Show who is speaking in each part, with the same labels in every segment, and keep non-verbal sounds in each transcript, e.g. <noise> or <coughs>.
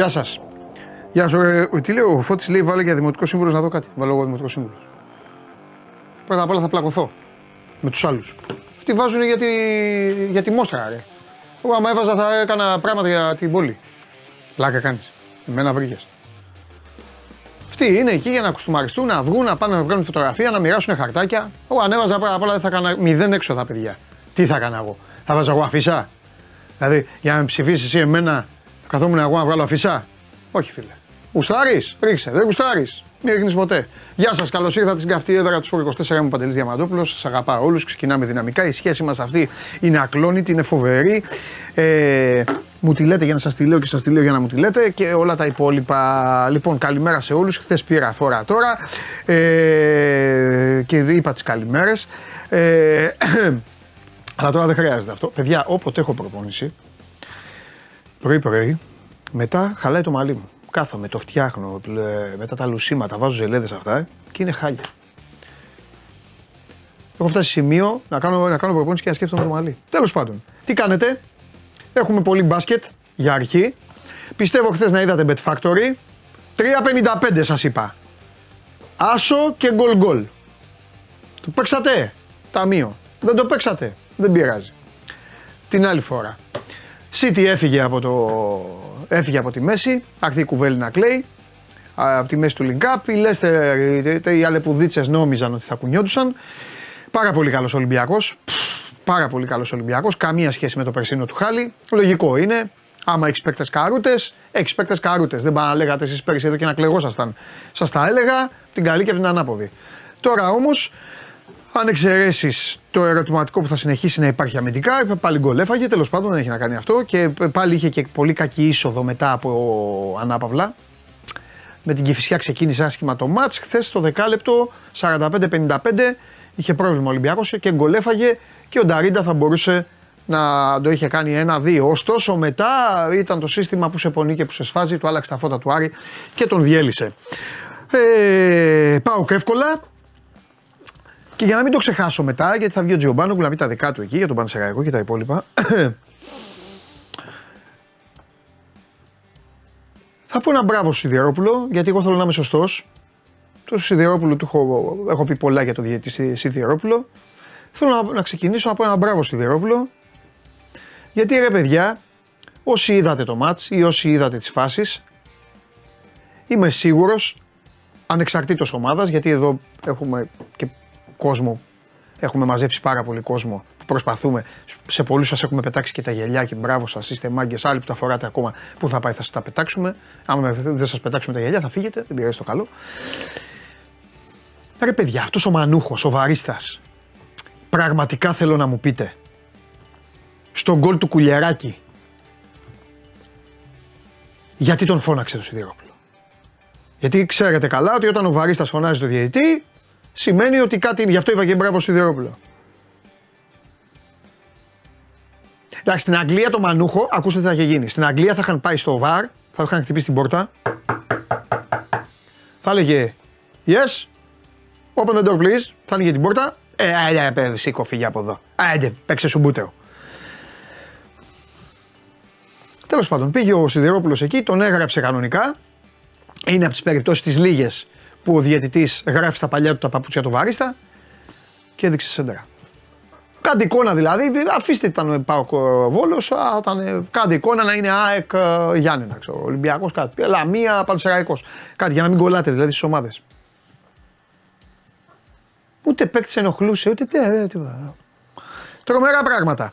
Speaker 1: Γεια σας. Γεια σου. Ε, τι λέει ο Φώτης λέει: Βάλε για δημοτικό σύμβουλος να δω κάτι. Βάλω εγώ δημοτικό σύμβουλος. Πρώτα απ' όλα θα πλακωθώ με τους άλλους. Αυτοί βάζουν για τη, για τη μόστρα, ρε. Εγώ άμα έβαζα θα έκανα πράγματα για την πόλη. Λάκα κάνεις. Εμένα βρήκες. Αυτοί είναι εκεί για να κουστούμαριστούν, να βγουν, να πάνε να βγάλουν φωτογραφία, να μοιράσουν χαρτάκια. Εγώ ανέβαζα πρώτα απ' όλα δεν θα έκανα μηδέν έξοδα, παιδιά. Τι θα έκανα εγώ. Θα βάζα εγώ αφίσα. Δηλαδή για να με ψηφίσεις εσύ εμένα, θα καθόμουν εγώ να βγάλω αφίσα; Όχι, φίλε. Γουστάρεις, ρίξε. Δεν γουστάρεις. Μην ρίχνεις ποτέ. Γεια σας, καλώς ήρθατε στην καυτή έδρα του 24. Είμαι ο Παντελής Διαμαντόπουλος. Σας αγαπάω όλους. Ξεκινάμε δυναμικά. Η σχέση μας αυτή είναι ακλόνητη, είναι φοβερή. Ε, μου τη λέτε για να σας τη λέω και σας τη λέω για να μου τη λέτε και όλα τα υπόλοιπα. Λοιπόν, καλημέρα σε όλους. Χθες πήρα φορά τώρα ε, και είπα τις καλημέρες. Ε, <clears throat> αλλά τώρα δεν χρειάζεται αυτό. Παιδιά, όποτε έχω προπόνηση, πρωί-πρωί, μετά χαλάει το μαλλί μου. Κάθομαι, το φτιάχνω, μετά τα λουσίματα, βάζω ζελέδες αυτά ε, και είναι χάλια. Έχω φτάσει σε σημείο να κάνω, να κάνω προπόνηση και να σκέφτομαι το μαλλί. Τέλος πάντων, τι κάνετε, Έχουμε πολύ μπάσκετ για αρχή. Πιστεύω χθες να είδατε Bet Factory. 3.55 σας είπα. Άσο και γκολ γκολ. Το παίξατε; Ταμείο. Δεν το παίξατε; Δεν πειράζει. Την άλλη φορά. City έφυγε από, το... έφυγε από τη μέση. Αχθεί η κουβέλη να κλαίει. Από τη μέση του Link Up. Οι Λέστερ, οι αλεπουδίτσες νόμιζαν ότι θα κουνιόντουσαν. Πάρα πολύ καλός Ολυμπιακός πάρα πολύ καλός Ολυμπιακός. Καμία σχέση με το περσίνο του Χάλι. Λογικό είναι. Άμα έχεις παίκτες καρούτες, έχεις παίκτες καρούτες. Δεν πάνε να λέγατε εσείς πέρυσι εδώ και να κλεγόσασταν. Σας τα έλεγα την καλή και την ανάποδη. Τώρα όμως, αν εξαιρέσεις το ερωτηματικό που θα συνεχίσει να υπάρχει αμυντικά, πάλι γκολ έφαγε. Τέλος πάντων δεν έχει να κάνει αυτό και πάλι είχε και πολύ κακή είσοδο μετά από ανάπαυλα. Με την Κυφυσιά ξεκίνησε άσχημα το μάτς. Χθες στο δεκάλεπτο 45-55 είχε πρόβλημα ο Ολυμπιακός και γκολέφαγε και ο Νταρίντα θα μπορούσε να το είχε κάνει ένα-δύο. Ωστόσο μετά ήταν το σύστημα που σε πονεί και που σε σφάζει, του άλλαξε τα φώτα του Άρη και τον διέλυσε. Ε, πάω και εύκολα. Και για να μην το ξεχάσω μετά, γιατί θα βγει ο Τζιομπάνο που να πει τα δικά του εκεί για τον Πανσεραϊκό και τα υπόλοιπα. θα πω ένα μπράβο στο Σιδηρόπουλο, γιατί εγώ θέλω να είμαι σωστός. Το Σιδηρόπουλο του έχω, έχω πει πολλά για το διαιτητή Σιδηρόπουλο. Θέλω να, να ξεκινήσω από ένα μπράβο στη Δερόπουλο. Γιατί ρε παιδιά, όσοι είδατε το μάτς ή όσοι είδατε τις φάσεις, είμαι σίγουρος, ανεξαρτήτως ομάδας, γιατί εδώ έχουμε και κόσμο, έχουμε μαζέψει πάρα πολύ κόσμο προσπαθούμε. Σε πολλούς σας έχουμε πετάξει και τα γελιά και μπράβο σας, είστε μάγκες. Άλλοι που τα φοράτε ακόμα, πού θα πάει, θα σας τα πετάξουμε. Άμα δεν σας πετάξουμε τα γελιά, θα φύγετε, δεν πειράζει το καλό. Ρε παιδιά, αυτός ο μανούχος, ο βαρίστα, πραγματικά θέλω να μου πείτε. Στον γκολ του Κουλιαράκη. Γιατί τον φώναξε το Σιδηρόπουλο; Γιατί ξέρετε καλά ότι όταν ο Βαρίστας φωνάζει το διαιτητή, σημαίνει ότι κάτι είναι. Γι' αυτό είπα και μπράβο στο Σιδηρόπουλο. Εντάξει, στην Αγγλία το μανούχο, ακούστε τι θα είχε γίνει. Στην Αγγλία θα είχαν πάει στο βαρ, θα είχαν χτυπήσει την πόρτα. Θα έλεγε Yes, open the door please. Θα έλεγε την πόρτα ε, άντε, σήκω, φύγε από εδώ. Άντε, παίξε σου μπούτεο. Τέλος πάντων, πήγε ο Σιδηρόπουλος εκεί, τον έγραψε κανονικά. Είναι από τις περιπτώσεις τις λίγες που ο διαιτητής γράφει στα παλιά του τα παπούτσια του βαρίστα και έδειξε σέντρα. Κάντε εικόνα δηλαδή, αφήστε ήταν πάω Βόλος, κάντε εικόνα να είναι ΑΕΚ ε, Γιάννη, ξέρω, Ολυμπιακός κάτι. Λαμία, Πανσεραϊκός. Κάτι για να μην κολλάτε δηλαδή στις ομάδες. Ούτε παίκτης ενοχλούσε, ούτε τίποτα. Τρομερά πράγματα.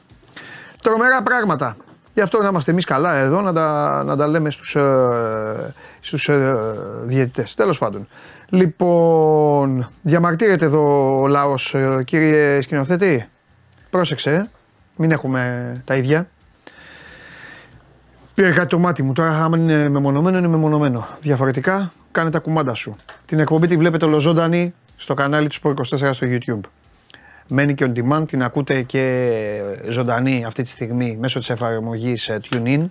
Speaker 1: Τρομερά πράγματα. Γι' αυτό να είμαστε εμείς καλά εδώ να τα, να τα λέμε στους ε, στους, ε, διαιτητές. Τέλος πάντων. Λοιπόν, διαμαρτύρεται εδώ ο λαός, ε, κύριε σκηνοθέτη. Πρόσεξε, ε. μην έχουμε τα ίδια. Πήρε κάτι το μάτι μου. Τώρα, άμα είναι μεμονωμένο, είναι μεμονωμένο. Διαφορετικά, κάνε τα κουμάντα σου. Την εκπομπή τη βλέπετε ολοζώντανη στο κανάλι του Sport 24 στο YouTube. Μένει και on demand, την ακούτε και ζωντανή αυτή τη στιγμή μέσω της εφαρμογής ε, TuneIn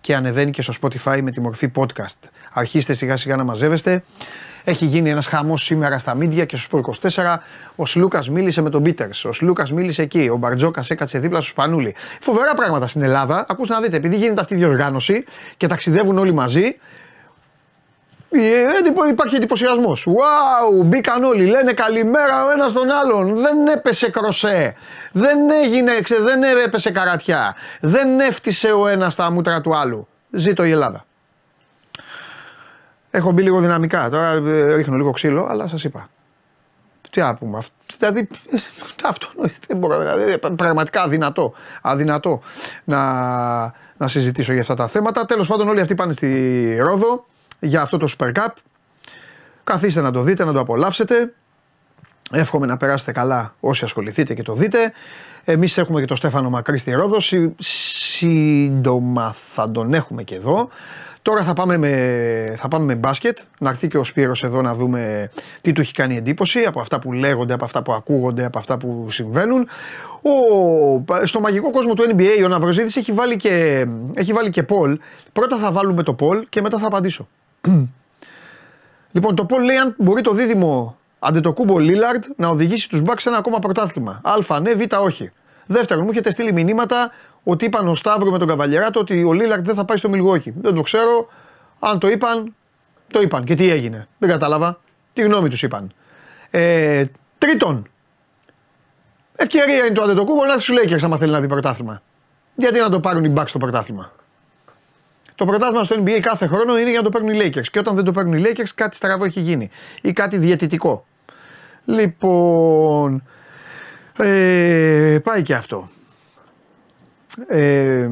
Speaker 1: και ανεβαίνει και στο Spotify με τη μορφή podcast. Αρχίστε σιγά σιγά να μαζεύεστε. Έχει γίνει ένας χαμός σήμερα στα μίντια και στους 24. Ο Σλούκας μίλησε με τον Πίτερς. Ο Σλούκας μίλησε εκεί. Ο Μπαρτζόκας έκατσε δίπλα στο Σπανούλη. Φοβερά πράγματα στην Ελλάδα. Ακούστε να δείτε, επειδή γίνεται αυτή η διοργάνωση και ταξιδεύουν όλοι μαζί, ε, υπάρχει εντυπωσιασμός. Wow, μπήκαν όλοι, λένε καλημέρα ο ένας τον άλλον. Δεν έπεσε κροσέ. Δεν έγινε, δεν έπεσε καρατιά. Δεν έφτισε ο ένας στα μούτρα του άλλου. Ζήτω η Ελλάδα. Έχω μπει λίγο δυναμικά. Τώρα ε, ρίχνω λίγο ξύλο, αλλά σας είπα. Τι να πούμε. Δηλαδή, <laughs> αυτό δεν μπορώ. Δηλαδή, πραγματικά αδυνατό, αδυνατό να, να συζητήσω για αυτά τα θέματα. Τέλος πάντων, όλοι αυτοί πάνε στη Ρόδο για αυτό το Super Cup. Καθίστε να το δείτε, να το απολαύσετε. Εύχομαι να περάσετε καλά όσοι ασχοληθείτε και το δείτε. Εμείς έχουμε και τον Στέφανο Μακρύ στη Ρόδο. Σύντομα θα τον έχουμε και εδώ. Τώρα θα πάμε, με, θα πάμε με μπάσκετ. Να έρθει και ο Σπύρος εδώ να δούμε τι του έχει κάνει εντύπωση από αυτά που λέγονται, από αυτά που ακούγονται, από αυτά που συμβαίνουν. Ο, στο μαγικό κόσμο του NBA ο Ναυροζίδης έχει βάλει και, έχει βάλει και poll. Πρώτα θα βάλουμε το poll και μετά θα απαντήσω. <clears throat> λοιπόν, το Πολ λέει αν μπορεί το δίδυμο Αντετοκούμπο Λίλαρντ να οδηγήσει τους Μπακ σε ένα ακόμα πρωτάθλημα. Α, ναι, Β, όχι. Δεύτερον, μου έχετε στείλει μηνύματα ότι είπαν ο Σταύρο με τον Καβαλιεράτο ότι ο Λίλαρντ δεν θα πάει στο Μιλγόκι. Δεν το ξέρω. Αν το είπαν, το είπαν. Και τι έγινε. Δεν κατάλαβα. Τι γνώμη τους είπαν. Ε, τρίτον, ευκαιρία είναι το Αντετοκούμπο να σου λέει και άμα θέλει να δει πρωτάθλημα. Γιατί να το πάρουν οι Μπακ στο πρωτάθλημα; Το πρωτάθλημα στο NBA κάθε χρόνο είναι για να το παίρνουν οι Lakers. Και όταν δεν το παίρνουν οι Lakers, κάτι στραβό έχει γίνει. Ή κάτι διαιτητικό. Λοιπόν. Ε, πάει και αυτό. Ε,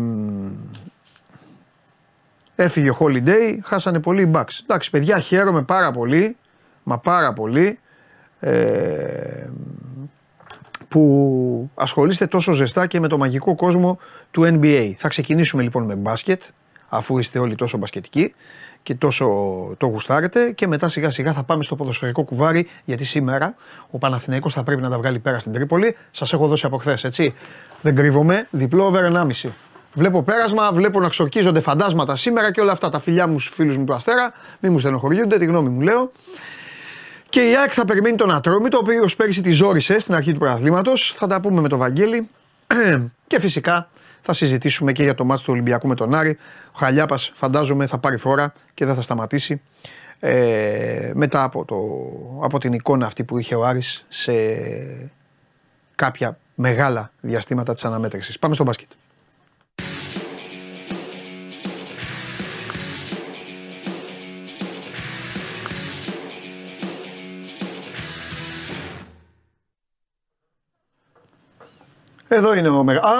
Speaker 1: έφυγε ο Holiday, χάσανε πολύ οι Bucks. Εντάξει, παιδιά, χαίρομαι πάρα πολύ. Μα πάρα πολύ. Ε, που ασχολείστε τόσο ζεστά και με το μαγικό κόσμο του NBA. Θα ξεκινήσουμε λοιπόν με μπάσκετ αφού είστε όλοι τόσο μπασκετικοί και τόσο το γουστάρετε και μετά σιγά σιγά θα πάμε στο ποδοσφαιρικό κουβάρι γιατί σήμερα ο Παναθηναϊκός θα πρέπει να τα βγάλει πέρα στην Τρίπολη. Σας έχω δώσει από χθες, έτσι. Δεν κρύβομαι, διπλό over 1,5. Βλέπω πέρασμα, βλέπω να ξορκίζονται φαντάσματα σήμερα και όλα αυτά. Τα φιλιά μου στους φίλους μου του Αστέρα, μην μου στενοχωριούνται, τη γνώμη μου λέω. Και η ΑΕΚ θα περιμένει τον Ατρόμητο, ο οποίος πέρυσι τη ζόρισε στην αρχή του πρωταθλήματο. Θα τα πούμε με τον Βαγγέλη. <clears throat> και φυσικά θα συζητήσουμε και για το μάτι του Ολυμπιακού με τον Άρη. Ο Χαλιάπας φαντάζομαι θα πάρει φόρα και δεν θα σταματήσει. Ε, μετά από, το, από την εικόνα αυτή που είχε ο Άρης σε κάποια μεγάλα διαστήματα της αναμέτρησης. Πάμε στο μπάσκετ. Εδώ είναι ο Μεγα. Α!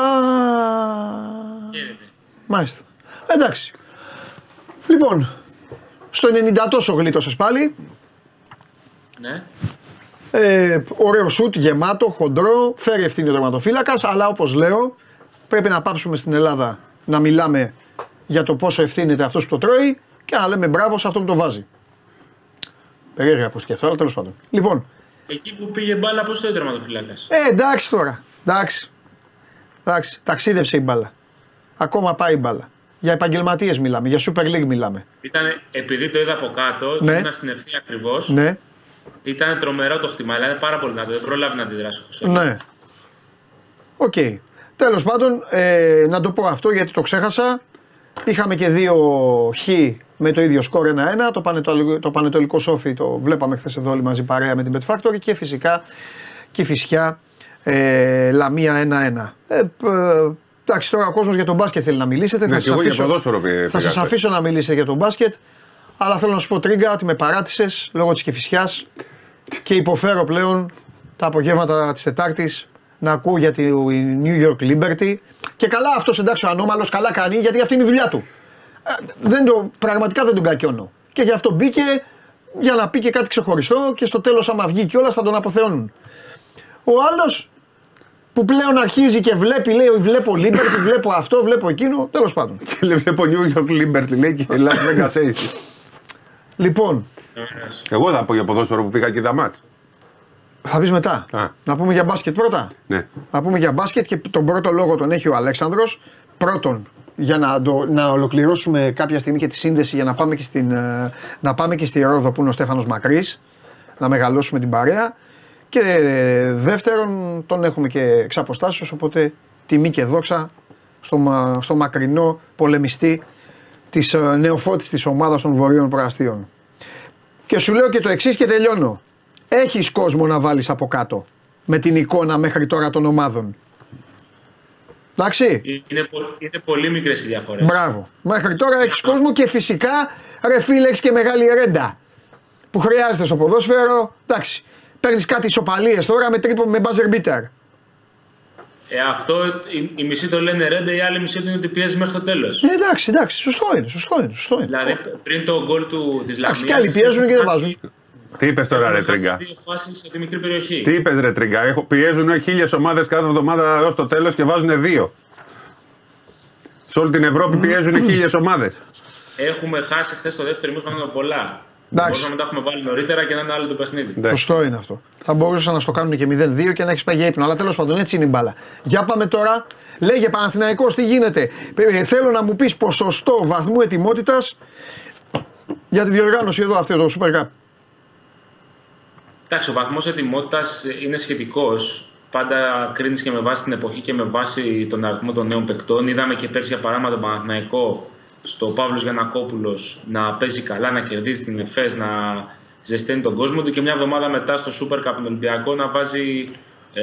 Speaker 1: Μάλιστα. Εντάξει. Λοιπόν, στο 90 τόσο γλίτωσες πάλι.
Speaker 2: Ναι.
Speaker 1: Ε, ωραίο σουτ, γεμάτο, χοντρό, φέρει ευθύνη ο τερματοφύλακας, αλλά όπως λέω, πρέπει να πάψουμε στην Ελλάδα να μιλάμε για το πόσο ευθύνεται αυτός που το τρώει και να λέμε μπράβο σε αυτό που το βάζει. Περίεργα ακούστηκε αυτό, αλλά τέλος πάντων. Λοιπόν.
Speaker 2: Εκεί που πήγε μπάλα, πώς το τερματοφύλακας;
Speaker 1: Ε, εντάξει τώρα. Εντάξει. Εντάξει, ταξίδευσε η μπάλα. Ακόμα πάει η μπάλα. Για επαγγελματίες μιλάμε, για Super League μιλάμε.
Speaker 2: Ήταν, επειδή το είδα από κάτω, ναι. ήμουν στην ευθεία ακριβώς.
Speaker 1: Ναι.
Speaker 2: Ήταν τρομερό το χτύπημα, δηλαδή πάρα πολύ να το δεν προλάβει να αντιδράσει.
Speaker 1: Ναι. OK. Okay. Τέλος πάντων, ε, να το πω αυτό γιατί το ξέχασα. Είχαμε και δύο Χ με το ίδιο σκορ 1-1. Το, Παναιτωλικό, το Παναιτωλικός ΟΦΗ το βλέπαμε χθες εδώ όλοι μαζί παρέα με την Bet Factory και φυσικά και φυσικά ε, Λαμία 1-1. Ε, εντάξει, τώρα ο κόσμος για τον μπάσκετ θέλει να μιλήσετε.
Speaker 3: Ναι,
Speaker 1: θα σας αφήσω,
Speaker 3: θα
Speaker 1: σας αφήσω να μιλήσετε για τον μπάσκετ. Αλλά θέλω να σου πω τρίγκα ότι με παράτησες λόγω της κεφισιάς και υποφέρω πλέον τα απογεύματα της Τετάρτης να ακούω για τη New York Liberty. Και καλά αυτός εντάξει ο ανώμαλος, καλά κάνει γιατί αυτή είναι η δουλειά του. Ε, δεν το, πραγματικά δεν τον κακιώνω. Και γι' αυτό μπήκε για να πει και κάτι ξεχωριστό και στο τέλος, άμα βγει κιόλα, θα τον αποθεώνουν. Ο άλλος που πλέον αρχίζει και βλέπει, λέει: Βλέπω Liberty, βλέπω αυτό, βλέπω εκείνο. Τέλος πάντων.
Speaker 3: Και λέει: Βλέπω New York Liberty, λέει και Las Vegas Aces.
Speaker 1: Λοιπόν.
Speaker 3: Εγώ θα πω για ποδόσφαιρο που πήγα και δαμάτ.
Speaker 1: Θα πεις μετά.
Speaker 3: Α.
Speaker 1: Να πούμε για μπάσκετ πρώτα.
Speaker 3: Ναι.
Speaker 1: Να πούμε για μπάσκετ και τον πρώτο λόγο τον έχει ο Αλέξανδρος. Πρώτον, για να, το, να ολοκληρώσουμε κάποια στιγμή και τη σύνδεση για να πάμε και, στην, ε, να πάμε και στη Ρόδο που είναι ο Στέφανος Μακρύς, να μεγαλώσουμε την παρέα. Και ε, δεύτερον, τον έχουμε και εξ αποστάσεως, οπότε τιμή και δόξα στο, μα- στο μακρινό πολεμιστή της ε, νεοφώτης της ομάδας των Βορείων Προαστίων. Και σου λέω και το εξής και τελειώνω. Έχεις κόσμο να βάλεις από κάτω με την εικόνα μέχρι τώρα των ομάδων. Εντάξει.
Speaker 2: Είναι, πο- είναι πολύ μικρές οι διαφορές.
Speaker 1: Μπράβο. Μέχρι τώρα έχεις κόσμο και φυσικά ρε φίλε έχεις και μεγάλη ρέντα που χρειάζεται στο ποδόσφαιρο. Εντάξει. Παίρνεις κάτι ισοπαλίες τώρα με τρίπο με buzzer beater.
Speaker 2: Ε, αυτό οι, οι μισοί το λένε ρέντε, οι άλλοι μισοί είναι ότι πιέζει μέχρι το τέλος.
Speaker 1: Ε, εντάξει, εντάξει. Σωστό είναι. Σωστό είναι. Σωστό είναι.
Speaker 2: Δηλαδή πριν το γκολ του της Λαμίας.
Speaker 1: Εντάξει, κι άλλοι πιέζουν και δεν βάζουν.
Speaker 3: Τι είπες τώρα, ρε Τρίγκα;
Speaker 2: Δύο φάσεις σε τη μικρή περιοχή.
Speaker 3: Τι είπες, ρε Τρίγκα; Έχω, πιέζουν χίλιες ομάδες κάθε εβδομάδα έως το τέλος και βάζουν δύο. Σε όλη την Ευρώπη πιέζουν χίλιες ομάδες.
Speaker 2: Έχουμε χάσει χθες το δεύτερο μήχρονο πολλά.
Speaker 1: Εντάξει.
Speaker 2: Μπορούσαμε να τα έχουμε βάλει νωρίτερα και να είναι άλλο το παιχνίδι.
Speaker 3: Ναι.
Speaker 1: Σωστό είναι αυτό. Θα μπορούσαν να στο κάνουν και 0-2 και να έχεις πάει για ύπνο. Αλλά τέλος πάντων έτσι είναι η μπάλα. Για πάμε τώρα. Λέγε Παναθηναϊκός τι γίνεται; Ε, θέλω να μου πεις ποσοστό βαθμού ετοιμότητας για τη διοργάνωση εδώ αυτό το Super Cup.
Speaker 2: Εντάξει, ο βαθμός ετοιμότητας είναι σχετικός. Πάντα κρίνεις και με βάση την εποχή και με βάση τον αριθμό των νέων παικτών. Είδαμε και πέρσι για παράδειγμα τον Παναθηναϊκό στο Παύλος Γιανακόπουλος να παίζει καλά, να κερδίζει την ΕΦΕΣ, να ζεσταίνει τον κόσμο του και μια εβδομάδα μετά στο Super Cup τον Ολυμπιακό να βάζει ε,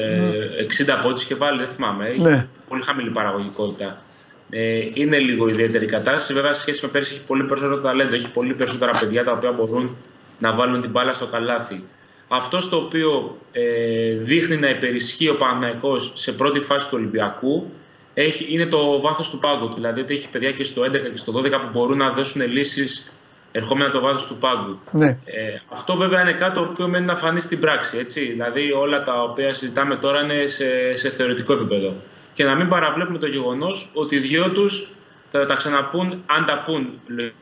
Speaker 2: 60 πόντους και βάλει, δεν θυμάμαι. Έχει
Speaker 1: Ναι.
Speaker 2: πολύ χαμηλή παραγωγικότητα. Ε, είναι λίγο ιδιαίτερη η κατάσταση. Βέβαια, σε σχέση με πέρσι έχει πολύ περισσότερο ταλέντο. Έχει πολύ περισσότερα παιδιά τα οποία μπορούν να βάλουν την μπάλα στο καλάθι. Αυτό στο οποίο ε, δείχνει να υπερισχύει ο Παναθηναϊκός σε πρώτη φάση του Ολυμπιακού έχει, είναι το βάθος του πάγκου. Δηλαδή ότι έχει παιδιά και στο 11 και στο 12 που μπορούν να δώσουν λύσεις ερχόμενα το βάθος του πάγκου.
Speaker 1: Ναι.
Speaker 2: Ε, αυτό βέβαια είναι κάτι το οποίο μένει να φανεί στην πράξη. Έτσι. Δηλαδή όλα τα οποία συζητάμε τώρα είναι σε, σε θεωρητικό επίπεδο. Και να μην παραβλέπουμε το γεγονός ότι οι δυο τους θα τα ξαναπούν, αν τα πούν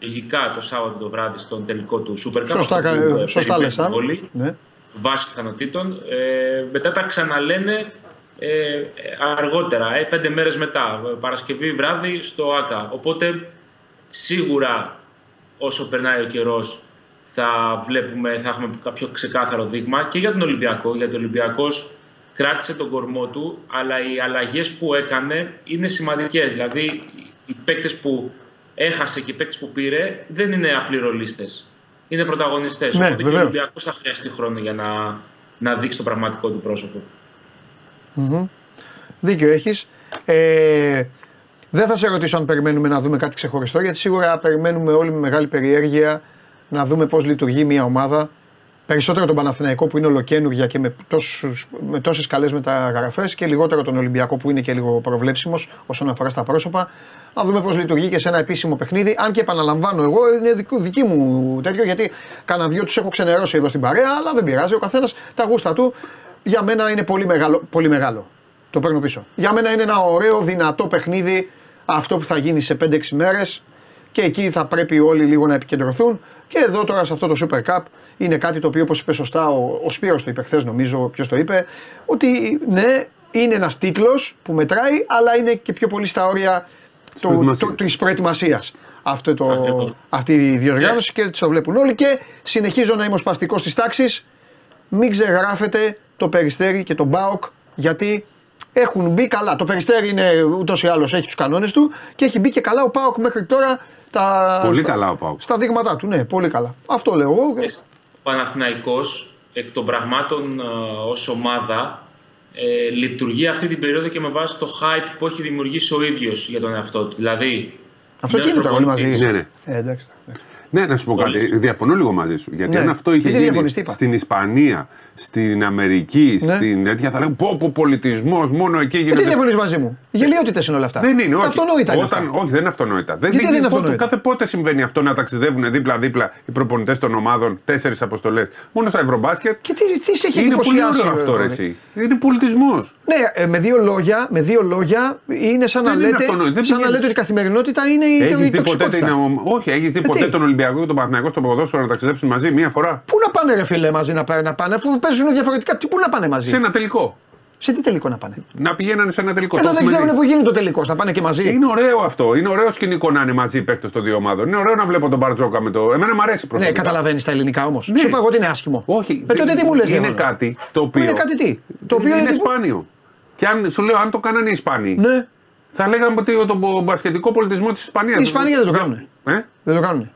Speaker 2: λογικά το Σάββατο το βράδυ στον τελικό του Super Cup.
Speaker 1: Σωστά,
Speaker 2: που,
Speaker 1: κα-
Speaker 2: ε,
Speaker 1: σωστά
Speaker 2: περιπέτει
Speaker 1: λες, αν.
Speaker 2: πολύ,
Speaker 1: Ναι.
Speaker 2: Βάσει πιθανότητων. Ε, μετά τα ξαναλένε ε, αργότερα, ε, πέντε μέρες μετά, ε, Παρασκευή βράδυ στο ΆΚΑ. Οπότε σίγουρα όσο περνάει ο καιρός θα βλέπουμε, θα έχουμε κάποιο ξεκάθαρο δείγμα και για τον Ολυμπιακό, γιατί ο Ολυμπιακός κράτησε τον κορμό του, αλλά οι αλλαγές που έκανε είναι σημαντικές. Δηλαδή οι παίκτες που έχασε και οι παίκτες που πήρε δεν είναι απλοί ρολίστες. Είναι πρωταγωνιστές.
Speaker 1: Ναι,
Speaker 2: Οπότε και ο
Speaker 1: βεβαίως.
Speaker 2: Ολυμπιακός θα χρειαστεί χρόνο για να, να δείξει το πραγματικό του πρόσωπο.
Speaker 1: Δίκιο έχεις. Ε, δεν θα σε ρωτήσω αν περιμένουμε να δούμε κάτι ξεχωριστό, γιατί σίγουρα περιμένουμε όλοι με μεγάλη περιέργεια να δούμε πώς λειτουργεί μια ομάδα. Περισσότερο τον Παναθηναϊκό που είναι ολοκένουργια και με, τόσους, με τόσες καλές μεταγραφές και λιγότερο τον Ολυμπιακό που είναι και λίγο προβλέψιμος όσον αφορά στα πρόσωπα. Να δούμε πώς λειτουργεί και σε ένα επίσημο παιχνίδι. Αν και επαναλαμβάνω εγώ, είναι δικού, δική μου τέτοιο γιατί κάνα δυο τους έχω ξενερώσει εδώ στην παρέα, αλλά δεν πειράζει. Ο καθένας τα γούστα του για μένα είναι πολύ μεγάλο. Πολύ μεγάλο. Το παίρνω πίσω. Για μένα είναι ένα ωραίο, δυνατό παιχνίδι αυτό που θα γίνει σε 5-6 μέρες και εκεί θα πρέπει όλοι λίγο να επικεντρωθούν. Και εδώ τώρα σε αυτό το Super Cup είναι κάτι το οποίο όπως είπε σωστά ο, ο Σπύρος το είπε χθες νομίζω ποιος το είπε ότι ναι είναι ένας τίτλος που μετράει αλλά είναι και πιο πολύ στα όρια του,
Speaker 3: προετοιμασίας.
Speaker 1: το, της προετοιμασίας. Αυτό το,
Speaker 2: Ακριβώς.
Speaker 1: αυτή η διοργάνωση και έτσι το βλέπουν όλοι και συνεχίζω να είμαι ο σπαστικός της τάξης μην ξεγράφετε το Περιστέρι και τον Μπάοκ γιατί έχουν μπει καλά. Το Περιστέρι είναι ούτως ή άλλως έχει τους κανόνες του και έχει μπει και καλά ο Πάοκ μέχρι τώρα τα,
Speaker 3: Πολύ
Speaker 1: στα-
Speaker 3: καλά ο Πάοκ.
Speaker 1: στα δείγματά του. Ναι, πολύ καλά. Αυτό λέω εγώ.
Speaker 2: Ο Παναθηναϊκός εκ των πραγμάτων ε, ως ομάδα ε, λειτουργεί αυτή την περίοδο και με βάση το hype που έχει δημιουργήσει ο ίδιος για τον εαυτό του. Δηλαδή,
Speaker 1: Αυτό
Speaker 2: νέος
Speaker 1: γίνεται όλοι μαζί.
Speaker 2: προπονητής,
Speaker 3: Ναι, ναι.
Speaker 1: Ε, εντάξει. Εντάξει.
Speaker 3: Ναι, να σου πω κάτι.
Speaker 2: Μάλιστα.
Speaker 3: Διαφωνώ λίγο μαζί σου. Γιατί
Speaker 1: Ναι.
Speaker 3: αν αυτό είχε
Speaker 1: Γιατί
Speaker 3: γίνει
Speaker 1: διαφωνείς, τι είπα;
Speaker 3: στην Ισπανία, στην Αμερική,
Speaker 1: Ναι.
Speaker 3: στην τέτοια, θα λέγαμε πω πω πολιτισμός, μόνο εκεί
Speaker 1: Ε, τι
Speaker 3: γίνεται.
Speaker 1: διαφωνείς μαζί μου; Γελιότητες είναι όλα αυτά.
Speaker 3: Δεν είναι, όχι.
Speaker 1: Αυτονόητα είναι
Speaker 3: Όταν,
Speaker 1: αυτά.
Speaker 3: όχι, δεν είναι αυτονόητα. Δεν,
Speaker 1: Γιατί δεν είναι
Speaker 3: πότε-
Speaker 1: αυτονόητα;
Speaker 3: Κάθε πότε συμβαίνει αυτό να ταξιδεύουν δίπλα-δίπλα οι προπονητές των ομάδων, τέσσερις αποστολές. Μόνο στα ευρωμπάσκετ;
Speaker 1: Και τι, τι σε έχει
Speaker 3: Είναι πολύ
Speaker 1: εντυπωσιάσει.
Speaker 3: ωραίο αυτό, ρε,
Speaker 1: ε,
Speaker 3: εσύ. Είναι πολιτισμός.
Speaker 1: Ναι, ε, με δύο λόγια, με δύο λόγια είναι σαν, να
Speaker 3: Δεν είναι
Speaker 1: λέτε,
Speaker 3: αυτονόητο, δεν
Speaker 1: σαν να
Speaker 3: πηγαίνει.
Speaker 1: λέτε ότι η καθημερινότητα είναι η,
Speaker 3: Έχεις
Speaker 1: η
Speaker 3: δει ποτέ
Speaker 1: τοξικότητα.
Speaker 3: την. ομ- Όχι, έχεις δει
Speaker 1: Ε,
Speaker 3: ποτέ
Speaker 1: τι;
Speaker 3: τον Ολυμπιακό και τον Παναθηναϊκό στο ποδόσφαιρο να ταξιδέψουν μαζί μία φορά.
Speaker 1: Πού να πάνε ρε φίλε μαζί να πάνε, να πάνε αφού παίζουν διαφορετικά. Τι, πού να πάνε μαζί;
Speaker 3: Σε ένα τελικό.
Speaker 1: Σε τι τελικό να πάνε;
Speaker 3: Να πηγαίνανε σε ένα τελικό.
Speaker 1: Εδώ
Speaker 3: Το
Speaker 1: δεν
Speaker 3: έχουμε
Speaker 1: ξέρουν
Speaker 3: δει.
Speaker 1: που γίνεται το τελικό. Θα πάνε και μαζί.
Speaker 3: Είναι ωραίο αυτό. Είναι ωραίο σκηνικό να είναι μαζί οι παίκτες των δύο ομάδων. Είναι ωραίο να βλέπω τον Μπαρτζόκα με το. Εμένα μου αρέσει
Speaker 1: Ναι,
Speaker 3: προσωπικά.
Speaker 1: καταλαβαίνεις τα ελληνικά όμως.
Speaker 3: Ναι.
Speaker 1: Σου είπα εγώ ότι είναι άσχημο.
Speaker 3: Όχι,
Speaker 1: Ε, τότε τι μου λες.
Speaker 3: είναι κάτι το οποίο.
Speaker 1: Είναι κάτι τι; Το οποίο
Speaker 3: είναι,
Speaker 1: είναι. τύπου-
Speaker 3: σπάνιο. Και αν σου λέω, αν το κάνανε οι Ισπανοί,
Speaker 1: Ναι.
Speaker 3: θα λέγαμε ότι το μπασκετικό πολιτισμό της Ισπανίας.
Speaker 1: Οι Ισπανοί δεν το κάνουν.
Speaker 3: Ε;
Speaker 1: Δεν το κάνουν.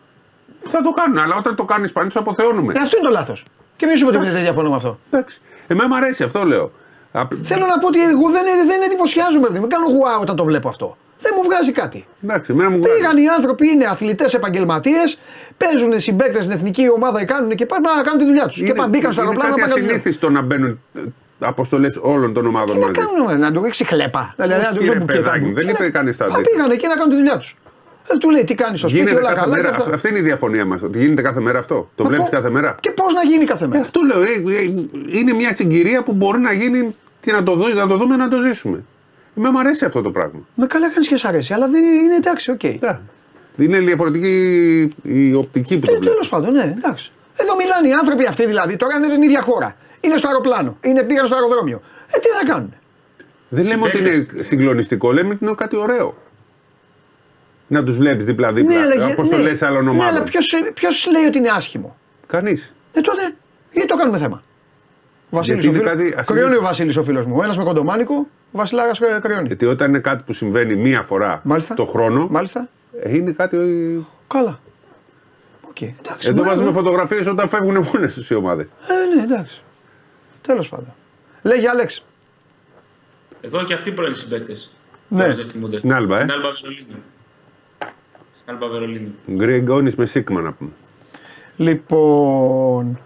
Speaker 3: Θα το κάνουν, αλλά όταν το κάνουν οι Ισπανοί, του αποθεώνουμε.
Speaker 1: Ε, αυτό είναι το λάθος. Και μη σου πω ότι δεν διαφωνώ με αυτό.
Speaker 3: Εντάξει. Εμένα μου αρέσει, αυτό λέω. Απ-
Speaker 1: Θέλω να πω ότι εγώ δεν, δεν εντυπωσιάζομαι. Δεν κάνω γουά όταν το βλέπω αυτό. Δεν μου βγάζει κάτι.
Speaker 3: Εντάξει, εμένα μου βγάζει.
Speaker 1: Πήγαν οι άνθρωποι, είναι αθλητές επαγγελματίες, παίζουν συμπαίκτες στην εθνική ομάδα, κάνουν και πάνε να κάνουν τη δουλειά τους. Και πάνε, μπήκαν στο
Speaker 3: είναι
Speaker 1: αεροπλάνο να
Speaker 3: κάτι
Speaker 1: πάνε να κάνουν τη δουλειά τους.
Speaker 3: ασυνήθιστο να μπαίνουν αποστολές όλων των ομάδων
Speaker 1: Τι να
Speaker 3: μαζί.
Speaker 1: κάνουν, να του ρίξει χλέπα. Δηλαδή να του
Speaker 3: Όχι,
Speaker 1: ρίξει
Speaker 3: ρε,
Speaker 1: μπουκέτα.
Speaker 3: παιδάκι μου, δεν
Speaker 1: Τι
Speaker 3: είπε
Speaker 1: να-
Speaker 3: κανείς τα
Speaker 1: Α,
Speaker 3: αντίθετα.
Speaker 1: Πήγαν εκεί να κάνουν τη δουλειά τους. Δεν του λέει τι κάνεις στο σπίτι,
Speaker 3: Γίνεται
Speaker 1: όλα
Speaker 3: κάθε
Speaker 1: καλά. και
Speaker 3: μέρα.
Speaker 1: αυτά.
Speaker 3: Αυτή είναι η διαφωνία μας. Γίνεται κάθε μέρα αυτό. Το
Speaker 1: Μα
Speaker 3: βλέπεις
Speaker 1: πο-
Speaker 3: κάθε μέρα;
Speaker 1: Και πώς να γίνει κάθε
Speaker 3: Ε,
Speaker 1: μέρα.
Speaker 3: αυτό λέω. ε, ε, Είναι μια συγκυρία που μπορεί να γίνει και να το, δω, να το δούμε να το ζήσουμε. Εμένα μου αρέσει αυτό το πράγμα.
Speaker 1: Με καλά κάνεις και σ' αρέσει, αλλά δεν είναι εντάξει, οκ.
Speaker 3: Ναι. Είναι διαφορετική η οπτική που το
Speaker 1: Ε,
Speaker 3: βλέπεις.
Speaker 1: Τέλος πάντων, ναι, εντάξει. Εδώ μιλάνε οι άνθρωποι αυτοί δηλαδή, τώρα είναι την ίδια χώρα. Είναι στο αεροπλάνο, είναι, πήγαν στο αεροδρόμιο. Ε, τι θα κάνουν;
Speaker 3: Δεν λέμε ότι είναι συγκλονιστικό, λέμε ότι είναι κάτι ωραίο. Να τους βλέπεις δίπλα-δίπλα.
Speaker 1: αλλά γε-
Speaker 3: Αποστολέ
Speaker 1: ναι.
Speaker 3: άλλων
Speaker 1: Ναι, αλλά
Speaker 3: ομάδων.
Speaker 1: ποιος λέει ότι είναι άσχημο;
Speaker 3: Κανείς.
Speaker 1: Ε, τότε, γιατί το κάνουμε θέμα; Βασίλης
Speaker 3: Γιατί
Speaker 1: ο
Speaker 3: είναι
Speaker 1: φίλος-
Speaker 3: κάτι ασυνήθιστο.
Speaker 1: Κρυώνει ο Βασίλης ο φίλος μου. Ο ένας με κοντομάνικο, ο Βασιλάρα κρυώνει.
Speaker 3: Γιατί όταν είναι κάτι που συμβαίνει μία φορά
Speaker 1: Μάλιστα.
Speaker 3: το χρόνο,
Speaker 1: Μάλιστα.
Speaker 3: ε, είναι κάτι.
Speaker 1: Καλά. Οκ, εντάξει.
Speaker 3: Εδώ
Speaker 1: μπράβο.
Speaker 3: βάζουμε φωτογραφίες όταν φεύγουν μόνες τους οι ομάδες.
Speaker 1: Ε, ναι, εντάξει. Τέλος πάντων. Λέγει Άλεξ.
Speaker 2: Εδώ και αυτοί πρώην συμπαίκτες.
Speaker 1: Ναι.
Speaker 3: Στην Άλμπα, ε.
Speaker 2: Στην Άλμπα Βερολίνου. Στην Άλμπα Βερολίνου.
Speaker 3: Γκρέγκόνη με Σίγμα να πούμε.
Speaker 1: Λοιπόν.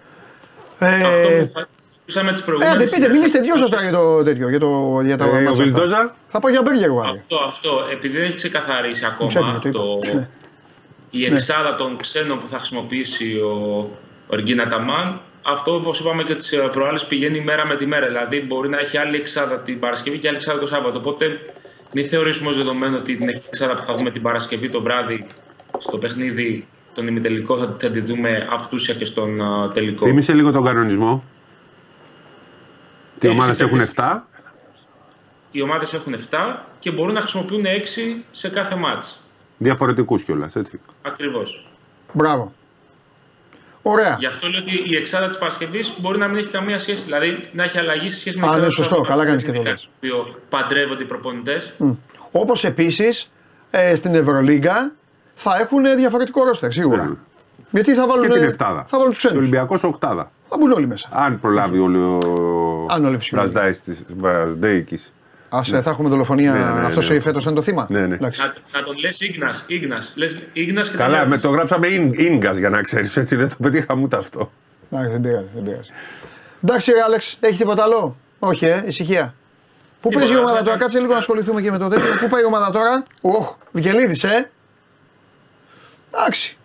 Speaker 1: Ε,
Speaker 2: Αυτό που θα ακούσαμε τις
Speaker 1: ε,
Speaker 2: προηγούμενες.
Speaker 1: άντε, πείτε, μιλήστε δυο σα τώρα για το τέτοιο. Για το, για το
Speaker 3: Ε, ο
Speaker 1: μάτς αυτά.
Speaker 3: Βιλντόζα.
Speaker 1: Θα πάω για μπέργκερ εγώ αύριο.
Speaker 2: Αυτό, αυτό. Επειδή δεν έχει ξεκαθαρίσει
Speaker 1: Μου ξέφυγε,
Speaker 2: ακόμα
Speaker 1: το είπα.
Speaker 2: το,
Speaker 1: Ναι.
Speaker 2: η εξάδα των ξένων που θα χρησιμοποιήσει ο, ο Εργίνα Ταμάν, αυτό όπως είπαμε και τις προάλλες πηγαίνει μέρα με τη μέρα. Δηλαδή μπορεί να έχει άλλη εξάδα την Παρασκευή και άλλη εξάδα το Σάββατο. Οπότε μην θεωρήσουμε ω δεδομένο ότι την εξάδα που θα δούμε την Παρασκευή το βράδυ στο παιχνίδι τον ημιτελικό θα, θα τη δούμε αυτούσια και στον α, τελικό;
Speaker 3: Θύμησε λίγο τον κανονισμό; Τι
Speaker 2: Έξι
Speaker 3: ομάδες έχουν
Speaker 2: παίκτες.
Speaker 3: 7.
Speaker 2: Οι ομάδες έχουν 7 και μπορούν να χρησιμοποιούν 6 σε κάθε μάτς.
Speaker 3: Διαφορετικούς κιόλας, έτσι.
Speaker 2: Ακριβώς.
Speaker 1: Μπράβο. Ωραία.
Speaker 2: Γι' αυτό λέω ότι η εξάδα της Παρασκευής μπορεί να μην έχει καμία σχέση, δηλαδή να έχει αλλαγή σε σχέση με
Speaker 1: Α,
Speaker 2: εξάδα
Speaker 1: ναι,
Speaker 2: του
Speaker 1: σωστό.
Speaker 2: Σαββατοκύριακου.
Speaker 1: Καλά κάνεις και το
Speaker 2: Είναι
Speaker 1: λες.
Speaker 2: κάτι Το οποίο παντρεύονται οι προπονητές.
Speaker 1: Όπως επίσης ε, στην Ευρωλίγκα θα έχουν διαφορετικό ρόστερ σίγουρα.
Speaker 3: Ναι.
Speaker 1: Γιατί θα βάλουν,
Speaker 3: Και την Εφτάδα.
Speaker 1: θα βάλουν τους
Speaker 3: Και ο
Speaker 1: ξένου.
Speaker 3: Ολυμπιακός Οχτάδα.
Speaker 1: Θα μπουν όλοι μέσα.
Speaker 3: Αν προλάβει ο
Speaker 1: Αν όλοι φυσικά.
Speaker 3: Βραζδέικη.
Speaker 1: Ας, ε, θα έχουμε δολοφονία.
Speaker 3: Ναι, ναι, ναι,
Speaker 1: Αυτό
Speaker 3: ναι.
Speaker 1: φέτος ήταν το θύμα.
Speaker 3: Ναι, ναι.
Speaker 1: Εντάξει.
Speaker 2: Να, να τον λες Ίγνα, Ίγνα. Λες Ίγνα και
Speaker 3: Καλά,
Speaker 2: τον
Speaker 3: με
Speaker 2: λες.
Speaker 3: το γράψαμε ίνγκα για να ξέρεις, έτσι δεν το πετύχαμε ούτε αυτό.
Speaker 1: Εντάξει, δεν πειράζει. Δεν πειράζει. Εντάξει, ρε Άλεξ, έχει τίποτα άλλο; Όχι, ε, ησυχία. Πού
Speaker 2: Τίποτα,
Speaker 1: παίζει η ομάδα
Speaker 2: δεν
Speaker 1: τώρα,
Speaker 2: κάνει
Speaker 1: κάτσε λίγο να ασχοληθούμε και με το τέτοιο. Πού πάει η ομάδα τώρα, Οχ, Βικελίδης, ε. Εντάξει.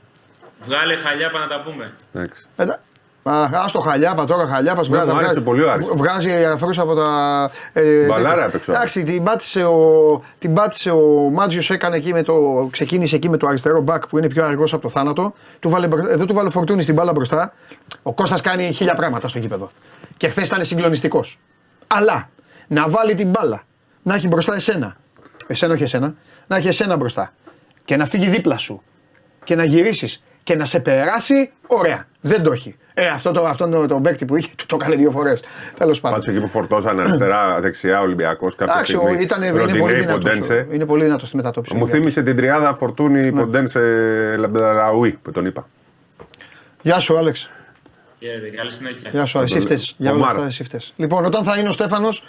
Speaker 2: Βγάλε χαλιάπα να τα πούμε.
Speaker 3: Εντάξει.
Speaker 1: Εντά- Α, ας το χαλιάπα τώρα, χαλιάπας.
Speaker 3: Ναι, μου άρεσε πολύ, άρεσε.
Speaker 1: Βγάζει αφρούς από τα. Ε,
Speaker 3: Μπαλάρα
Speaker 1: τέτοια.
Speaker 3: έπαιξε.
Speaker 1: Εντάξει, την πάτησε ο, την πάτησε ο Μάτζιος, έκανε εκεί με το. Ξεκίνησε εκεί με το αριστερό μπακ που είναι πιο αργός από το θάνατο. Του βάλε, μπρο- εδώ του βάλε Φορτούνη στην μπάλα μπροστά. Ο Κώστας κάνει χίλια πράγματα στο γήπεδο. Και χθες ήταν συγκλονιστικός. Αλλά να βάλει την μπάλα, να έχει μπροστά εσένα. Εσένα, όχι εσένα. Να έχει εσένα μπροστά. Και να φύγει δίπλα σου. Και να γυρίσεις και να σε περάσει, ωραία. Δεν το έχει. Ε, αυτό το, αυτό το, το παίκτη που είχε, του το έκανε δύο φορές. Τέλος πάντων.
Speaker 3: Πάντως εκεί που φορτώσαν αριστερά, δεξιά Ολυμπιακός κάποια
Speaker 1: Εντάξει, ο-
Speaker 3: στιγμή.
Speaker 1: ήταν, είναι
Speaker 3: Ροντινέι,
Speaker 1: πολύ δυνατός.
Speaker 3: Ποντένσε.
Speaker 1: Είναι πολύ δυνατός στη μετατόπιση.
Speaker 3: Μου θύμισε την τριάδα Φορτούνη Ποντένσε Λαμπεραούι που τον είπα.
Speaker 1: Γεια σου, Άλεξ.
Speaker 2: Χαίρετε, καλή συνέχεια.
Speaker 1: Γεια σου, εσύ φταίς. Για όλα
Speaker 3: Ομάρα.
Speaker 1: αυτά, εσύ φταίς. Λοιπόν, όταν θα είναι ο Στέφανος.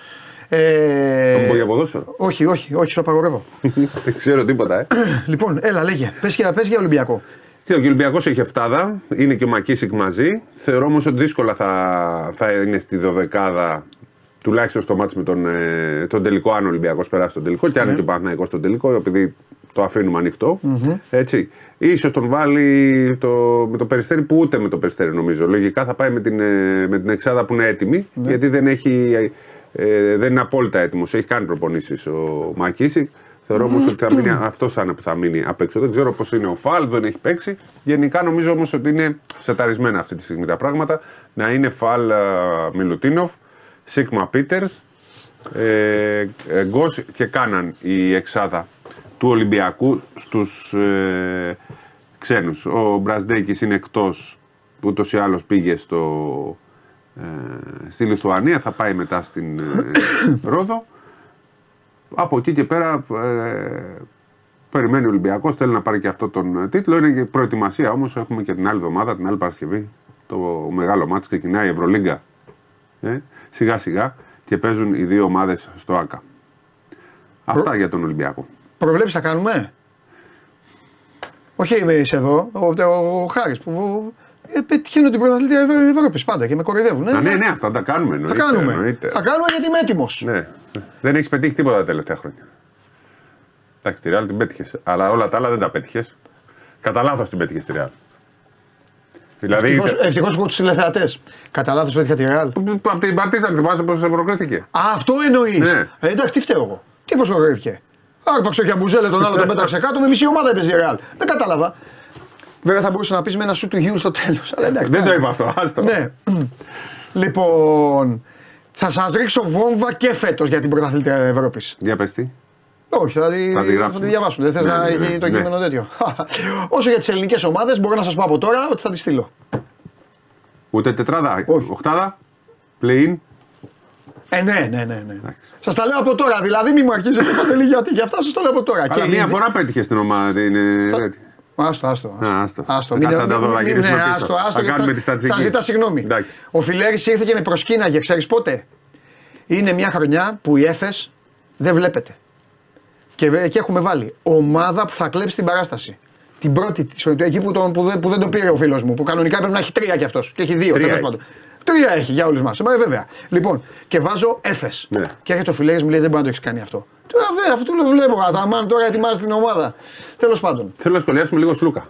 Speaker 1: Ε,
Speaker 3: Θα μου πω για ποδόσφαιρο.
Speaker 1: όχι, όχι, όχι, σου απαγορεύω. <laughs>
Speaker 3: Δεν ξέρω τίποτα, ε.
Speaker 1: λοιπόν, έλα, λέγε. Πες για, πες για Ολυμπιακό.
Speaker 3: Τι, Ο Ολυμπιακός έχει 7, είναι και ο Μακίσικ μαζί. Θεωρώ όμως ότι δύσκολα θα, θα είναι στη δωδεκάδα τουλάχιστον στο μάτι με τον, ε, τον τελικό. Αν ο Ολυμπιακός περάσει τον τελικό, και αν είναι και ο Παναθηναϊκός στον τελικό, επειδή το αφήνουμε ανοιχτό, Έτσι. Ίσως τον βάλει το, με το περιστέρι που ούτε με το περιστέρι νομίζω. Λογικά θα πάει με την, ε, με την εξάδα που είναι έτοιμη, γιατί δεν, έχει, ε, δεν είναι απόλυτα έτοιμος. Έχει κάνει προπονήσεις ο Μακίσικ. Θεωρώ όμως ότι θα μείνει, αυτός θα είναι που θα μείνει απ' έξω. Δεν ξέρω πώς είναι ο Φαλ, δεν έχει παίξει. Γενικά νομίζω όμως ότι είναι σεταρισμένα αυτή τη στιγμή τα πράγματα. Να είναι Φαλ α, Μιλουτίνοφ, Σίγμα Πίτερς, Ε, ε, Γκος και Κάναν η εξάδα του Ολυμπιακού στους ε, ξένους. Ο Μπρασδέκης είναι εκτός που ούτως ή άλλως πήγε στο, ε, στη Λιθουανία, θα πάει μετά στην ε, Ρόδο. Από εκεί και πέρα ε, περιμένει ο Ολυμπιακός, θέλει να πάρει και αυτό τον τίτλο. Είναι και προετοιμασία όμως, έχουμε και την άλλη εβδομάδα, την άλλη Παρασκευή. Το μεγάλο μάτς ξεκινάει η Ευρωλίγκα. Ε, σιγά σιγά και παίζουν οι δύο ομάδες στο ΆΚΑ. Αυτά για τον Ολυμπιακό.
Speaker 1: Προβλέψεις θα κάνουμε; Όχι εμεί εδώ, ο, ο, ο Χάρης που ε, πετυχαίνω την πρωταθλήτρια Ευρώπης πάντα και με κοροϊδεύουν.
Speaker 3: Α, ναι, ναι, αυτά τα κάνουμε.
Speaker 1: Θα
Speaker 3: Εννοείται,
Speaker 1: κάνουμε.
Speaker 3: εννοείται.
Speaker 1: Θα κάνουμε γιατί είμαι έτοιμος.
Speaker 3: Ναι. Δεν έχεις πετύχει τίποτα τα τελευταία χρόνια. Εντάξει, τη Real την πέτυχες. Αλλά όλα τα άλλα δεν τα πέτυχες. Κατά λάθος την πέτυχες στη Real. Δηλαδή.
Speaker 1: Ευτυχώ που τους τηλεθεατές. Κατά λάθος πέτυχα τη Ρεάλ.
Speaker 3: Από την Παρτίζαν θυμάσαι πώ προκρίθηκε.
Speaker 1: Α, αυτό εννοείς.
Speaker 3: Ναι.
Speaker 1: Ε, εντάξει, τι φταίω εγώ. Τι πώς προκρίθηκε. Άρπαξε και αμπουζέλε τον άλλο, τον πέταξε <laughs> κάτω με μισή ομάδα έπαιζε η Ρεάλ. Δεν κατάλαβα. Βέβαια θα μπορούσε να πεις με ένα σου του γιου στο τέλος.
Speaker 3: Δεν το είπα αυτό. Άστο.
Speaker 1: Ναι. λοιπόν, θα σας ρίξω βόμβα και φέτος για την πρωταθλήτρια Ευρώπης.
Speaker 3: Για πες τι.
Speaker 1: Όχι, θα τη,
Speaker 3: Θα τη
Speaker 1: θα
Speaker 3: γράψουμε.
Speaker 1: τη διαβάσουν. Δεν θες
Speaker 3: Ναι,
Speaker 1: να
Speaker 3: ναι,
Speaker 1: έχει
Speaker 3: ναι,
Speaker 1: το
Speaker 3: ναι.
Speaker 1: κείμενο τέτοιο. <laughs> Όσο για τις ελληνικές ομάδες, μπορώ να σας πω από τώρα ότι θα τη στείλω.
Speaker 3: Ούτε τετράδα.
Speaker 1: Όχι.
Speaker 3: Οχτάδα. Play-in.
Speaker 1: Ε, ναι, ναι, ναι. ναι.
Speaker 3: Εντάξει.
Speaker 1: Σας τα λέω από τώρα. Δηλαδή, μη μου αρχίζετε παντελή γιατί. Γι' αυτά σας το λέω από τώρα.
Speaker 3: Αλλά
Speaker 1: η
Speaker 3: μία
Speaker 1: Λιβύη-
Speaker 3: φορά πέτυχες στην ομάδα. την, ε,
Speaker 1: Θα-
Speaker 3: τέτοια.
Speaker 1: Άστο, άστο.
Speaker 3: Α, άστο.
Speaker 1: άστο.
Speaker 3: Κάτσε να τα δω, θα
Speaker 1: μην-
Speaker 3: γυρίσουμε
Speaker 1: ναι,
Speaker 3: πίσω.
Speaker 1: άστο, άστο,
Speaker 3: Θα
Speaker 1: γιατί
Speaker 3: κάνουμε τη στατιστική.
Speaker 1: Θα ζητά συγγνώμη.
Speaker 3: Εντάξει.
Speaker 1: Ο Φιλέρης ήρθε και με προσκύναγε, ξέρεις πότε; Είναι μια χρονιά που η Έφες δεν βλέπετε. Και, ε, και έχουμε βάλει ομάδα που θα κλέψει την παράσταση. Την πρώτη της, εκεί που, τον, που, δεν, που δεν το πήρε ο φίλος μου. Που κανονικά πρέπει να έχει τρία κι αυτός. Και έχει δύο.
Speaker 3: Τρία
Speaker 1: τέλος
Speaker 3: έχει.
Speaker 1: πάντων. Τρία έχει για όλους μας. Ε, βέβαια. Λοιπόν, και βάζω Έφε.
Speaker 3: Ναι.
Speaker 1: Και έρχεται ο Φιλέρης μου λέει δεν μπορεί να το έχεις κάνει αυτό. Του λέω «Δε, αυτό το βλέπω. Αταμάν τώρα ετοιμάζει την ομάδα. Τέλος πάντων.
Speaker 3: Θέλω να σχολιάσουμε λίγο Σλούκα.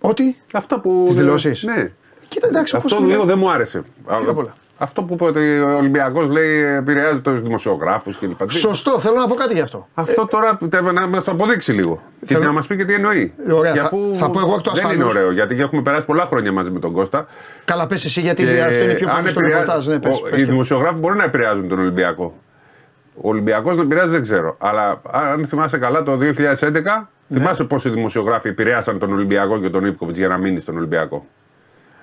Speaker 1: Ότι;
Speaker 3: Αυτά που.
Speaker 1: Τις δηλώσεις.
Speaker 3: Ναι.
Speaker 1: Κοίτα, εντάξει,
Speaker 3: Αυτό
Speaker 1: όπως
Speaker 3: λίγο
Speaker 1: είναι.
Speaker 3: δεν μου άρεσε.
Speaker 1: απ' όλα.
Speaker 3: Αυτό που είπε ότι ο Ολυμπιακός λέει επηρεάζει τους δημοσιογράφους κλπ.
Speaker 1: Σωστό, θέλω να πω κάτι γι' αυτό.
Speaker 3: Αυτό τώρα πρέπει να μας το αποδείξει λίγο. Και
Speaker 1: θέλω-
Speaker 3: να μας πει και τι εννοεί.
Speaker 1: Ωραία,
Speaker 3: Και
Speaker 1: θα-
Speaker 3: αφού
Speaker 1: θα πω εγώ εκ του
Speaker 3: Δεν είναι
Speaker 1: ασφαλούς.
Speaker 3: ωραίο γιατί έχουμε περάσει πολλά χρόνια μαζί με τον Κώστα.
Speaker 1: Καλά, πες εσύ γιατί
Speaker 3: Και
Speaker 1: αυτό είναι πιο
Speaker 3: αν
Speaker 1: πολύ στο
Speaker 3: επηρεάζει-
Speaker 1: ρεπορτάζ. Ναι, πες,
Speaker 3: ο-
Speaker 1: πες
Speaker 3: οι
Speaker 1: και-
Speaker 3: δημοσιογράφοι μπορεί να επηρεάζουν τον Ολυμπιακό. Ο Ολυμπιακός να επηρεάζει δεν ξέρω. Αλλά αν θυμάσαι καλά το 2011,
Speaker 1: Ναι.
Speaker 3: θυμάσαι πόσοι δημοσιογράφοι επηρέασαν τον Ολυμπιακό και τον Ιβκοβιτς για να μείνει στον Ολυμπιακό;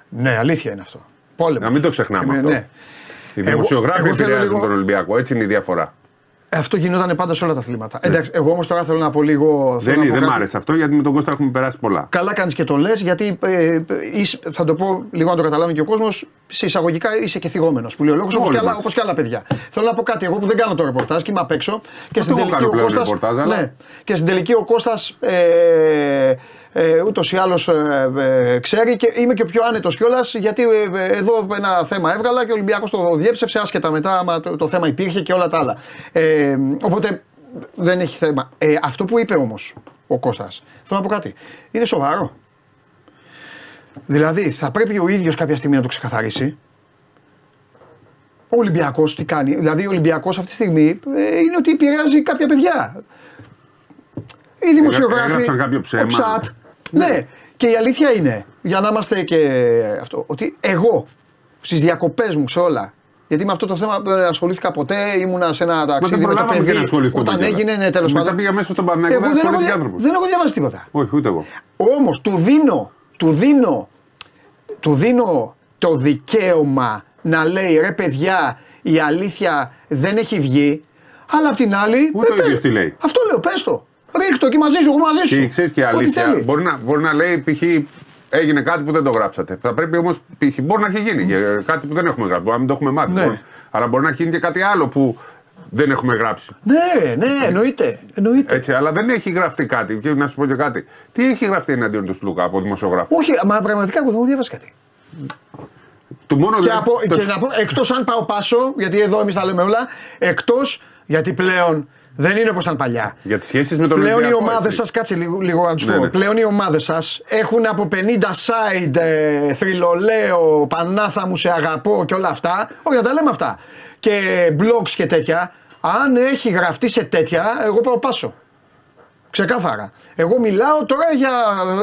Speaker 1: Ναι, αλήθεια είναι αυτό. Πόλεμος.
Speaker 3: Να μην το ξεχνάμε αυτό.
Speaker 1: Ναι.
Speaker 3: Οι
Speaker 1: Εγώ-
Speaker 3: δημοσιογράφοι
Speaker 1: εγώ θέλω
Speaker 3: επηρεάζουν
Speaker 1: λίγο-
Speaker 3: τον Ολυμπιακό. Έτσι είναι η διαφορά.
Speaker 1: Αυτό γινόταν πάντα σε όλα τα αθλήματα. Εντάξει, εγώ όμως τώρα θέλω να πω λίγο. θέλω
Speaker 3: Ναι. Δεν,
Speaker 1: να
Speaker 3: είναι-
Speaker 1: πω
Speaker 3: δεν μ'
Speaker 1: κάτι.
Speaker 3: άρεσε αυτό γιατί με τον Κώστα έχουμε περάσει πολλά.
Speaker 1: Καλά κάνεις και το λες, γιατί ε, ε, είσαι- θα το πω λίγο να το καταλάβει και ο κόσμος. Σε εισαγωγικά είσαι και θυγόμενος που λέει ο λόγος όπως
Speaker 3: Όλοι
Speaker 1: και, άλλα-
Speaker 3: μας.
Speaker 1: όπως και άλλα παιδιά. Θέλω να πω κάτι. Εγώ που δεν κάνω το ρεπορτάζ και είμαι απ' έξω και στην
Speaker 3: εγώ
Speaker 1: τελική
Speaker 3: κάνω
Speaker 1: ο
Speaker 3: πλέον
Speaker 1: Κώστας,
Speaker 3: ρεπορτάζ, αλλά-
Speaker 1: ναι, και στην τελική ο Κώστας ε, ε, ούτως ή άλλως ε, ε, ξέρει και είμαι και ο πιο άνετος κιόλας γιατί ε, ε, εδώ ένα θέμα έβγαλα και ο Ολυμπιακός το διέψευσε άσχετα μετά άμα το, το θέμα υπήρχε και όλα τα άλλα. Ε, οπότε δεν έχει θέμα. Ε, αυτό που είπε όμως ο Κώστας, θέλω να πω κάτι. Είναι σοβαρό. Δηλαδή θα πρέπει ο ίδιος κάποια στιγμή να το ξεκαθαρίσει. Ο Ολυμπιακός τι κάνει. Δηλαδή ο Ολυμπιακός αυτή τη στιγμή ε, είναι ότι επηρεάζει κάποια παιδιά. Οι δημοσιογράφοι.
Speaker 3: έγραψαν κάποιο ψέμα.
Speaker 1: Ο Ψατ. Ναι. Και η αλήθεια είναι, για να είμαστε και αυτό, ότι εγώ στις διακοπές μου σε όλα. Γιατί με αυτό το θέμα δεν ασχολήθηκα ποτέ, ήμουνα σε ένα ταξίδι με το
Speaker 3: προλάβαμε και
Speaker 1: παιδί.
Speaker 3: να ασχοληθούμε
Speaker 1: Όταν
Speaker 3: κιόλας.
Speaker 1: έγινε, ναι, τέλος
Speaker 3: Μετά
Speaker 1: πάντων.
Speaker 3: πήγα μέσα στον Παναθηναϊκό,
Speaker 1: Εγώ
Speaker 3: δεν
Speaker 1: δεν έχω,
Speaker 3: ασχολήθηκε
Speaker 1: δια-
Speaker 3: άνθρωπος.
Speaker 1: δεν έχω διαβάσει τίποτα.
Speaker 3: Όχι, ούτε εγώ.
Speaker 1: Όμως του δίνω, του δίνω, του δίνω το δικαίωμα να λέει ρε παιδιά η αλήθεια δεν έχει βγει. Αλλά απ' την άλλη.
Speaker 3: Ούτε ο
Speaker 1: ε,
Speaker 3: ίδιος
Speaker 1: πε-
Speaker 3: τι λέει.
Speaker 1: Αυτό λέω, πες το. Ρίχτω και μαζί σου, εγώ μαζί σου.
Speaker 3: Και ξέρεις και
Speaker 1: Ό,τι
Speaker 3: αλήθεια.
Speaker 1: θέλει.
Speaker 3: Μπορεί να, μπορεί να λέει π.χ. έγινε κάτι που δεν το γράψατε. Θα πρέπει όμως. Μπορεί να έχει γίνει και κάτι που δεν έχουμε γράψει. Μπορεί να μην το έχουμε μάθει.
Speaker 1: Ναι.
Speaker 3: Μπορεί- Αλλά μπορεί να έχει γίνει και κάτι άλλο που δεν έχουμε γράψει.
Speaker 1: Ναι, ναι, εννοείται. εννοείται.
Speaker 3: Έτσι, αλλά δεν έχει γραφτεί κάτι. Και να σου πω και κάτι. Τι έχει γραφτεί εναντίον του Σλούκα από δημοσιογράφο;
Speaker 1: Όχι, μα πραγματικά εγώ δεν έχω διαβάσει κάτι.
Speaker 3: Το μόνο
Speaker 1: Και,
Speaker 3: δεν-
Speaker 1: από,
Speaker 3: το-
Speaker 1: και να πω, εκτός αν πάω πάσο, γιατί εδώ εμείς τα λέμε όλα, εκτός γιατί πλέον δεν είναι όπως ήταν παλιά.
Speaker 3: Για τις σχέσεις με τον
Speaker 1: Πλέον οι
Speaker 3: Ολυμπιακό.
Speaker 1: ομάδες
Speaker 3: έτσι.
Speaker 1: σας, κάτσε λίγο, λίγο να τους
Speaker 3: Ναι,
Speaker 1: πω.
Speaker 3: ναι.
Speaker 1: Πλέον οι ομάδες σας έχουν από 50 side, ε, θρυλολέο, πανάθα μου σε αγαπώ και όλα αυτά. Όχι, να τα λέμε αυτά. Και blogs και τέτοια. Αν έχει γραφτεί σε τέτοια, εγώ πάω πάσο. Ξεκάθαρα. Εγώ μιλάω τώρα για,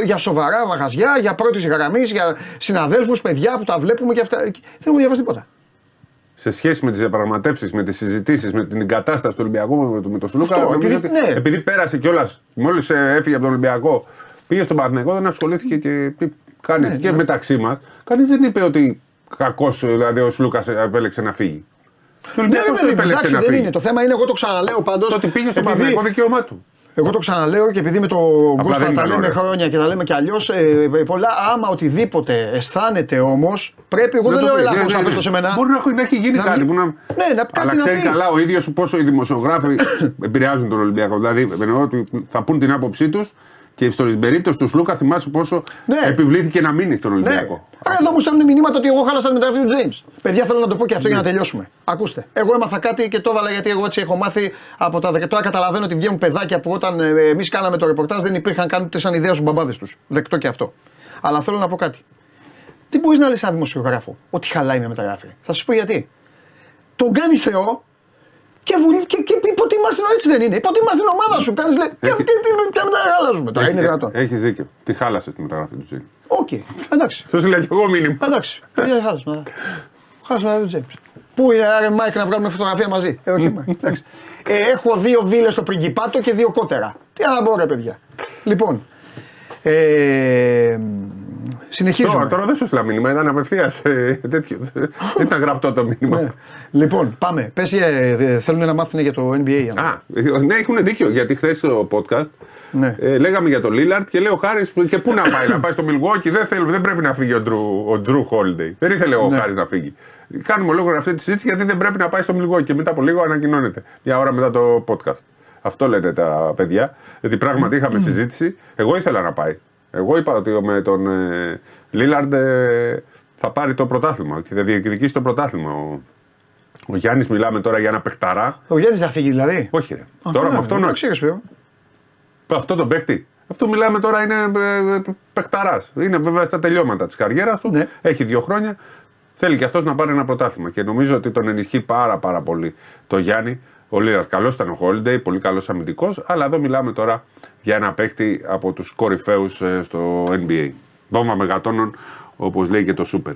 Speaker 1: για σοβαρά μαγαζιά, για πρώτης γραμμής, για συναδέλφους, παιδιά που τα βλέπουμε και αυτά. Δεν έχω διαβάσει τίποτα.
Speaker 3: Σε σχέση με τις διαπραγματεύσεις, με τις συζητήσεις, με την κατάσταση του Ολυμπιακού με, το- με τον Σλούκα.
Speaker 1: Αυτό,
Speaker 3: νομίζω
Speaker 1: επειδή-
Speaker 3: ότι
Speaker 1: ναι.
Speaker 3: επειδή πέρασε κιόλας, μόλις έφυγε από τον Ολυμπιακό, πήγε στον Παναθηναϊκό, δεν ασχολήθηκε και πει- κάνεις.
Speaker 1: Ναι,
Speaker 3: και μεταξύ μας, κανείς δεν είπε ότι κακός δηλαδή ο Σλούκα επέλεξε να φύγει. Ο
Speaker 1: Ναι,
Speaker 3: Ολυμπιακός
Speaker 1: ρε
Speaker 3: δεν
Speaker 1: παιδί, μου,
Speaker 3: επέλεξε
Speaker 1: εντάξει,
Speaker 3: να
Speaker 1: δεν
Speaker 3: φύγει.
Speaker 1: είναι. Το θέμα είναι, εγώ το ξαναλέω πάντως.
Speaker 3: Το ότι πήγε στον Παναθηναϊκό δικαίωμά του.
Speaker 1: Εγώ το ξαναλέω και επειδή με τον Κώστα
Speaker 3: δεν
Speaker 1: τα
Speaker 3: ήταν
Speaker 1: λέμε
Speaker 3: ωραίο.
Speaker 1: χρόνια και τα λέμε κι αλλιώς. Ε, πολλά, άμα οτιδήποτε αισθάνεται όμως, πρέπει. Εγώ δεν
Speaker 3: το
Speaker 1: λέω
Speaker 3: πει.
Speaker 1: έλα
Speaker 3: Ναι,
Speaker 1: Κώστα,
Speaker 3: ναι,
Speaker 1: πες
Speaker 3: ναι.
Speaker 1: το σε μένα.
Speaker 3: Μπορεί να, έχει- να έχει γίνει
Speaker 1: Να
Speaker 3: κάτι
Speaker 1: βγει-
Speaker 3: που να.
Speaker 1: Ναι, να κάτι
Speaker 3: Αλλά
Speaker 1: να
Speaker 3: ξέρει
Speaker 1: πει.
Speaker 3: καλά ο ίδιος πόσο οι δημοσιογράφοι <laughs> επηρεάζουν τον Ολυμπιακό. Δηλαδή, εννοώ ότι θα πούν την άποψή τους και στην περίπτωση του Σλούκα θυμάσαι πόσο
Speaker 1: Ναι.
Speaker 3: επιβλήθηκε να μείνει στον
Speaker 1: Ναι.
Speaker 3: Ολυμπιακό.
Speaker 1: Άρα εδώ μου στέλνουν μηνύματα ότι εγώ χάλασα την μεταγραφή του James. Παιδιά, θέλω να το πω και αυτό για να
Speaker 3: Ναι.
Speaker 1: τελειώσουμε. Ακούστε. Εγώ έμαθα κάτι και το έβαλα γιατί εγώ έτσι έχω μάθει από τα δεκαετία. Τώρα καταλαβαίνω ότι βγαίνουν παιδάκια που όταν εμείς κάναμε το ρεπορτάζ δεν υπήρχαν καν ούτε σαν ιδέα στου μπαμπάδες τους. Δεκτό και αυτό. Αλλά θέλω να πω κάτι. Τι μπορείς να λες σαν δημοσιογράφο, Ότι χαλάει μια μεταγραφή. Θα σου πω γιατί. Τον κάνει Θεό και, βουλ- και, και υποτιμάς την έτσι δεν είναι. Υποτιμάς την ομάδα σου. Κάνεις λέει. Και
Speaker 3: Έχει-
Speaker 1: τι τι- τι μεταγραφάζουμε τώρα. Είναι δυνατόν.
Speaker 3: Έχεις δίκιο. Τι χάλασες τη μεταγραφή του Τζιν.
Speaker 1: Οκ. Εντάξει.
Speaker 3: Αυτό λέει και εγώ μήνυμα.
Speaker 1: Εντάξει. Παιδιά, χάσαμε. Χάσαμε τον James. Πού είναι, άρε Μάικ, να βγάλουμε φωτογραφία μαζί. Ε, όχι, Μάικ. Εντάξει. Ε, έχω δύο βίλες στο Πριγκιπάτο και δύο κότερα. Τι να πω, ρε παιδιά. Λοιπόν. Ε, συνεχίζουμε.
Speaker 3: Τώρα, τώρα δεν σου στείλα μήνυμα, ήταν απευθείας τέτοιο. Δεν <laughs> ήταν γραπτό το μήνυμα.
Speaker 1: Ναι. Λοιπόν, πάμε. Πες, ε, ε, θέλουν να μάθουν για το NBA.
Speaker 3: Α, ναι, έχουν δίκιο γιατί χθες στο podcast
Speaker 1: Ναι.
Speaker 3: ε, λέγαμε για τον Λίλαρτ και λέει ο Χάρης και πού να πάει, να πάει στο Milwaukee. Δεν, θέλει, δεν πρέπει να φύγει ο Drew, ο Drew Holiday. Δεν ήθελε ο
Speaker 1: Ναι.
Speaker 3: Χάρης να φύγει. Κάνουμε λόγω αυτή τη συζήτηση γιατί δεν πρέπει να πάει στο Milwaukee και μετά από λίγο ανακοινώνεται. Μια ώρα μετά το podcast. Αυτό λένε τα παιδιά. Γιατί πράγματι είχαμε συζήτηση. Εγώ ήθελα να πάει. Εγώ είπα ότι με τον ε, Λίλαρντ ε, θα πάρει το πρωτάθλημα και θα διεκδικήσει το πρωτάθλημα. Ο, ο Γιάννης, μιλάμε τώρα για ένα παιχταρά.
Speaker 1: Ο Γιάννης θα φύγει δηλαδή;
Speaker 3: Όχι, ρε.
Speaker 1: Α,
Speaker 3: τώρα
Speaker 1: ναι,
Speaker 3: με αυτόν.
Speaker 1: εντάξει, ρε Σπύρο.
Speaker 3: Αυτό τον παίχτη. Αυτό μιλάμε τώρα είναι ε, παιχταράς. Είναι βέβαια στα τελειώματα της καριέρας του.
Speaker 1: Ναι.
Speaker 3: Έχει δύο χρόνια. Θέλει και αυτός να πάρει ένα πρωτάθλημα. Και νομίζω ότι τον ενισχύει πάρα, πάρα πολύ το Γιάννη. Ο Λίρα καλός ήταν ο Holiday, πολύ καλός αμυντικός. Αλλά εδώ μιλάμε τώρα για ένα παίχτη από τους κορυφαίους στο NBA. Βόμβα μεγατόνων, όπως λέει και το Σούπερ.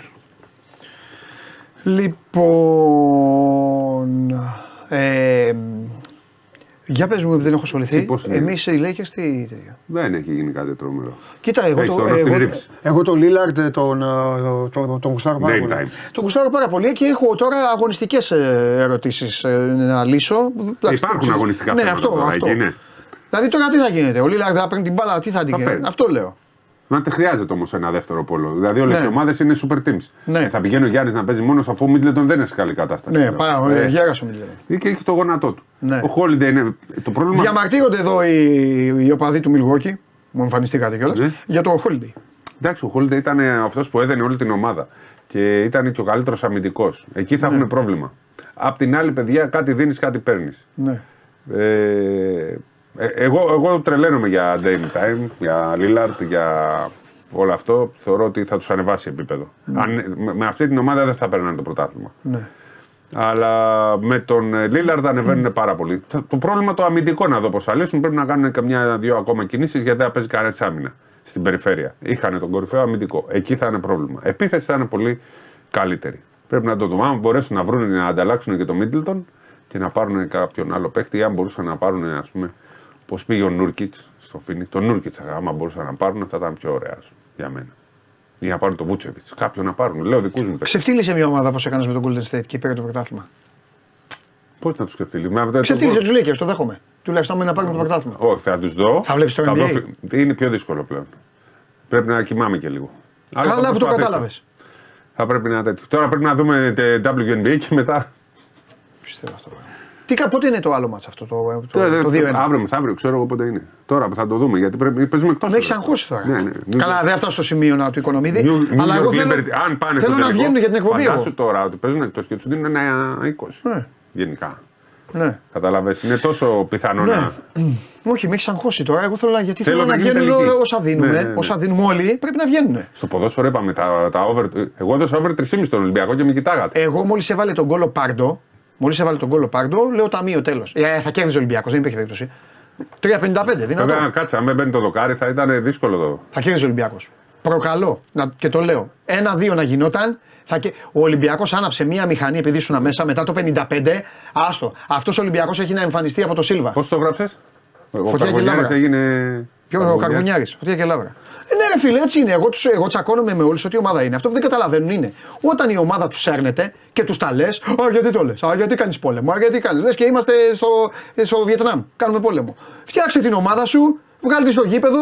Speaker 1: Λοιπόν. Ε, για πες μου, δεν έχω ασχοληθεί.
Speaker 3: Εσύ πώς είναι;
Speaker 1: Εμείς οι Lakers τι.
Speaker 3: Δεν έχει γίνει κάτι τρομερό.
Speaker 1: Κοίτα, εγώ
Speaker 3: Έχεις
Speaker 1: το,
Speaker 3: τον Austin
Speaker 1: εγώ,
Speaker 3: Reeves.
Speaker 1: εγώ τον Λίλαρντ τον, ε, τον, τον γουστάρω πάρα
Speaker 3: Game
Speaker 1: πολύ.
Speaker 3: time.
Speaker 1: Τον γουστάρω πάρα πολύ και έχω τώρα αγωνιστικές ερωτήσεις να λύσω. Εντάξει,
Speaker 3: Υπάρχουν
Speaker 1: το-
Speaker 3: αγωνιστικά
Speaker 1: ναι,
Speaker 3: θέματα
Speaker 1: αυτό,
Speaker 3: τώρα,
Speaker 1: αυτό.
Speaker 3: εκεί είναι.
Speaker 1: Δηλαδή τώρα τι θα γίνεται, ο Λίλαρντ θα παίρνει την μπάλα, τι θα την κάνει.
Speaker 3: παίρνει.
Speaker 1: Αυτό λέω.
Speaker 3: Να τε χρειάζεται όμως ένα δεύτερο πόλο. Δηλαδή όλες
Speaker 1: Ναι.
Speaker 3: οι ομάδες είναι super teams.
Speaker 1: Ναι.
Speaker 3: Ε, Θα πηγαίνει ο Γιάννης να παίζει μόνος αφού ο Μίτλετον δεν είναι σε καλή κατάσταση.
Speaker 1: Ναι,
Speaker 3: πλέον.
Speaker 1: πάρα
Speaker 3: Ε,
Speaker 1: πολύ. Γέρασε ο Μίτλετον.
Speaker 3: Και έχει το γόνατό του.
Speaker 1: Ναι.
Speaker 3: Ο Χόλιντε είναι. Το πρόβλημα.
Speaker 1: Διαμαρτύρονται εδώ οι, οι οπαδοί του Μιλγόκη. Μου εμφανιστήκατε κιόλας.
Speaker 3: Ναι.
Speaker 1: Για το Holiday.
Speaker 3: Εντάξει, ο Χόλιντε ήταν αυτός που έδαινε όλη την ομάδα. Και ήταν και ο καλύτερος αμυντικός. Εκεί θα έχουν πρόβλημα. Απ' την άλλη, παιδιά, κάτι δίνεις, κάτι παίρνεις.
Speaker 1: Ναι.
Speaker 3: Ε, ε, εγώ, εγώ τρελαίνομαι για Dame Time, για Lillard, για όλο αυτό. Θεωρώ ότι θα τους ανεβάσει επίπεδο. Αν, με, με αυτή την ομάδα δεν θα παίρνανε το πρωτάθλημα.
Speaker 1: ναι.
Speaker 3: Αλλά με τον Λίλαρντ ανεβαίνουν πάρα πολύ. Το- Το πρόβλημα το αμυντικό να δω πώς θα λύσουν. Πρέπει να κάνουν καμιά-δύο ακόμα κινήσεις γιατί δεν θα παίζει κανένας άμυνα στην περιφέρεια. Είχαν τον κορυφαίο αμυντικό. Εκεί θα είναι πρόβλημα. Επίθεση θα είναι πολύ καλύτερη. Πρέπει να το δούμε. Αν μπορέσουν να βρουν να ανταλλάξουν και το Μίτλτον και να πάρουν κάποιον άλλο παίχτη, ή αν μπορούσαν να πάρουν, ας πούμε, πώς πήγε ο Νούρκιτς στο Φίνικ. Το Νούρκιτς, άμα μπορούσαν να πάρουν, θα ήταν πιο ωραία σου, για μένα. Ή να πάρουν το Βούτσεβιτς. Κάποιον να πάρουν. Λέω δικούς μου παίχτε.
Speaker 1: Ξεφτύλισε μια ομάδα όπως έκανες με τον Golden State και πήρε το πρωτάθλημα.
Speaker 3: Πώς να τους σκεφτεί. Με αυτά-
Speaker 1: Ξεφτύλισε τους Lakers, το δέχομαι. Τουλάχιστον με να πάρουν το πρωτάθλημα.
Speaker 3: Όχι, θα τους δω.
Speaker 1: Θα βλέπεις το
Speaker 3: δω
Speaker 1: NBA?
Speaker 3: φι- Είναι πιο δύσκολο πλέον. Πρέπει να κοιμάμαι και λίγο. Αλλά θα
Speaker 1: Καλά που το
Speaker 3: προσπαθήσω.
Speaker 1: κατάλαβες.
Speaker 3: Θα πρέπει να τέτοιο. Τώρα πρέπει να δούμε τε- WNBA και μετά.
Speaker 1: Πιστεύω αυτό. Τι, κα- πότε είναι το άλλο μάτς αυτό, το, το,
Speaker 3: Τώρα,
Speaker 1: το, 2-1.
Speaker 3: αύριο μεθαύριο, ξέρω εγώ πότε είναι. Τώρα θα το δούμε γιατί πρέπει, παίζουμε εκτός.
Speaker 1: Με έχεις αγχώσει τώρα.
Speaker 3: Ναι, ναι.
Speaker 1: Καλά, δεν φτάσω στο σημείο να του οικονομίδη.
Speaker 3: New, New
Speaker 1: αλλά εγώ
Speaker 3: York
Speaker 1: θέλω,
Speaker 3: Liberty, αν πάνε
Speaker 1: θέλω
Speaker 3: στο
Speaker 1: να
Speaker 3: τελικό,
Speaker 1: βγαίνουν για την εκπομπή.
Speaker 3: Φαντάσου
Speaker 1: Εγώ.
Speaker 3: τώρα ότι παίζουν εκτός και τους δίνουν ένα 20.
Speaker 1: Ναι.
Speaker 3: Γενικά.
Speaker 1: Ναι.
Speaker 3: Καταλαβες, είναι τόσο πιθανό
Speaker 1: Ναι.
Speaker 3: να.
Speaker 1: Όχι, με έχεις αγχώσει τώρα. Εγώ θέλω να, γιατί
Speaker 3: Θέλω
Speaker 1: θέλω,
Speaker 3: να
Speaker 1: να,
Speaker 3: γίνει
Speaker 1: βγαίνουν
Speaker 3: τελική.
Speaker 1: όσα δίνουμε.
Speaker 3: Ναι, ναι, ναι.
Speaker 1: Όσα δίνουμε όλοι πρέπει να βγαίνουν.
Speaker 3: Στο ποδόσφαιρο είπαμε τα, τα over. Εγώ έδωσα over 3,5 στον Ολυμπιακό και με κοιτάγατε.
Speaker 1: Εγώ μόλις έβαλε τον κόλλο Πάρντο, μόλις έβαλε τον κόλλο Πάρντο, λέω ταμείο τέλος. Ε, θα κέρδιζε ο Ολυμπιακός, δεν υπήρχε περίπτωση. 3,55 δυνατό.
Speaker 3: Βέβαια, κάτσε, αν δεν μπαίνει το δοκάρι θα ήταν δύσκολο εδώ.
Speaker 1: Θα κέρδιζε ο Ολυμπιακός. Προκαλώ να, και το λέω. Ένα-δύο να γινόταν. Θα και, ο Ολυμπιακός άναψε μία μηχανή επειδή ήσουν μέσα μετά το 55. Άστο. Αυτός ο Ολυμπιακός έχει να εμφανιστεί από το Σίλβα.
Speaker 3: Πώς το γράψες, Ο
Speaker 1: Φωτιά και
Speaker 3: Καρβονιάρης
Speaker 1: λάβρα.
Speaker 3: έγινε.
Speaker 1: Ποιο ο Καρβουνιάρη, φωτιά και λάβρα. Ε, ναι, ρε φίλε, έτσι είναι. Εγώ, τους, εγώ τσακώνομαι με όλους ότι η ομάδα είναι. Αυτό που δεν καταλαβαίνουν είναι όταν η ομάδα τους σέρνεται και τους τα λες, Α, γιατί το λες, Α, γιατί κάνεις πόλεμο, Α, γιατί κάνει. Λες και είμαστε στο, στο Βιετνάμ, κάνουμε πόλεμο. Φτιάξε την ομάδα σου, βγάλει της στο γήπεδο,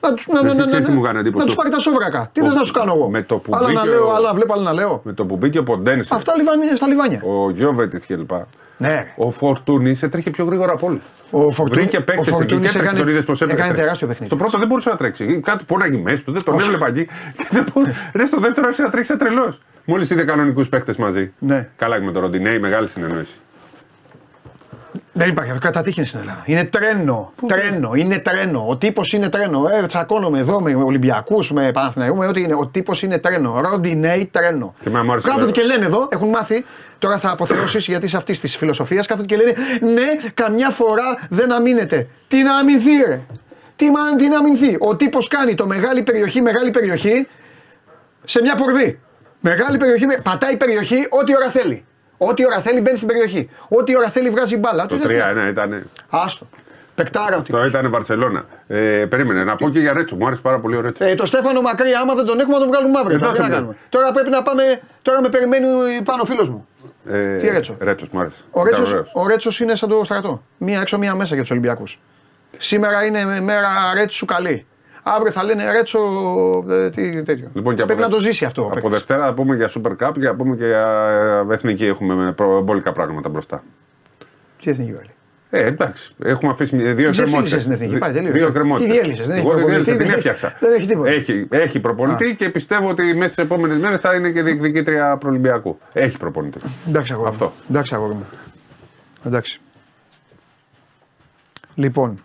Speaker 1: να τους να, να,
Speaker 3: Εσύ
Speaker 1: να,
Speaker 3: ξέρεις
Speaker 1: να,
Speaker 3: τι μου κάνει εντύπωση.
Speaker 1: να τους πάρει τα σόβρακα. Τι
Speaker 3: Ο-
Speaker 1: θες να σου κάνω εγώ;
Speaker 3: με το που
Speaker 1: άλλα να
Speaker 3: μπήκε
Speaker 1: λέω,
Speaker 3: ο-
Speaker 1: άλλα να βλέπω, άλλα να λέω.
Speaker 3: Με το που μπήκε ο Ποντένσε,
Speaker 1: Αυτά λιβάνια, στα λιβάνια.
Speaker 3: ο Γιώβετ κλπ.
Speaker 1: Ναι, ρε.
Speaker 3: Ο Φορτούνη έτρεχε πιο γρήγορα από όλους.
Speaker 1: Ο Φορτούνη-
Speaker 3: Βρήκε
Speaker 1: ο
Speaker 3: παίχτε εκεί
Speaker 1: Φορτούνης
Speaker 3: και έτρεξε
Speaker 1: έκανε-
Speaker 3: τον είδες πώ έτρεξε.
Speaker 1: έκανε τεράστιο παιχνίδι.
Speaker 3: Στο πρώτο δεν μπορούσε να τρέξει. Κάτι πόναγε μέσα του, δεν τον έβλεπα εκεί. Και <laughs> δεν μπο- Ρε στο δεύτερο άρχισε να τρέξει τρελός. Μόλις είδε κανονικούς παίχτε μαζί.
Speaker 1: Ναι.
Speaker 3: Καλά και με τον Ροντινέη, μεγάλη συνεννόηση.
Speaker 1: Δεν υπάρχει αυτό. Κατατύχει στην Ελλάδα. Είναι τρένο. τρένο. Είναι τρένο. Ο τύπος είναι τρένο. Ε, τσακώνομαι εδώ με Ολυμπιακούς, με Παναθηναϊκούς, με ό,τι είναι. Ο τύπος είναι τρένο. Ροντινέι τρένο.
Speaker 3: Και εμένα μου άρεσε
Speaker 1: Κάθονται
Speaker 3: το-
Speaker 1: και λένε εδώ, έχουν μάθει. Τώρα θα αποθεώσεις γιατί είσαι αυτής της φιλοσοφίας. Κάθονται και λένε Ναι, καμιά φορά δεν αμήνεται. Τι να αμυνθεί, ρε. Τι, μα, τι να αμυνθεί. Ο τύπος κάνει το μεγάλη περιοχή, μεγάλη περιοχή σε μια πορδί. Μεγάλη περιοχή, με- πατάει περιοχή ό,τι ώρα θέλει. Ό,τι ώρα θέλει μπαίνει στην περιοχή. Ό,τι ώρα θέλει βγάζει μπάλα.
Speaker 3: Το
Speaker 1: Τι δεν-
Speaker 3: 3-1 ήταν.
Speaker 1: Άστο. Πεκτάρα ότι.
Speaker 3: Το ήταν Βαρσελόνα. Ε, περίμενε να πω και για Ρέτσο. Μου άρεσε πάρα πολύ ο Ρέτσο.
Speaker 1: Ε, το Στέφανο Μακρύ, άμα δεν τον έχουμε, να τον βγάλουμε αύριο.
Speaker 3: Ε,
Speaker 1: Τώρα, τι να
Speaker 3: δώσε μου.
Speaker 1: κάνουμε. Τώρα πρέπει να πάμε. Τώρα με περιμένει πάνω ο φίλος μου.
Speaker 3: Ε,
Speaker 1: τι Ρέτσο;
Speaker 3: Ρέτσος, μου άρεσε.
Speaker 1: Ο
Speaker 3: Ήταν
Speaker 1: Ρέτσος,
Speaker 3: ωραίος.
Speaker 1: ο Ρέτσος είναι σαν το στρατό. Μία έξω, μία μέσα για τους Ολυμπιακούς. Σήμερα είναι μέρα Ρέτσου καλή. Αύριο θα λένε Ρέτσο. Ε, τι, τέτοιο.
Speaker 3: Λοιπόν, και από
Speaker 1: πρέπει να το
Speaker 3: Δευ-
Speaker 1: ζήσει αυτό. ο
Speaker 3: Από
Speaker 1: παίκτης.
Speaker 3: Δευτέρα θα πούμε για Super Cup και θα πούμε και για ε, εθνική. Έχουμε με προ- μπόλικα πράγματα μπροστά.
Speaker 1: Τι εθνική βάλει.
Speaker 3: Ε, εντάξει. Έχουμε αφήσει δύο
Speaker 1: ξεφύγησες
Speaker 3: εκκρεμότητες.
Speaker 1: στην εθνική, πάει, τελείωσε.
Speaker 3: Δύο εκκρεμότητες.
Speaker 1: Τι διέλυσες, δεν έχει
Speaker 3: Εγώ δεν
Speaker 1: προπονητή,
Speaker 3: διέλυσα, την
Speaker 1: δεν έχει-
Speaker 3: έφτιαξα.
Speaker 1: δεν έχει τίποτα.
Speaker 3: Έχει, έχει προπονητή και πιστεύω ότι μέσα στις επόμενες μέρες θα είναι και διεκδικήτρια προολυμπιακού. Έχει προπονητή.
Speaker 1: Εντάξει, αγόρι μου.
Speaker 3: Αυτό.
Speaker 1: Εντάξει, αγόρι μου. Εντάξει. Λοιπόν,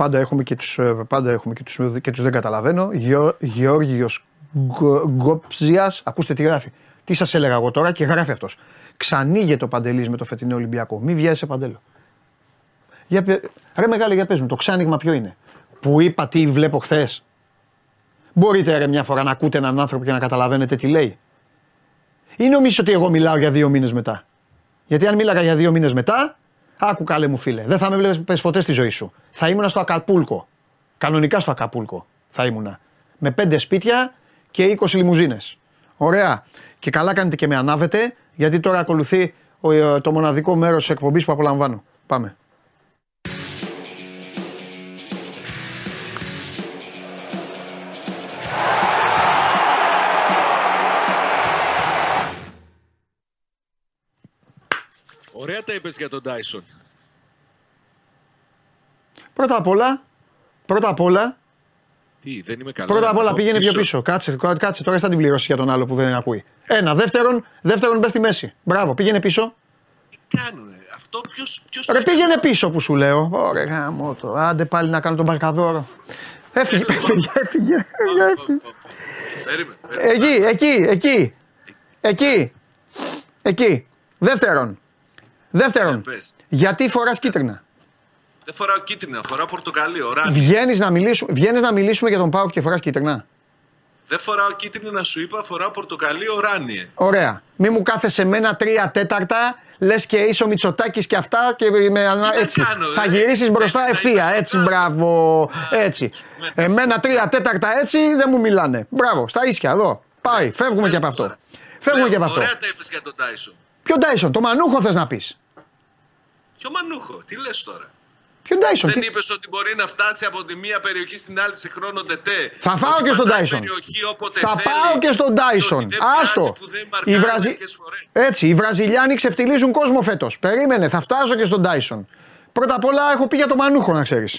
Speaker 1: πάντα έχουμε και τους, ε, πάντα έχουμε και τους, και τους δεν καταλαβαίνω. Γεω, Γεώργιος Γκο- Γκοψιάς, ακούστε τι γράφει. Τι σας έλεγα εγώ τώρα και γράφει αυτός. Ξανήγεται ο Παντελής με το φετινό Ολυμπιακό. Μη βιάζεσαι Παντέλο. Για, πε- ρε μεγάλε για πες μου, το ξάνοιγμα ποιο είναι; Που είπα τι βλέπω χθες. Μπορείτε ρε μια φορά να ακούτε έναν άνθρωπο και να καταλαβαίνετε τι λέει. Ή νομίζεις ότι εγώ μιλάω για δύο μήνες μετά; Γιατί αν μίλαγα για δύο μήνες μετά, άκου καλέ μου φίλε, δεν θα με βλέπεις ποτέ στη ζωή σου. Θα ήμουνα στο Ακαπούλκο. Κανονικά στο Ακαπούλκο θα ήμουνα. Με πέντε σπίτια και 20 λιμουζίνες. Ωραία. Και καλά κάνετε και με ανάβετε, γιατί τώρα ακολουθεί ο- ε, το μοναδικό μέρος της εκπομπής που απολαμβάνω. Πάμε.
Speaker 4: Ωραία τα είπες για τον Τάισον.
Speaker 1: Πρώτα απ' όλα, πρώτα απ' όλα,
Speaker 4: Τι, δεν είμαι καλά.
Speaker 1: Πρώτα απ' όλα
Speaker 4: Εγώ
Speaker 1: πήγαινε πιο πίσω. Κάτσε, κάτσε τώρα θα την πληρώσει για τον άλλο που δεν ακούει. Ένα. Δεύτερον, δεύτερον μπε στη μέση. Μπράβο, πήγαινε πίσω.
Speaker 4: Τι κάνουνε. Αυτό ποιος, ποιος το
Speaker 1: Ρε
Speaker 4: έκανε.
Speaker 1: πήγαινε πίσω που σου λέω. Ωραία, γάμο το. Άντε πάλι να κάνω τον παρκαδόρο. Έφυγε, έφυγε, έφυγε. έφυγε.
Speaker 4: Περίμενε, περίμενε.
Speaker 1: Εκεί, εκεί, εκεί. Εκεί. Εκεί. Δεύτερον. Δεύτερον.
Speaker 4: Πες.
Speaker 1: Γιατί φοράς κίτρινα;
Speaker 4: Δεν φοράω κίτρινα, φοράω πορτοκαλί, οράνι.
Speaker 1: Βγαίνεις να, μιλήσουμε, βγαίνεις να μιλήσουμε για τον Πάο και φοράς κίτρινα;
Speaker 4: Δεν φοράω κίτρινα, σου είπα, φοράω πορτοκαλί, οράνιε.
Speaker 1: Ωραία. Μη μου κάθεσαι με ένα τρία τέταρτα, λες και είσαι ο Μητσοτάκης και αυτά και με,
Speaker 4: να
Speaker 1: έτσι.
Speaker 4: κάνω,
Speaker 1: θα
Speaker 4: ε,
Speaker 1: γυρίσεις
Speaker 4: θέλεις
Speaker 1: μπροστά
Speaker 4: να
Speaker 1: ευθεία.
Speaker 4: είμαι
Speaker 1: Έτσι,
Speaker 4: σοκάρι.
Speaker 1: μπράβο.
Speaker 4: Α,
Speaker 1: Έτσι.
Speaker 4: ναι.
Speaker 1: Εμένα τρία τέταρτα έτσι δεν μου μιλάνε. Μπράβο, στα ίσια εδώ. Πάει, φεύγουμε
Speaker 4: Πες
Speaker 1: και από
Speaker 4: το
Speaker 1: αυτό.
Speaker 4: τώρα.
Speaker 1: Φεύγουμε
Speaker 4: Ωραία,
Speaker 1: και από αυτό.
Speaker 4: Ωραία τα είπες για τον Τάισον.
Speaker 1: Ποιο Ντάισον, το μανούχο θες να πεις.
Speaker 4: Ποιο μανούχο, τι λες τώρα;
Speaker 1: Ποιο Ντάισον.
Speaker 4: Δεν
Speaker 1: τι-
Speaker 4: είπες ότι μπορεί να φτάσει από τη μία περιοχή στην άλλη σε χρόνο τετέ.
Speaker 1: Θα φάω
Speaker 4: Ότι
Speaker 1: και στον
Speaker 4: πατάει
Speaker 1: Dyson.
Speaker 4: περιοχή όποτε
Speaker 1: Θα
Speaker 4: θέλει.
Speaker 1: πάω και στον
Speaker 4: Και
Speaker 1: Ντάισον.
Speaker 4: ότι δεν πειράζει
Speaker 1: Άστο.
Speaker 4: που δεν
Speaker 1: Οι,
Speaker 4: μαρκάρει
Speaker 1: Βραζι...
Speaker 4: μερικές φορές.
Speaker 1: Έτσι, οι Βραζιλιάνοι ξεφτιλίζουν κόσμο φέτος. Περίμενε, θα φτάσω και στον Ντάισον. Πρώτα απ' όλα έχω πει για το μανούχο να ξέρεις.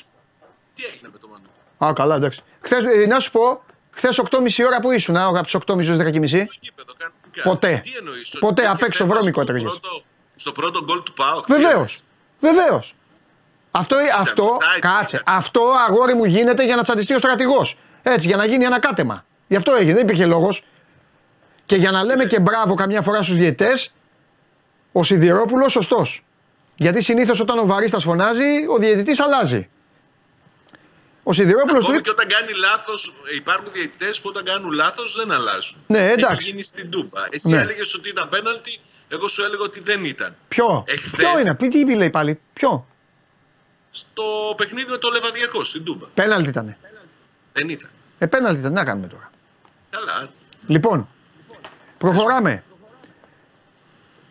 Speaker 4: Τι έγινε με το μανούχο;
Speaker 1: Α, καλά, εντάξει. Χθες, ε, να σου πω, χθες 8.30 ώρα που ήσουν, α, από τι 8.30 έω 10.30.
Speaker 4: Στο γήπεδο, κανονικά.
Speaker 1: Ποτέ.
Speaker 4: Τι εννοείς, ότι
Speaker 1: Ποτέ,
Speaker 4: υπήρχε
Speaker 1: απ' έξω
Speaker 4: θέμα
Speaker 1: βρώμικο
Speaker 4: στο
Speaker 1: έτρεγες.
Speaker 4: πρώτο- Στο πρώτο γκολ του ΠΑΟΚ; τι
Speaker 1: Βεβαίω.
Speaker 4: Εννοείς.
Speaker 1: Βεβαίως. Αυτό, αυτό,
Speaker 4: offside,
Speaker 1: κάτσε.
Speaker 4: ήταν.
Speaker 1: Αυτό αγόρι μου γίνεται για να τσαντιστεί ο στρατηγός. Έτσι, για να γίνει ένα κάτεμα. Γι' αυτό έγινε, δεν υπήρχε λόγος. Και για να λέμε και μπράβο καμιά φορά στους διαιτές, ο Σιδηρόπουλος σωστός. Γιατί συνήθως όταν ο Βαρίστας φωνάζει, ο διαιτητής αλλάζει. Ο Ο Σιδηρόπουλος του
Speaker 4: Ακόμη
Speaker 1: είπε.
Speaker 4: και όταν κάνει λάθος, υπάρχουν διαιτητές που όταν κάνουν λάθος δεν αλλάζουν.
Speaker 1: Ναι, εντάξει.
Speaker 4: Έχει γίνει στην Τούμπα. Εσύ
Speaker 1: Ναι.
Speaker 4: έλεγες ότι ήταν πέναλτι, εγώ σου έλεγα ότι δεν ήταν.
Speaker 1: Ποιο,
Speaker 4: Εχθές.
Speaker 1: ποιο είναι, πει τι είπε λέει πάλι, ποιο;
Speaker 4: Στο παιχνίδι με το Λεβαδιακό στην Τούμπα.
Speaker 1: Πέναλτι ήταν.
Speaker 4: Δεν ήταν.
Speaker 1: Ε, πέναλτι ήταν, τι να κάνουμε τώρα.
Speaker 4: Καλά.
Speaker 1: Λοιπόν, προχωράμε.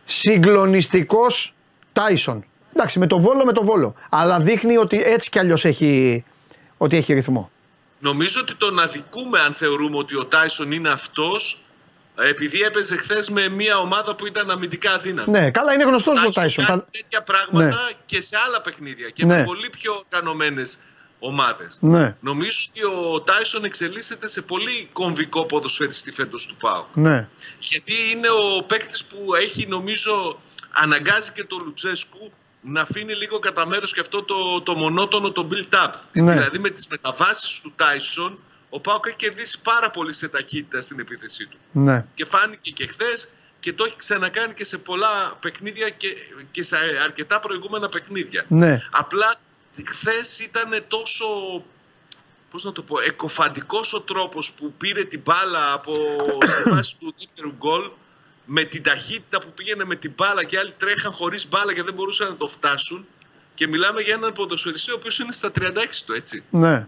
Speaker 1: Συγκλονιστικός Τάισον. Εντάξει, με το βόλο, με το βόλο. Αλλά δείχνει ότι έτσι κι αλλιώς έχει, ότι έχει ρυθμό.
Speaker 4: Νομίζω ότι τον αδικούμε αν θεωρούμε ότι ο Τάισον είναι αυτός επειδή έπαιζε χθες με μια ομάδα που ήταν αμυντικά αδύναμη.
Speaker 1: Ναι, καλά, είναι γνωστός ο
Speaker 4: έχει
Speaker 1: Τάισον.
Speaker 4: κάνει
Speaker 1: Τα-
Speaker 4: τέτοια πράγματα
Speaker 1: Ναι.
Speaker 4: και σε άλλα παιχνίδια και
Speaker 1: Ναι.
Speaker 4: με πολύ πιο οργανωμένες ομάδες.
Speaker 1: Ναι,
Speaker 4: Νομίζω ότι ο Τάισον εξελίσσεται σε πολύ κομβικό ποδοσφαιριστή φέτος του ΠΑΟ.
Speaker 1: ναι.
Speaker 4: Γιατί είναι ο παίκτης που έχει νομίζω αναγκάζει και τον Λουτσέσκου να αφήνει λίγο κατά μέρος και αυτό το, το μονότονο το build-up.
Speaker 1: Ναι.
Speaker 4: Δηλαδή με τις μεταβάσεις του Τάισον ο Πάοκ έχει κερδίσει πάρα πολύ σε ταχύτητα στην επίθεσή του.
Speaker 1: ναι.
Speaker 4: Και φάνηκε και χθες και το έχει ξανακάνει και σε πολλά παιχνίδια και, και σε αρκετά προηγούμενα παιχνίδια.
Speaker 1: Ναι.
Speaker 4: Απλά χθες ήταν τόσο πώς να το πω, εκοφαντικός ο τρόπος που πήρε την μπάλα από <coughs> στη φάση του δεύτερου γκολ με την ταχύτητα που πήγαινε με την μπάλα και άλλοι τρέχαν χωρίς μπάλα και δεν μπορούσαν να το φτάσουν και μιλάμε για έναν ποδοσφαιριστή ο οποίος είναι στα 36 του έτσι
Speaker 1: ναι.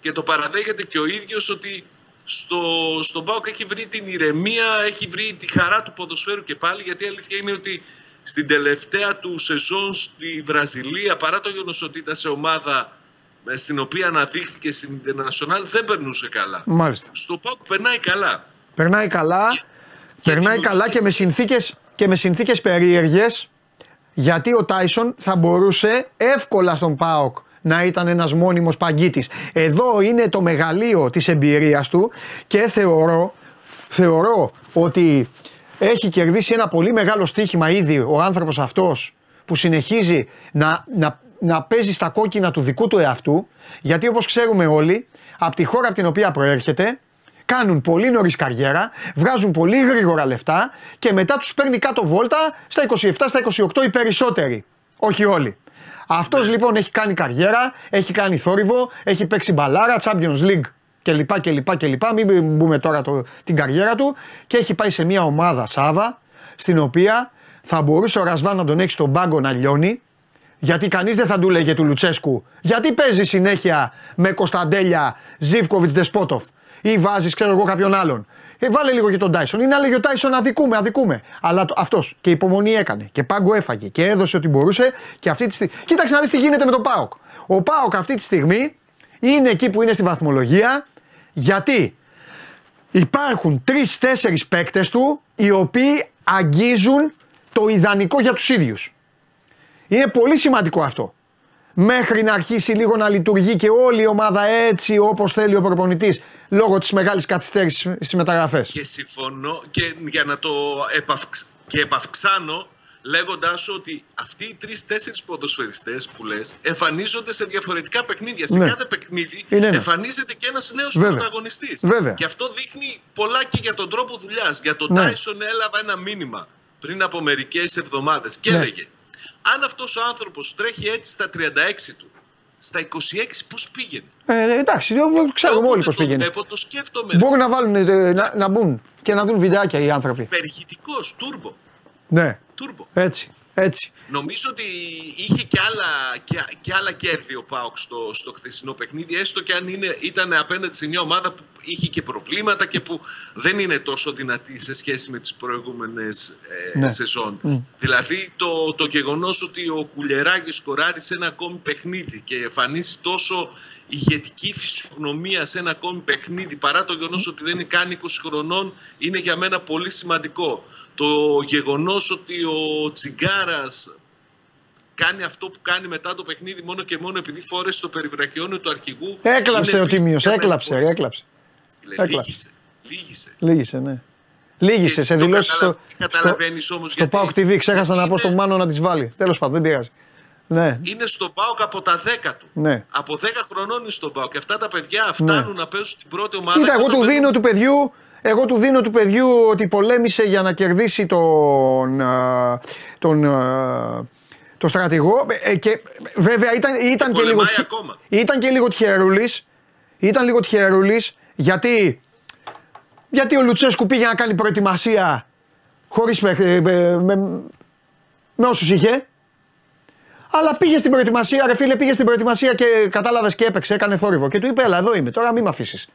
Speaker 4: Και το παραδέχεται και ο ίδιος ότι στο, στον ΠΑΟΚ έχει βρει την ηρεμία, έχει βρει τη χαρά του ποδοσφαίρου και πάλι γιατί η αλήθεια είναι ότι στην τελευταία του σεζόν στη Βραζιλία παρά το γεγονός ότι ήταν σε ομάδα ε, στην οποία αναδείχθηκε στην International δεν περνούσε καλά.
Speaker 1: Μάλιστα.
Speaker 4: Στο ΠΑΟΚ περνάει καλά.
Speaker 1: Περνάει καλά,
Speaker 4: και
Speaker 1: περνάει
Speaker 4: δημιουργεί
Speaker 1: καλά και με
Speaker 4: σχέσεις.
Speaker 1: συνθήκες, και με συνθήκες περίεργες γιατί ο Τάισον θα μπορούσε εύκολα στον ΠΑΟΚ να ήταν ένας μόνιμος παγκίτης. Εδώ είναι το μεγαλείο της εμπειρίας του και θεωρώ, θεωρώ ότι έχει κερδίσει ένα πολύ μεγάλο στοίχημα ήδη ο άνθρωπος αυτός που συνεχίζει να, να, να παίζει στα κόκκινα του δικού του εαυτού γιατί όπως ξέρουμε όλοι από τη χώρα από την οποία προέρχεται κάνουν πολύ νωρίς καριέρα, βγάζουν πολύ γρήγορα λεφτά και μετά τους παίρνει κάτω βόλτα στα 27, στα 28 οι περισσότεροι. Όχι όλοι. Αυτός λοιπόν έχει κάνει καριέρα, έχει κάνει θόρυβο, έχει παίξει μπαλάρα, Champions League κλπ. κλπ, κλπ. Μην μπούμε τώρα το, την καριέρα του και έχει πάει σε μια ομάδα Σάβα στην οποία θα μπορούσε ο Ρασβάν να τον έχει στον πάγκο να λιώνει γιατί κανείς δεν θα του λέγε του Λουτσέσκου. Γιατί παίζει συνέχεια με Κωνσταντέλια, Ζήφκοβιτς, Δεσπότοφ ή βάζεις, ξέρω εγώ, κάποιον άλλον. Ε, βάλε λίγο και τον Τάισον. Ή να λέγει ο Τάισον αδικούμε, αδικούμε. Αλλά αυτός και υπομονή έκανε και πάγκο έφαγε και έδωσε ό,τι μπορούσε και αυτή τη στιγμή. Κοίταξε να δεις τι γίνεται με τον Πάοκ. Ο Πάοκ αυτή τη στιγμή είναι εκεί που είναι στη βαθμολογία γιατί υπάρχουν τρει-τέσσερι παίκτες του οι οποίοι αγγίζουν το ιδανικό για τους ίδιους. Είναι πολύ σημαντικό αυτό. Μέχρι να αρχίσει λίγο να λειτουργεί και όλη η ομάδα έτσι όπως θέλει ο προπονητής λόγω της μεγάλης καθυστέρησης στις μεταγραφές.
Speaker 4: Και συμφωνώ και για να το επαυξ... και επαυξάνω λέγοντάς σου ότι αυτοί οι τρει-τέσσερι ποδοσφαιριστές που λες εμφανίζονται σε διαφορετικά παιχνίδια. Σε
Speaker 1: Ναι.
Speaker 4: κάθε παιχνίδι
Speaker 1: Είναι ένα.
Speaker 4: εμφανίζεται και ένας νέος
Speaker 1: Βέβαια.
Speaker 4: πρωταγωνιστής.
Speaker 1: Βέβαια.
Speaker 4: Και αυτό δείχνει πολλά και για τον τρόπο δουλειάς. Για τον
Speaker 1: Ναι.
Speaker 4: Τάισον έλαβα ένα μήνυμα πριν από μερικές εβδομάδες και
Speaker 1: Ναι.
Speaker 4: έλεγε αν αυτός ο άνθρωπος τρέχει έτσι στα 36 του, στα 26 πώς πήγαινε;
Speaker 1: Ε, εντάξει, ξέρουμε
Speaker 4: Όποτε
Speaker 1: όλοι πώς
Speaker 4: το
Speaker 1: πήγαινε.
Speaker 4: βλέπω, το σκέφτομαι.
Speaker 1: Μπορούν να βάλουν, ε, να, να μπουν και να δουν βιντεάκια οι άνθρωποι.
Speaker 4: Περιχητικός, τούρμπο.
Speaker 1: Ναι,
Speaker 4: τούρμπο.
Speaker 1: έτσι, έτσι.
Speaker 4: Νομίζω ότι είχε και άλλα, και, και άλλα κέρδη ο Πάοκ στο, στο χθεσινό παιχνίδι, έστω και αν είναι, ήταν απέναντι σε μια ομάδα που είχε και προβλήματα και που δεν είναι τόσο δυνατή σε σχέση με τις προηγούμενες ε,
Speaker 1: Ναι.
Speaker 4: σεζόν. Δηλαδή το, το γεγονός ότι ο Κουλεράκης σκοράρει σε ένα ακόμη παιχνίδι και εμφανίσει τόσο ηγετική φυσιογνωμία σε ένα ακόμη παιχνίδι παρά το γεγονός ότι δεν είναι καν 20 χρονών είναι για μένα πολύ σημαντικό. Το γεγονός ότι ο Τσιγκάρας κάνει αυτό που κάνει μετά το παιχνίδι μόνο και μόνο επειδή φόρεσε το περιβρακιόνιο του αρχηγού.
Speaker 1: Έκλαψε
Speaker 4: είναι
Speaker 1: ο
Speaker 4: επίσης
Speaker 1: Τίμιο,
Speaker 4: για μένα
Speaker 1: έκλαψε,
Speaker 4: πολύ
Speaker 1: έκλαψε.
Speaker 4: σημαντικό.
Speaker 1: έκλαψε.
Speaker 4: Λύγησε. Λύγησε.
Speaker 1: Λίγησε, ναι. Λίγησε
Speaker 4: Και
Speaker 1: σε
Speaker 4: το
Speaker 1: δηλώσεις
Speaker 4: καταλα-
Speaker 1: στο,
Speaker 4: καταλαβαίνεις όμως
Speaker 1: στο
Speaker 4: γιατί-
Speaker 1: Pauk TV. Ξέχασα
Speaker 4: γιατί
Speaker 1: να πω στον
Speaker 4: είναι-
Speaker 1: Μάνο να τις βάλει. Τέλος πάντων, δεν πειράζει. Ναι,
Speaker 4: Είναι στον Πάοκ από τα 10 του.
Speaker 1: ναι.
Speaker 4: Από 10 χρονών είναι στον Πάοκ. Και αυτά τα παιδιά φτάνουν να παίζουν στην πρώτη ομάδα.
Speaker 1: Κοίτα,
Speaker 4: και
Speaker 1: εγώ
Speaker 4: όταν
Speaker 1: του
Speaker 4: παίρνουν-
Speaker 1: δίνω του παιδιού, εγώ του δίνω του παιδιού ότι πολέμησε για να κερδίσει τον, α, τον, α, το στρατηγό. ε, και βέβαια ήταν, ήταν, και, λίγο,
Speaker 4: πολεμάει
Speaker 1: τυχε-
Speaker 4: ακόμα.
Speaker 1: ήταν και λίγο τυχερούλης. Ήταν λίγο τυχερούλης γιατί, γιατί ο Λουτσέσκου πήγε να κάνει προετοιμασία χωρίς παιχ- ε, ε, με, με όσους είχε. Αλλά πήγε στην προετοιμασία, ρε φίλε, πήγε στην προετοιμασία και κατάλαβες και έπαιξε, έκανε θόρυβο. Και του είπε: Έλα, εδώ είμαι, τώρα μην με αφήσεις.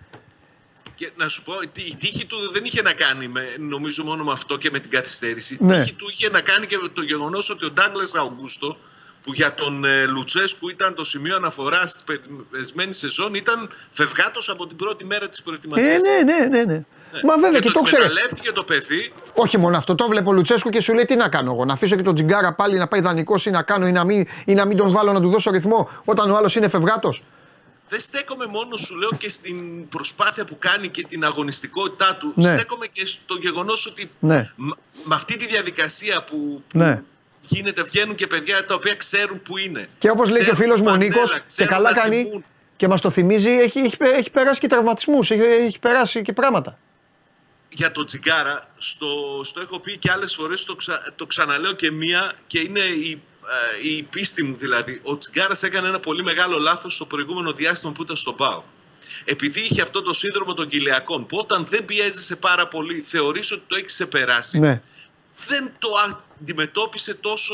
Speaker 4: Και να σου πω, η η τύχη του δεν είχε να κάνει με, νομίζω μόνο με αυτό και με την καθυστέρηση. Η
Speaker 1: Ναι.
Speaker 4: τύχη του είχε να κάνει και με το γεγονός ότι ο Ντάγκλας Αουγκούστο, που για τον ε, Λουτσέσκου ήταν το σημείο αναφοράς της περισμένη σεζόν, ήταν φευγάτος από την πρώτη μέρα της
Speaker 1: Ε,
Speaker 4: προετοιμασία.
Speaker 1: ναι, ναι, ναι. ναι. Μα βέβαια και, το ξέρει.
Speaker 4: εκμεταλλεύτηκε το παιδί.
Speaker 1: Όχι μόνο αυτό, το βλέπω ο Λουτσέσκου και σου λέει τι να κάνω εγώ. Να αφήσω και τον Τζιγκάρα πάλι να πάει δανεικός ή να κάνω ή να, μην, ή να μην τον βάλω να του δώσω ρυθμό όταν ο άλλος είναι φευγάτος.
Speaker 4: Δεν στέκομαι μόνος, σου λέω, και στην προσπάθεια που κάνει και την αγωνιστικότητά του.
Speaker 1: Ναι.
Speaker 4: Στέκομαι και στο γεγονός ότι
Speaker 1: Ναι.
Speaker 4: μ- με αυτή τη διαδικασία που, που
Speaker 1: Ναι.
Speaker 4: γίνεται, βγαίνουν και παιδιά τα οποία ξέρουν που είναι.
Speaker 1: Και όπως λέει και ο
Speaker 4: Ξέρουν
Speaker 1: φίλος μου ο
Speaker 4: φανέλα,
Speaker 1: Νίκος, και
Speaker 4: ξέρουν
Speaker 1: καλά
Speaker 4: να
Speaker 1: κάνει
Speaker 4: τιμούν.
Speaker 1: και μας το θυμίζει, έχει, έχει, έχει περάσει και τραυματισμούς, έχει, έχει περάσει και πράγματα.
Speaker 4: για τον Τσιγκάρα, στο, στο έχω πει και άλλες φορές, το, ξα, το ξαναλέω και μία και είναι η, ε, η πίστη μου δηλαδή. Ο Τσιγκάρας έκανε ένα πολύ μεγάλο λάθος στο προηγούμενο διάστημα που ήταν στον ΠΑΟ. Επειδή είχε αυτό το σύνδρομο των κοιλιακών, που όταν δεν πιέζεσαι πάρα πολύ, θεωρείς ότι το έχεις ξεπεράσει,
Speaker 1: Ναι.
Speaker 4: δεν το αντιμετώπισε τόσο,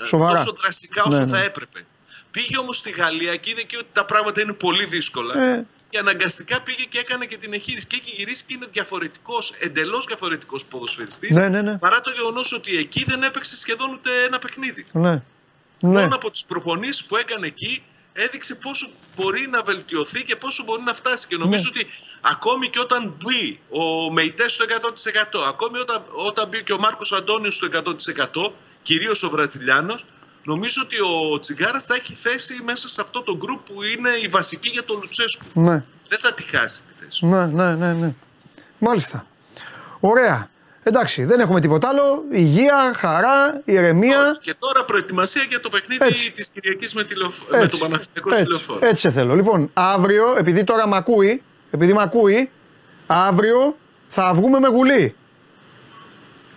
Speaker 4: ε,
Speaker 1: Σοβαρά.
Speaker 4: τόσο δραστικά όσο
Speaker 1: Ναι, ναι.
Speaker 4: θα έπρεπε. Πήγε όμως στη Γαλλία και είδε και ότι τα πράγματα είναι πολύ δύσκολα.
Speaker 1: Ε.
Speaker 4: Και αναγκαστικά πήγε και έκανε και την εγχείρηση. Και έχει γυρίσει και είναι διαφορετικός, εντελώς διαφορετικός ποδοσφαιριστής.
Speaker 1: Ναι, ναι, ναι.
Speaker 4: Παρά το γεγονός ότι εκεί δεν έπαιξε σχεδόν ούτε ένα παιχνίδι.
Speaker 1: Ναι. ναι.
Speaker 4: Μόνο από τις προπονήσεις που έκανε εκεί έδειξε πόσο μπορεί να βελτιωθεί και πόσο μπορεί να φτάσει. Και νομίζω
Speaker 1: Ναι.
Speaker 4: ότι ακόμη και όταν μπει ο Μεϊτές στο 100%, ακόμη όταν, όταν μπει και ο Μάρκος Αντώνιος στο 100%, κυρίως ο Βραζιλιάνος, νομίζω ότι ο Τσιγκάρας θα έχει θέση μέσα σε αυτό το γκρουπ που είναι η βασική για τον Λουτσέσκου.
Speaker 1: ναι.
Speaker 4: Δεν θα τη χάσει τη θέση.
Speaker 1: Ναι, ναι, ναι, ναι. Μάλιστα. Ωραία. Εντάξει, δεν έχουμε τίποτα άλλο. Υγεία, χαρά, ηρεμία.
Speaker 4: Και τώρα προετοιμασία για το παιχνίδι
Speaker 1: Έτσι.
Speaker 4: της Κυριακής με, τηλεοφ... με τον Παναθηναϊκό στη
Speaker 1: έτσι,
Speaker 4: λεωφόρο.
Speaker 1: έτσι σε θέλω. Λοιπόν, αύριο, επειδή τώρα μ' ακούει, επειδή μ' ακούει, αύριο θα βγούμε με γουλή.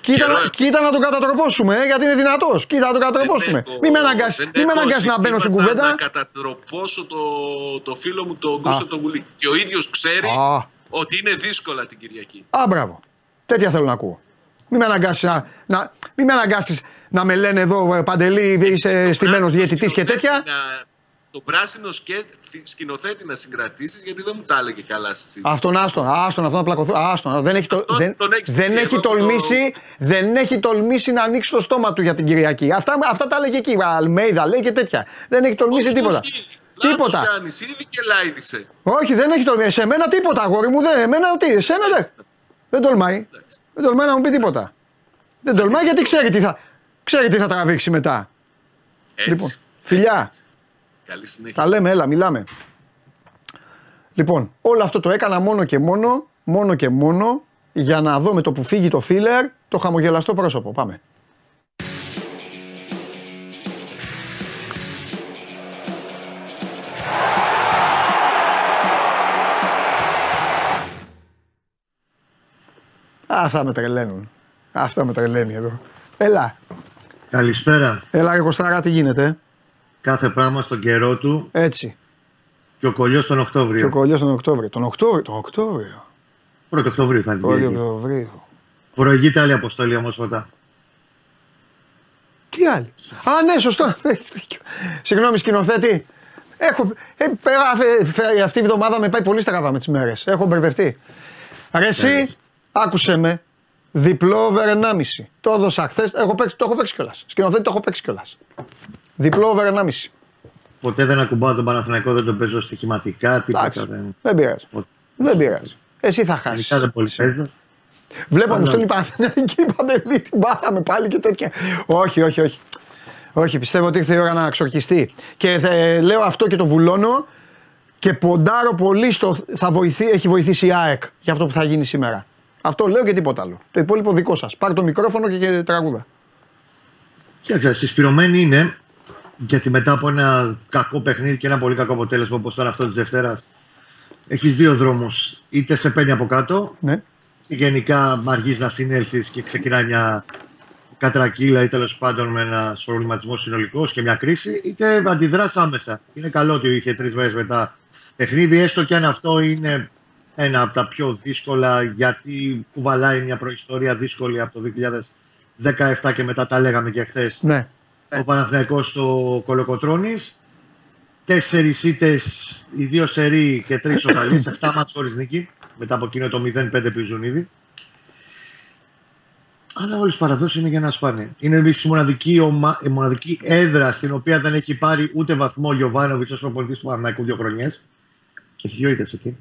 Speaker 1: Κοίτα,
Speaker 4: Καιρό
Speaker 1: να-
Speaker 4: έχω.
Speaker 1: κοίτα να τον κατατροπώσουμε, ε, γιατί είναι δυνατός. Κοίτα να τον κατατροπώσουμε.
Speaker 4: έχω-
Speaker 1: Μην με αναγκάσει
Speaker 4: δεν
Speaker 1: μην με
Speaker 4: έχω
Speaker 1: αναγκάσεις να μπαίνω στην
Speaker 4: ζητήματα
Speaker 1: κουβέντα.
Speaker 4: Να κατατροπώσω το, το φίλο μου τον Κώστα τον Γουλή. Και ο ίδιος ξέρει
Speaker 1: Α.
Speaker 4: ότι είναι δύσκολα την Κυριακή.
Speaker 1: Α, μπράβο. Τέτοια θέλω να ακούω. Μην με αναγκάσεις να, να, μην με αναγκάσεις να με λένε εδώ ε, παντελή, είσαι
Speaker 4: Το
Speaker 1: στημένος
Speaker 4: πράσινο
Speaker 1: διαιτητής και
Speaker 4: σκηνοθέτη
Speaker 1: τέτοια.
Speaker 4: να- Το πράσινο σκε... σκηνοθέτη να συγκρατήσεις γιατί δεν μου τα έλεγε καλά στη συζήτηση.
Speaker 1: Αυτόν, άστον, άστον, αυτό να πλακωθώ. Άστον, δεν έχει, το,
Speaker 4: Αυτόν
Speaker 1: δεν,
Speaker 4: τον έχεις
Speaker 1: δεν
Speaker 4: εσύ,
Speaker 1: έχει
Speaker 4: εγώ το-
Speaker 1: τολμήσει, δεν έχει τολμήσει να ανοίξει το στόμα του για την Κυριακή. Αυτά, αυτά τα έλεγε εκεί. Αλμέιδα λέει και τέτοια. Δεν έχει τολμήσει
Speaker 4: Όχι,
Speaker 1: τίποτα.
Speaker 4: όχι. Λάθος
Speaker 1: Τίποτα.
Speaker 4: κάνεις, ήδη και λάιδισε.
Speaker 1: Όχι, δεν έχει τολμήσει. Σε μένα τίποτα, αγόρι μου. Δεν, εμένα τι, εσένα δεν. Δεν τολμάει.
Speaker 4: Εντάξει.
Speaker 1: Δεν τολμάει να μου πει τίποτα. Δεν τολμάει γιατί ξέρει τι θα, ξέρει τι θα τραβήξει μετά.
Speaker 4: Έτσι.
Speaker 1: Λοιπόν,
Speaker 4: Έτσι,
Speaker 1: φιλιά.
Speaker 4: Έτσι. Καλή συνέχεια.
Speaker 1: Τα λέμε, έλα, μιλάμε. Λοιπόν, όλο αυτό το έκανα μόνο και μόνο, μόνο και μόνο για να δω με το που φύγει το φίλερ το χαμογελαστό πρόσωπο. Πάμε. Αυτά με τρελαίνουν. Αυτά με τρελαίνει εδώ. Έλα,
Speaker 5: Καλησπέρα.
Speaker 1: έλα ρε Κωστάρα, τι γίνεται;
Speaker 5: Κάθε πράγμα στον καιρό του
Speaker 1: Έτσι.
Speaker 5: και ο κολλιός τον
Speaker 1: Και ο
Speaker 5: Οκτώβριο.
Speaker 1: κολλιός τον Οκτώβριο. Τον Οκτώβριο. Τον Οκτώβριο.
Speaker 5: 1 Οκτωβρίου θα είναι. την
Speaker 1: Πρώτη
Speaker 5: Κυριακή.
Speaker 1: Οκτωβρίου.
Speaker 5: Προηγείται άλλη αποστολή όμως μετά.
Speaker 1: Τι άλλη; Α, ναι, σωστό. Έχεις <laughs> δίκιο. Συγγνώμη, σκηνοθέτη. Έχω, ε, πέρα, ε, φε- αυτή η εβδομάδα με πάει πολύ στραβά με τις μέρες. Έχω μπερδευτεί. Ρε, εσύ, άκουσε με. Διπλό over 1,5. Το έδωσα χθες. Το έχω παίξει κιόλας. Σκηνοθέτη το έχω παίξει κιόλας. Διπλό over 1,5.
Speaker 5: Ποτέ δεν ακουμπάω τον Παναθηναϊκό, δεν τον παίζω στοιχηματικά, τίποτα.
Speaker 1: Εντάξει.
Speaker 5: Δεν...
Speaker 1: Δεν πειράζει.
Speaker 5: Ποτέ.
Speaker 1: Δεν πειράζει. Εσύ θα
Speaker 5: Ειδικά
Speaker 1: χάσει.
Speaker 5: δεν πολύ παίζω.
Speaker 1: Βλέπω μου
Speaker 5: Αλλά-
Speaker 1: στέλνει Παναθηναϊκή Παντελή, την πάθαμε πάλι και τέτοια. Όχι, όχι, όχι. Όχι, πιστεύω ότι ήρθε η ώρα να ξορκιστεί. Και θε- λέω αυτό και το βουλώνω και ποντάρω πολύ στο θα βοηθεί, έχει βοηθήσει η ΑΕΚ για αυτό που θα γίνει σήμερα. Αυτό λέω και τίποτα άλλο. Το υπόλοιπο δικό σας. Πάρ το μικρόφωνο και, και τραγούδα.
Speaker 5: Κοίταξε, συσπηρωμένη είναι γιατί μετά από ένα κακό παιχνίδι και ένα πολύ κακό αποτέλεσμα όπως ήταν αυτό της Δευτέρας, έχεις δύο δρόμους. Είτε σε παίρνει από κάτω,
Speaker 1: Ναι.
Speaker 5: και γενικά αργείς να συνέλθεις και ξεκινάει μια κατρακύλα ή τέλος πάντων με ένα προβληματισμό συνολικός και μια κρίση, είτε αντιδράς άμεσα. Είναι καλό ότι είχε τρεις μέρες μετά παιχνίδι, έστω και αν αυτό είναι ένα από τα πιο δύσκολα, γιατί κουβαλάει μια προϊστορία δύσκολη από το 2017 και μετά τα λέγαμε και χθες.
Speaker 1: Ναι.
Speaker 5: Ο Παναθηναϊκός στο Κολοκοτρώνης. Τέσσερις ήττες, οι δύο σερί και τρεις σοφαλίε. 7 μάτς χωρίς νίκη. Μετά από εκείνο το 0-5 που ζουν ήδη. Αλλά όλες τι παραδόσεις είναι για να σπάνε. Είναι η μοναδική, ομα... η μοναδική έδρα στην οποία δεν έχει πάρει ούτε βαθμό ο Γιωβάνοβιτς ως προπονητής του Παναθηναϊκού δύο χρονιές. Έχει δύο ήττες εκεί.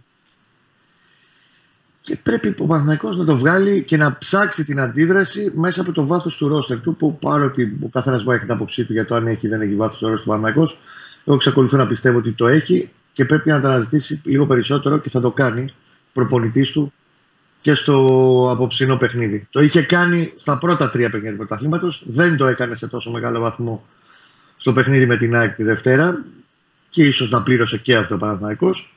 Speaker 5: Και πρέπει ο Παναθηναϊκός να το βγάλει και να ψάξει την αντίδραση μέσα από το βάθος του ρόστερ του. Που παρότι ο καθένας μπορεί να έχει την άποψή του για το αν έχει ή δεν έχει βάθος το ρόστερ του Παναθηναϊκός, εγώ εξακολουθώ να πιστεύω ότι το έχει και πρέπει να το αναζητήσει λίγο περισσότερο και θα το κάνει προπονητής του και στο απόψινό παιχνίδι. Το είχε κάνει στα πρώτα τρία παιχνίδια του πρωταθλήματος, δεν το έκανε σε τόσο μεγάλο βαθμό στο παιχνίδι με την ΑΕΚ τη Δευτέρα και ίσως να πλήρωσε και αυτό ο Παναθηναϊκός.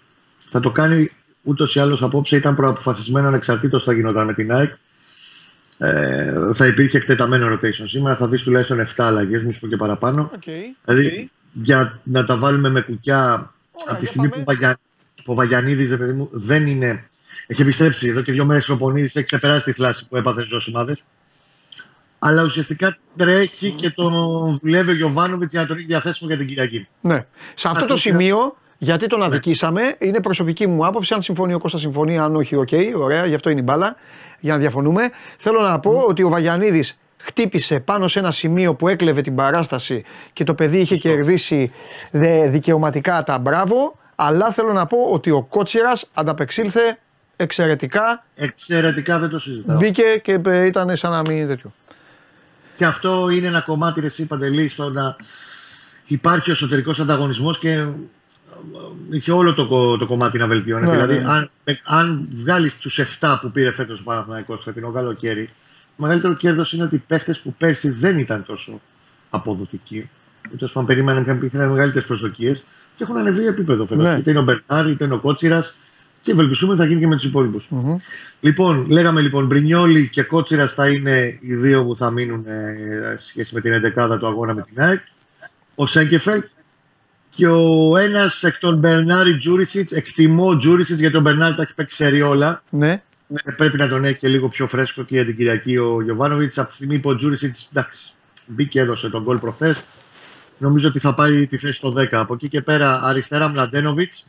Speaker 5: Θα το κάνει ούτως ή άλλως απόψε, ήταν προαποφασισμένο ανεξαρτήτως θα γινόταν με την ΑΕΚ. Ε, θα υπήρχε εκτεταμένο rotation σήμερα, θα δεις τουλάχιστον 7 αλλαγές, μη σου πω και παραπάνω.
Speaker 1: Okay.
Speaker 5: Δηλαδή για να τα βάλουμε με κουκιά από τη στιγμή που, Βαγια... ο Βαγιανίδης δεν είναι έχει επιστρέψει εδώ και δύο μέρες προπονητή, έχει ξεπεράσει τη θλάση που έπαθε στι ομάδε. Αλλά ουσιαστικά τρέχει και τον δουλεύει ο Γιωβάνοβιτς για να τον έχει διαθέσιμο για την Κυριακή.
Speaker 1: Ναι. Σε αυτό το σημείο, γιατί τον αδικήσαμε, είναι προσωπική μου άποψη. Αν συμφωνεί ο Κώστας, συμφωνεί. Αν όχι, OK, okay, ωραία, γι' αυτό είναι η μπάλα. Για να διαφωνούμε. Θέλω να πω ότι ο Βαγιανίδης χτύπησε πάνω σε ένα σημείο που έκλεβε την παράσταση και το παιδί είχε κερδίσει δικαιωματικά τα μπράβο. Αλλά θέλω να πω ότι ο Κότσιρας ανταπεξήλθε εξαιρετικά.
Speaker 5: Εξαιρετικά δεν το συζητάω.
Speaker 1: Μπήκε και ε, ήταν σαν να μην είναι τέτοιο.
Speaker 5: Και αυτό είναι ένα κομμάτι, εσύ Παντελή, στο να υπάρχει ο εσωτερικός ανταγωνισμός και ε, είχε όλο το, το κομμάτι να βελτιώνεται. Ναι, δηλαδή, ναι. αν, αν βγάλεις τους 7 που πήρε φέτος ο Παναθηναϊκός φετινό καλοκαίρι, το μεγαλύτερο κέρδος είναι ότι οι παίχτες που πέρσι δεν ήταν τόσο αποδοτικοί, ούτω πάντων περίμεναν και είχαν μεγαλύτερες προσδοκίες και έχουν ανεβεί επίπεδο φέτος. Ναι. Είτε είναι ο Μπερνάρ, είτε είναι ο Κότσιρας, και ευελπιστούμε ότι θα γίνει και με τους υπολοιπου mm-hmm. Λοιπόν, λέγαμε λοιπόν Μπρινιόλι και Κότσιρας θα είναι οι δύο που θα μείνουν ε, σχέση με την 11 του αγώνα με την ΑΕΚ. Ο Σέγκεφελτ και ο ένας εκ των Μπερνάρι Τζούρισιτς. Εκτιμώ Τζούρισιτς γιατί ο Μπερνάρι τα έχει παίξει σε ριόλα.
Speaker 1: Ναι.
Speaker 5: Ε, πρέπει να τον έχει και λίγο πιο φρέσκο και για την Κυριακή ο Γιωβάνοβιτς. Από τη στιγμή που ο Τζούρισιτς εντάξει, μπήκε έδωσε τον γκολ προχθές. Νομίζω ότι θα πάρει τη θέση στο 10. Από εκεί και πέρα αριστερά Μλαντένοβιτς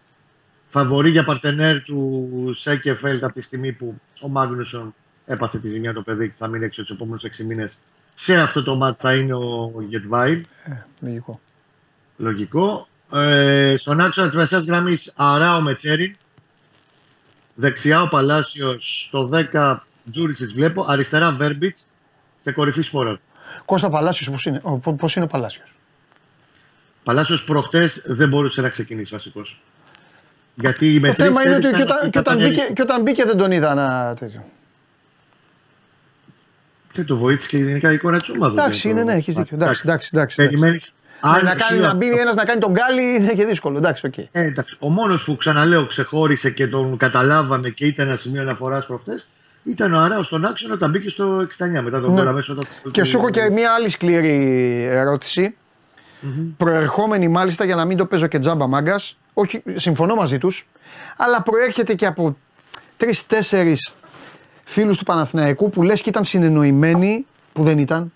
Speaker 5: φαβορή για παρτενέρ του Σέκεφελτ από τη στιγμή που ο Μάγνουσον έπαθε τη ζημιά το παιδί και θα μείνει έξω τους επόμενους 6 μήνες. Σε αυτό το μάτι θα είναι ο Γετβάιν.
Speaker 1: Ε, λογικό.
Speaker 5: Λογικό. Ε, στον άξονα της μεσαίας γραμμής Αράο Μετσέρι. Δεξιά ο Παλάσιος. Στο 10 Τζούρισιτ βλέπω. Αριστερά Βέρμπιτς και κορυφής Σπόραρ.
Speaker 1: Κώστα Παλάσιος, πώς είναι, πώς είναι ο Παλάσιος;
Speaker 5: Παλάσιος προχτές δεν μπορούσε να ξεκινήσει βασικός. Γιατί
Speaker 1: το θέμα είναι ότι και όταν, και, όταν μπήκε, και όταν μπήκε δεν τον είδα ένα τέτοιο.
Speaker 5: Δεν το βοήθησε και γενικά η εικόνα της ομάδας.
Speaker 1: Εντάξει, είναι, ναι, έχεις δίκιο. Εντάξει, εντάξει, εντάξει. Περιμένει. Ναι, να, κάνει, να μπει ένας να κάνει τον γκάλι είναι και δύσκολο. Εντάξει, okay.
Speaker 5: ε, εντάξει. Ο μόνος που ξαναλέω ξεχώρισε και τον καταλάβαμε και ήταν ένα σημείο αναφοράς προχθές ήταν ο Αράος στον άξονα όταν μπήκε στο 69 μετά τον ναι. μέσω.
Speaker 1: Και σου έχω και μια άλλη σκληρή ερώτηση. Mm-hmm. Προερχόμενη μάλιστα για να μην το παίζω και τζάμπα μάγκας όχι, συμφωνώ μαζί τους, αλλά προέρχεται και από τρει-τέσσερι φίλους του Παναθηναϊκού που λες και ήταν συνεννοημένοι, που δεν ήταν.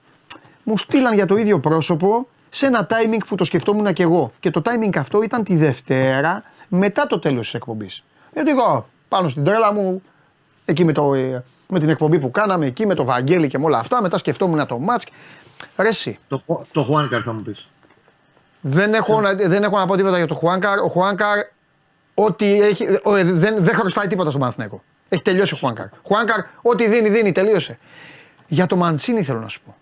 Speaker 1: Μου στείλαν για το ίδιο πρόσωπο σε ένα timing που το σκεφτόμουν και εγώ. Και το timing αυτό ήταν τη Δευτέρα μετά το τέλος της εκπομπής. Γιατί εγώ πάνω στην τρέλα μου, εκεί με, το, ε, με την εκπομπή που κάναμε, εκεί με το Βαγγέλη και με όλα αυτά, μετά σκεφτόμουν το μάτς. Ρε εσύ.
Speaker 5: Το, το Χουάνκαρ θα μου πεις.
Speaker 1: Δεν έχω, να, δεν έχω να πω τίποτα για τον Χουάνκαρ. Ο Χουάνκαρ ό,τι έχει, ο, δεν, δεν χρωστάει τίποτα στον Παναθηναϊκό. Έχει τελειώσει ο Χουάνκαρ. Χουάνκαρ, ό,τι δίνει, δίνει, τελείωσε. Για το Μαντσίνη θέλω να σου πω.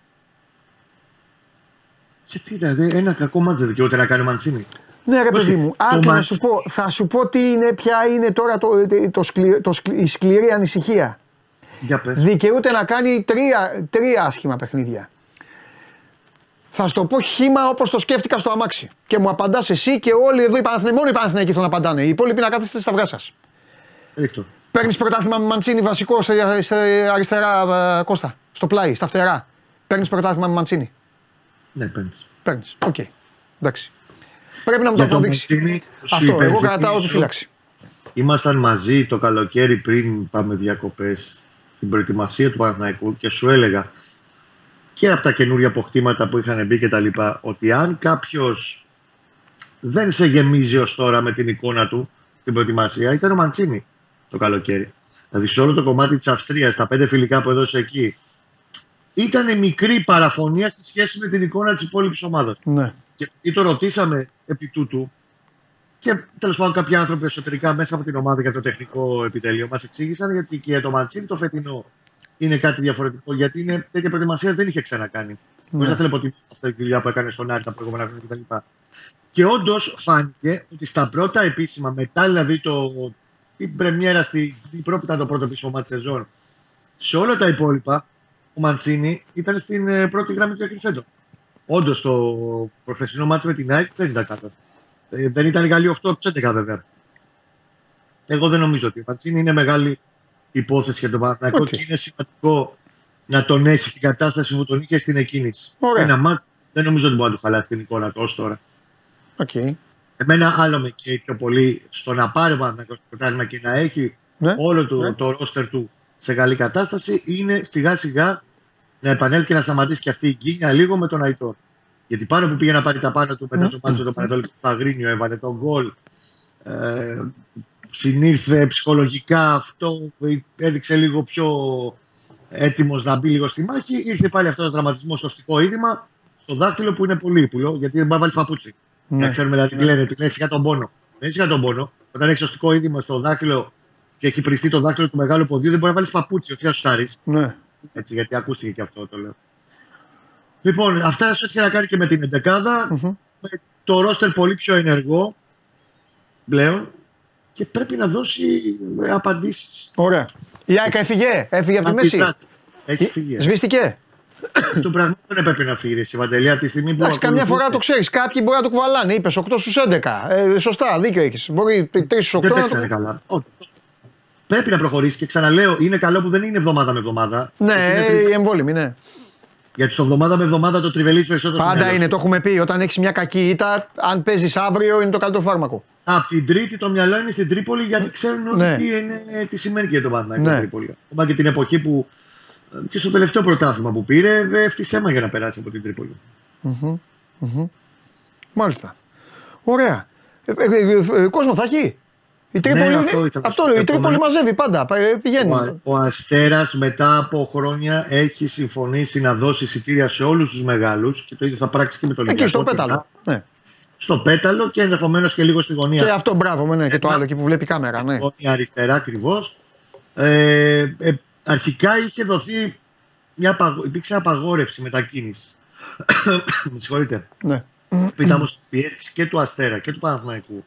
Speaker 5: Τι δηλαδή, ένα κακό μάτζ δεν δικαιούται να κάνει ο Μαντσίνη.
Speaker 1: Ναι, ρε παιδί μου, άκου να σου πω, θα σου πω τι είναι, ποια είναι τώρα το, το, σκλη, το, η σκληρή ανησυχία.
Speaker 5: Για πες.
Speaker 1: Δικαιούται να κάνει τρία, τρία άσχημα παιχνίδια. Θα σου το πω χήμα όπως το σκέφτηκα στο αμάξι. Και μου απαντάς εσύ και όλοι εδώ οι Παναθηναϊκοί. Μόνο οι Παναθηναϊκοί θέλουν να απαντάνε. Οι υπόλοιποι να κάθεστε στα αυγά σας. Παίρνεις πρωτάθλημα με Μαντσίνη βασικό σε, αριστερά ε, Κώστα. Στο πλάι, στα φτερά. Παίρνεις πρωτάθλημα με Μαντσίνη.
Speaker 5: Ναι, παίρνεις.
Speaker 1: Παίρνεις. Οκ. Εντάξει. Πρέπει να μου το
Speaker 5: Για το
Speaker 1: αποδείξεις.
Speaker 5: Μαντσίνη, σου
Speaker 1: Αυτό. Εγώ
Speaker 5: υπενθυμίζω,
Speaker 1: κρατάω επιφύλαξη.
Speaker 5: Ήμασταν μαζί το καλοκαίρι πριν πάμε διακοπές στην προετοιμασία του Παναθηναϊκού και σου έλεγα και από τα καινούργια αποκτήματα που είχαν μπει και τα λοιπά ότι αν κάποιος δεν σε γεμίζει ως τώρα με την εικόνα του στην προετοιμασία ήταν ο Μαντσίνη το καλοκαίρι. Δηλαδή σε όλο το κομμάτι της Αυστρίας, τα πέντε φιλικά που έδωσε εκεί ήταν μικρή παραφωνία στη σχέση με την εικόνα της υπόλοιπης ομάδας.
Speaker 1: Ναι.
Speaker 5: Και επειδή το ρωτήσαμε επί τούτου, και τέλος πάντων κάποιοι άνθρωποι εσωτερικά μέσα από την ομάδα για το τεχνικό επιτελείο μας εξήγησαν γιατί και το Μαντσίνη το φετινό είναι κάτι διαφορετικό. Γιατί είναι τέτοια προετοιμασία δεν είχε ξανακάνει.
Speaker 1: Ναι.
Speaker 5: Δεν θα θέλω ότι αυτή τη δουλειά που έκανε στον Άρη τα προηγούμενα χρόνια κτλ. Και όντως φάνηκε ότι στα πρώτα επίσημα, μετά δηλαδή το, την πρεμιέρα στη την πρώτη ήταν το πρώτο επίσημο ματς σεζόν, σε όλα τα υπόλοιπα ο Μαντσίνη ήταν στην ε, πρώτη γραμμή του εκρηφέντο. Όντως το προχθεσινό ματς με την ΑΕΚ δεν ήταν κάτω. Ε, δεν ήταν κι άλλοι 8 από τους 11 βέβαια. Εγώ δεν νομίζω ότι η Μαντσίνη είναι μεγάλη υπόθεση για τον Παναθηναϊκό
Speaker 1: Οκ.
Speaker 5: και είναι σημαντικό να τον έχει στην κατάσταση που τον είχε στην εκκίνηση.
Speaker 1: Ωραία.
Speaker 5: Ένα ματς δεν νομίζω ότι μπορεί να του χαλάσει την εικόνα του ως τώρα.
Speaker 1: Οκ.
Speaker 5: Εμένα άλλο με καίει πιο πολύ στο να πάρει ο Παναθηναϊκός το πρωτάθλημα και να έχει
Speaker 1: Ναι.
Speaker 5: όλο το,
Speaker 1: Ναι.
Speaker 5: το ρόστερ του σε καλή κατάσταση είναι σιγά σιγά να επανέλθει και να σταματήσει και αυτή η γκίνια λίγο με τον Αϊτόρ. Γιατί πάνω που πήγε να πάρει τα πάνω του μετά το ματς με το Παναιτωλικό στο Αγρίνιο, έβαλε τον γκολ. Ε, συνήλθε ψυχολογικά αυτό, έδειξε λίγο πιο έτοιμος να μπει λίγο στη μάχη. Ήρθε πάλι αυτός το τραυματισμός στο στικό είδημα, στο δάχτυλο που είναι πολύ ύπουλο, γιατί δεν μπορεί να βάλεις παπούτσι.
Speaker 1: Ναι.
Speaker 5: Να ξέρουμε δηλαδή τι λένε, τι λένε σιγά τον πόνο. Δεν είναι σιγά τον πόνο. Όταν έχεις σωστικό είδημα στο δάχτυλο και έχει πριστεί το δάχτυλο του μεγάλου ποδίου, δεν μπορεί να βάλεις παπούτσι, όχι να σουτάρει.
Speaker 1: Ναι.
Speaker 5: Έτσι, γιατί ακούστηκε και αυτό το λέω. Λοιπόν, αυτά σε ό,τι είχε να κάνει και με την 11 Με Το ρόστερ πολύ πιο ενεργό πλέον και πρέπει να δώσει ε, απαντήσεις.
Speaker 1: Ωραία. Η Άικα έφυγε. Έφυγε από τη μέση.
Speaker 5: Αντιδράσει. Έχει φύγει. ε.
Speaker 1: Σβήστηκε.
Speaker 5: Το πράγμα δεν έπρεπε να φύγει η Βαντελία από τη στιγμή που.
Speaker 1: Εντάξει, καμιά
Speaker 5: ακολουθούσε.
Speaker 1: φορά το ξέρεις. Κάποιοι μπορεί να το κουβαλάνε. Είπες 8 στους 11. Ε, σωστά, δίκιο έχεις. Μπορεί 3 στους 8
Speaker 5: Δεν
Speaker 1: να
Speaker 5: παίξανε
Speaker 1: το.
Speaker 5: καλά. Όχι. Πρέπει να προχωρήσει και ξαναλέω, είναι καλό που δεν είναι εβδομάδα με εβδομάδα.
Speaker 1: Ναι,
Speaker 5: Είναι τρι-
Speaker 1: η εμβόλυμη, ναι.
Speaker 5: Γιατί στο εβδομάδα με εβδομάδα το τριβελεί περισσότερο. στο
Speaker 1: Πάντα
Speaker 5: μυαλό
Speaker 1: είναι,
Speaker 5: σου.
Speaker 1: το έχουμε πει. Όταν έχει μια κακή ήττα, αν παίζει αύριο, είναι το καλύτερο φάρμακο.
Speaker 5: Απ' την Τρίτη το μυαλό είναι στην Τρίπολη γιατί ξέρουν
Speaker 1: Ναι.
Speaker 5: ότι τι, είναι, τι σημαίνει και το Παναθηναϊκό
Speaker 1: Ναι.
Speaker 5: ναι. Τρίπολη. Ακόμα και την εποχή που. ε, και στο τελευταίο πρωτάθλημα που πήρε, ε, έφτιασε αίμα για να περάσει από την Τρίπολη.
Speaker 1: Μάλιστα. Ωραία. Ε, ε, ε, ε, κόσμο θα έχει. Η Τρίπολη,
Speaker 5: Ναι,
Speaker 1: είναι-
Speaker 5: αυτό ήθελα να
Speaker 1: αυτό
Speaker 5: σου
Speaker 1: λέω, η
Speaker 5: πω.
Speaker 1: Τρίπολη
Speaker 5: Επομένως-
Speaker 1: μαζεύει πάντα. ε, Πηγαίνει.
Speaker 5: Ο, ο Αστέρας μετά από χρόνια έχει συμφωνήσει να δώσει εισιτήρια σε όλους τους μεγάλους και το ίδιο θα πράξει και με το Ολυμπιακό.
Speaker 1: Εκεί στο
Speaker 5: και
Speaker 1: πέταλο.
Speaker 5: μετά
Speaker 1: Ναι.
Speaker 5: Στο πέταλο και ενδεχομένως και λίγο στη γωνία.
Speaker 1: Και αυτό μπράβο, με, ναι, και το
Speaker 5: Ένα-
Speaker 1: άλλο εκεί που βλέπει η κάμερα. Ναι.
Speaker 5: γωνία αριστερά ακριβώς. Ε, ε, αρχικά είχε δοθεί μια απαγο... υπήρξε απαγόρευση μετακίνησης. <coughs> Με συγχωρείτε.
Speaker 1: ναι.
Speaker 5: Ήταν όμω πιέσει και του Αστέρα και του Παναθηναϊκού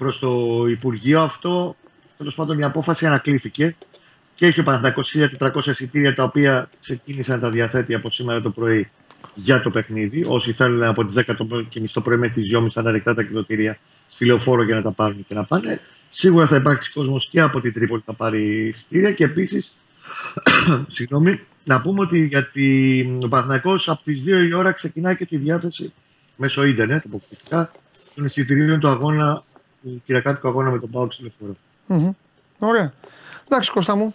Speaker 5: προς το Υπουργείο αυτό. Τέλος πάντων η απόφαση ανακλήθηκε και έχει ο Παναθηναϊκός 1400 εισιτήρια τα οποία ξεκίνησαν να τα διαθέτει από σήμερα το πρωί για το παιχνίδι. Όσοι θέλουν από τις 10 το πρωί και μισό το πρωί μέχρι τις 2.30 θα είναι ανοιχτά τα εκδοτήρια στη λεωφόρο για να τα πάρουν και να πάνε. Σίγουρα θα υπάρξει κόσμος και από την Τρίπολη που θα πάρει εισιτήρια και επίσης <coughs> Συγγνώμη, να πούμε ότι για την... ο Παναθηναϊκός από τις 2 η ώρα ξεκινάει και τη διάθεση μέσω ίντερνετ αποκλειστικά των εισιτηρίων του αγώνα, του κυριακάτικου αγώνα με τον Πάο στη λεωφόρο.
Speaker 1: Μμμ. Ωραία. Εντάξει, Κώστα μου.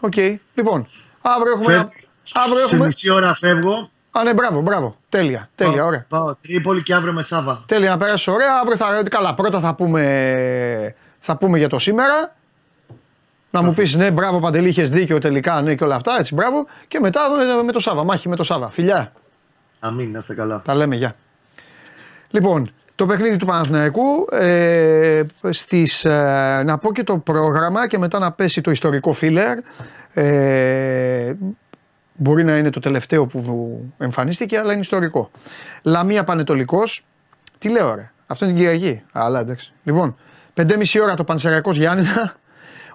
Speaker 1: Οκ. Λοιπόν, αύριο έχουμε. ένα- Αύριο
Speaker 5: Σε
Speaker 1: έχουμε.
Speaker 5: μισή ώρα φεύγω.
Speaker 1: Α, ναι, μπράβο, μπράβο. Τέλεια. Τέλεια,
Speaker 5: πάω,
Speaker 1: ωραία.
Speaker 5: Πάω Τρίπολη και αύριο με Σάβα.
Speaker 1: Τέλεια να περάσει ωραία. Αύριο θα. Καλά, πρώτα θα πούμε, θα πούμε για το σήμερα. Να μου πεις ναι, μπράβο Παντελή, είχες δίκιο τελικά, ναι και όλα αυτά. Έτσι, μπράβο. Και μετά με, με το Σάβα. Μάχη με το Σάβα. Φιλιά.
Speaker 5: Αμήν, να είστε καλά.
Speaker 1: Τα λέμε, γεια. Λοιπόν, το παιχνίδι του Παναθηναϊκού, ε, στις, ε, να πω και το πρόγραμμα και μετά να πέσει το ιστορικό φίλερ. Ε, μπορεί να είναι το τελευταίο που εμφανίστηκε, αλλά είναι ιστορικό. Λαμία Πανετολικός, τι λέω ρε, αυτό είναι την Κυριακή. Αλλά εντάξει. Λοιπόν, 5,5 ώρα το Πανσεραϊκός Γιάννηνα,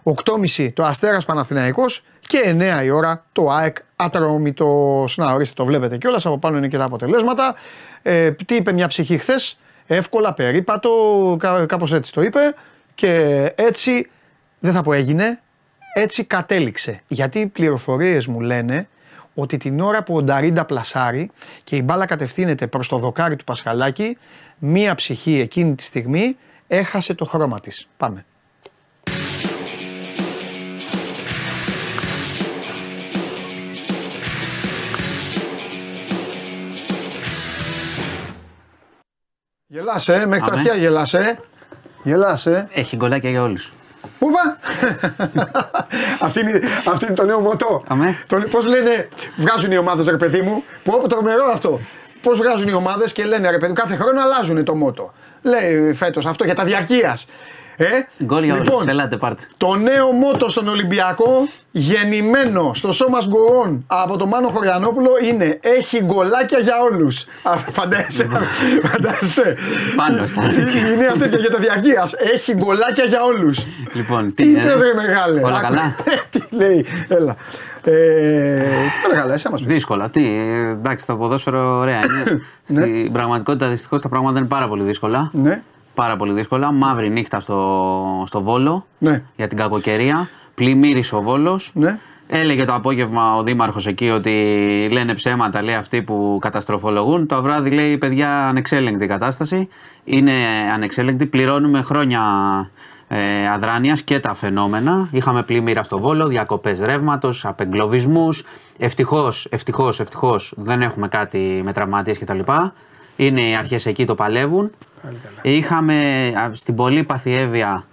Speaker 1: 8.30 το Αστέρας Παναθηναϊκός και 9 η ώρα το ΑΕΚ Ατρόμητος. Να ορίστε το βλέπετε κιόλας, από πάνω είναι και τα αποτελέσματα. Ε, τι είπε μια ψυχή χθες, εύκολα, περίπατο, κά, κάπως έτσι το είπε και έτσι, δεν θα πω έγινε, έτσι κατέληξε. Γιατί οι πληροφορίες μου λένε ότι την ώρα που ο Νταρίντα πλασάρει και η μπάλα κατευθύνεται προς το δοκάρι του Πασχαλάκη, μία ψυχή εκείνη τη στιγμή έχασε το χρώμα της. Πάμε. Γελάσαι, ε, μέχρι τα
Speaker 6: Αμέ.
Speaker 1: αυτιά γελάσαι. ε. Γελάσαι.
Speaker 6: Έχει γκολάκια για όλους.
Speaker 1: Πού πά! <laughs> αυτή, είναι, αυτή είναι το νέο μοτό.
Speaker 6: Αμέ.
Speaker 1: Πώς λένε, βγάζουν οι ομάδες, ρε παιδί μου, που όπου τρομερό αυτό. Πώς βγάζουν οι ομάδες και λένε, ρε παιδί μου, κάθε χρόνο αλλάζουν το μότο. Λέει φέτος αυτό για τα διαρκείας. Ε,
Speaker 6: Γκολ για
Speaker 1: λοιπόν,
Speaker 6: όλου. Ελάτε, πάρτε.
Speaker 1: το νέο μότο στον Ολυμπιακό, γεννημένο στο σώμα γκοών από τον Μάνο Χωριανόπουλο, είναι Έχει γκολάκια για όλους. Φαντάζεσαι. φαντάζεσαι.
Speaker 6: Πάνω στα
Speaker 1: Είναι αυτή τέτοια για τα διαρκείας. Έχει γκολάκια για όλους.
Speaker 6: Λοιπόν,
Speaker 1: Τι
Speaker 6: τι-
Speaker 1: είπες
Speaker 6: ε,
Speaker 1: ρε μεγάλε.
Speaker 6: όλα
Speaker 1: Άκου.
Speaker 6: καλά; <laughs>
Speaker 1: Τι λέει, έλα. Ε, τι όλα καλά, εσύ μας πεις.
Speaker 6: Δύσκολα. Τι, ε, εντάξει, το ποδόσφαιρο ωραία είναι. Στην πραγματικότητα δυστυχώς τα πράγματα είναι πάρα πολύ δύσκολα.
Speaker 1: Ναι.
Speaker 6: Πάρα πολύ δύσκολα. Μαύρη νύχτα στο, στο Βόλο
Speaker 1: Ναι.
Speaker 6: για την κακοκαιρία. Πλημμύρισε ο Βόλος.
Speaker 1: Ναι.
Speaker 6: Έλεγε το απόγευμα ο Δήμαρχος εκεί ότι λένε ψέματα, λέει αυτοί που καταστροφολογούν. Το βράδυ λέει παιδιά ανεξέλεγκτη η κατάσταση. Είναι ανεξέλεγκτη. Πληρώνουμε χρόνια ε, αδράνειας και τα φαινόμενα. Είχαμε πλημμύρα στο Βόλο, διακοπές ρεύματος, απεγκλωβισμούς. Ευτυχώς, ευτυχώς, ευτυχώς δεν έχουμε κάτι με τραυματίες κτλ. Είναι οι αρχές εκεί το παλεύουν. Είχαμε α, στην πολύπαθη Εύβοια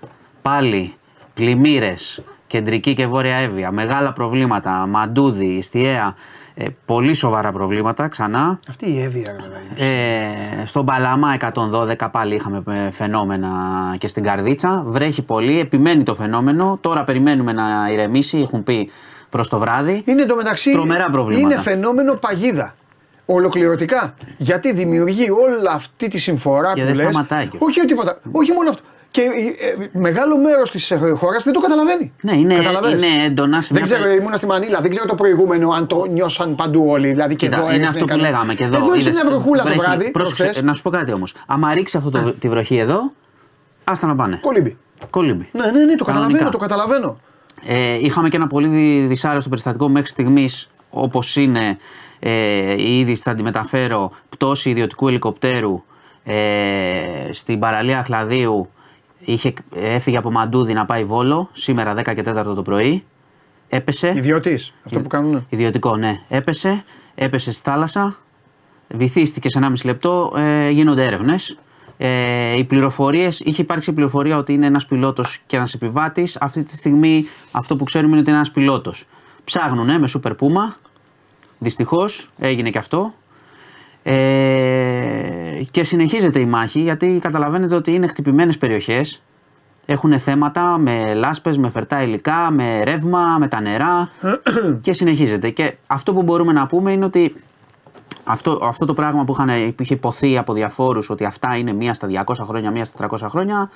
Speaker 6: πάλι πλημμύρες, κεντρική και βόρεια Εύβοια, μεγάλα προβλήματα, μαντούδι, ιστιαία, ε, πολύ σοβαρά προβλήματα ξανά.
Speaker 1: Αυτή η Εύη, ρε παιδί.
Speaker 6: Ε, στον Παλάμα 112 πάλι είχαμε ε, φαινόμενα και στην Καρδίτσα. Βρέχει πολύ, επιμένει το φαινόμενο. Τώρα περιμένουμε να ηρεμήσει, έχουν πει προς το βράδυ.
Speaker 1: Είναι εντωμεταξύ.
Speaker 6: Τρομερά προβλήματα.
Speaker 1: Είναι φαινόμενο παγίδα. Ολοκληρωτικά. Γιατί δημιουργεί όλη αυτή τη συμφορά
Speaker 6: Και
Speaker 1: που
Speaker 6: δεν
Speaker 1: λες.
Speaker 6: σταματάει κιόλας.
Speaker 1: Όχι τίποτα. Όχι μόνο αυτό. Και ε, ε, μεγάλο μέρος της χώρας δεν το καταλαβαίνει.
Speaker 6: Ναι, είναι,
Speaker 1: Καταλαβαίνεις;
Speaker 6: είναι έντονα σε
Speaker 1: Δεν
Speaker 6: μια
Speaker 1: ξέρω, ήμουνα στη Μανίλα, δεν ξέρω το προηγούμενο αν το νιώσαν παντού όλοι. Δηλαδή και
Speaker 6: Κοίτα,
Speaker 1: εδώ
Speaker 6: είναι
Speaker 1: έριχνε
Speaker 6: αυτό που
Speaker 1: κανένα.
Speaker 6: λέγαμε και εδώ.
Speaker 1: Εδώ είσαι
Speaker 6: είδες,
Speaker 1: μια βροχούλα το
Speaker 6: βρέχει.
Speaker 1: βράδυ.
Speaker 6: Πρόσεξε,
Speaker 1: προχθές.
Speaker 6: να σου πω κάτι όμως. Άμα ρίξεις αυτό το, τη βροχή εδώ, άστα να πάνε.
Speaker 1: Κολύμπι.
Speaker 6: Κολύμπι.
Speaker 1: Ναι, ναι, ναι, το καταλαβαίνω,
Speaker 6: Κανονικά.
Speaker 1: το καταλαβαίνω.
Speaker 6: Ε, είχαμε και ένα πολύ δυ- δυσάρεστο περιστατικό μέχρι στιγμής, όπως είναι ε, η είδηση, θα τη μεταφέρω, πτώση ιδιωτικού ελικοπτέρου ε, στην παραλία Αχλαδίου. Είχε, έφυγε από Μαντούδι να πάει Βόλο, σήμερα 10 και 4 το πρωί. Έπεσε.
Speaker 1: Ιδιωτής. Αυτό που κάνουν.
Speaker 6: Ιδιωτικό, ναι. Έπεσε, έπεσε στη θάλασσα, βυθίστηκε σε 1,5 λεπτό, ε, γίνονται έρευνες. Ε, οι πληροφορίες, είχε υπάρξει πληροφορία ότι είναι ένας πιλότος και ένας επιβάτης. Αυτή τη στιγμή αυτό που ξέρουμε είναι ότι είναι ένας πιλότος. Ψάχνουνε με Super Puma. Δυστυχώς έγινε και αυτό. Ε, και συνεχίζεται η μάχη γιατί καταλαβαίνετε ότι είναι χτυπημένες περιοχές. Έχουν θέματα με λάσπες, με φερτά υλικά, με ρεύμα, με τα νερά <coughs> και συνεχίζεται. Και αυτό που μπορούμε να πούμε είναι ότι αυτό, αυτό το πράγμα που, είχαν, που είχε υποθεί από διαφόρους ότι αυτά είναι μία στα 200 χρόνια, μία στα 300 χρόνια.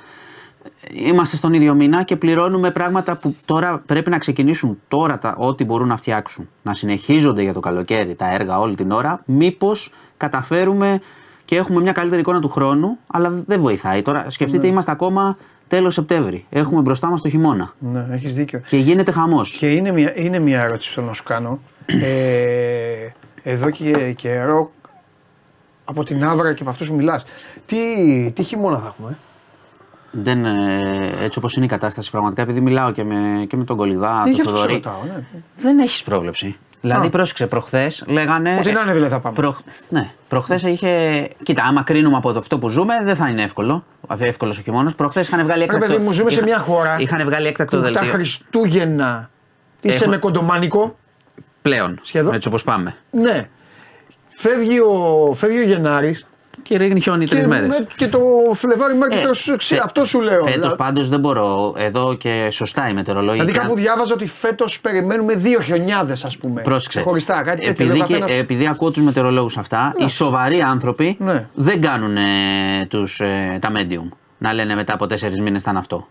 Speaker 6: Είμαστε στον ίδιο μήνα και πληρώνουμε πράγματα που τώρα πρέπει να ξεκινήσουν τώρα τα, ό,τι μπορούν να φτιάξουν. Να συνεχίζονται για το καλοκαίρι τα έργα όλη την ώρα. Μήπως καταφέρουμε και έχουμε μια καλύτερη εικόνα του χρόνου, αλλά δεν βοηθάει. Τώρα σκεφτείτε, είμαστε ακόμα τέλος Σεπτέμβρη. Έχουμε μπροστά μας το χειμώνα.
Speaker 1: Ναι, έχεις δίκιο.
Speaker 6: Και γίνεται χαμός.
Speaker 1: Και είναι μια, είναι μια ερώτηση που θέλω να σου κάνω. <clears throat> Ε, εδώ και καιρό από την Άβρα και από αυτούς που μιλάς. Τι, τι χειμώνα θα έχουμε;
Speaker 6: Δεν, ε, έτσι όπως είναι η κατάσταση, πραγματικά επειδή μιλάω και με, και με τον Κολυδά,
Speaker 1: Ε,
Speaker 6: τον
Speaker 1: γι' αυτό σε
Speaker 6: Θοδωρή,
Speaker 1: ρωτάω, ναι.
Speaker 6: δεν έχεις πρόβλεψη. Δηλαδή, πρόσεξε, προχθές λέγανε.
Speaker 1: Ό,τι να είναι δηλαδή θα πάμε.
Speaker 6: Προχ... Ναι, προχθές είχε. Κοίτα, άμα κρίνουμε από το αυτό που ζούμε, δεν θα είναι εύκολο. Εύκολος ο χειμώνας. Προχθές είχαν βγάλει
Speaker 1: Ρε
Speaker 6: έκτακτο.
Speaker 1: παιδί μου, ζούμε σε
Speaker 6: είχα-
Speaker 1: μια χώρα
Speaker 6: Είχαν βγάλει έκτακτο
Speaker 1: που τα
Speaker 6: δελτίο.
Speaker 1: Χριστούγεννα είσαι
Speaker 6: Έχω-
Speaker 1: με κοντομάνικο.
Speaker 6: Πλέον.
Speaker 1: Σχεδόν.
Speaker 6: Έτσι όπως πάμε.
Speaker 1: Ναι. Φεύγει ο, φεύγει ο Γενάρης
Speaker 6: Και ρίχνει χιόνι τρεις
Speaker 1: και,
Speaker 6: μέρες.
Speaker 1: με- και το Φλεβάρι μέχρι το ξε- αυτό σου λέω.
Speaker 6: Φέτος
Speaker 1: Δηλαδή-
Speaker 6: πάντως δεν μπορώ. Εδώ και σωστά η μετεωρολόγια.
Speaker 1: Δηλαδή κάπου διάβαζα ότι φέτος περιμένουμε δύο χιονιάδες, ας πούμε.
Speaker 6: Πρόσεξε.
Speaker 1: Χωριστά, κάτι τέτοιο.
Speaker 6: επειδή,
Speaker 1: λέει ο
Speaker 6: και,
Speaker 1: καθένας.
Speaker 6: επειδή ακούω τους μετεωρολόγους αυτά, οι σοβαροί άνθρωποι
Speaker 1: Ναι.
Speaker 6: δεν κάνουν ε, τους, ε, τα medium. Να λένε μετά από τέσσερις μήνες ήταν αυτό.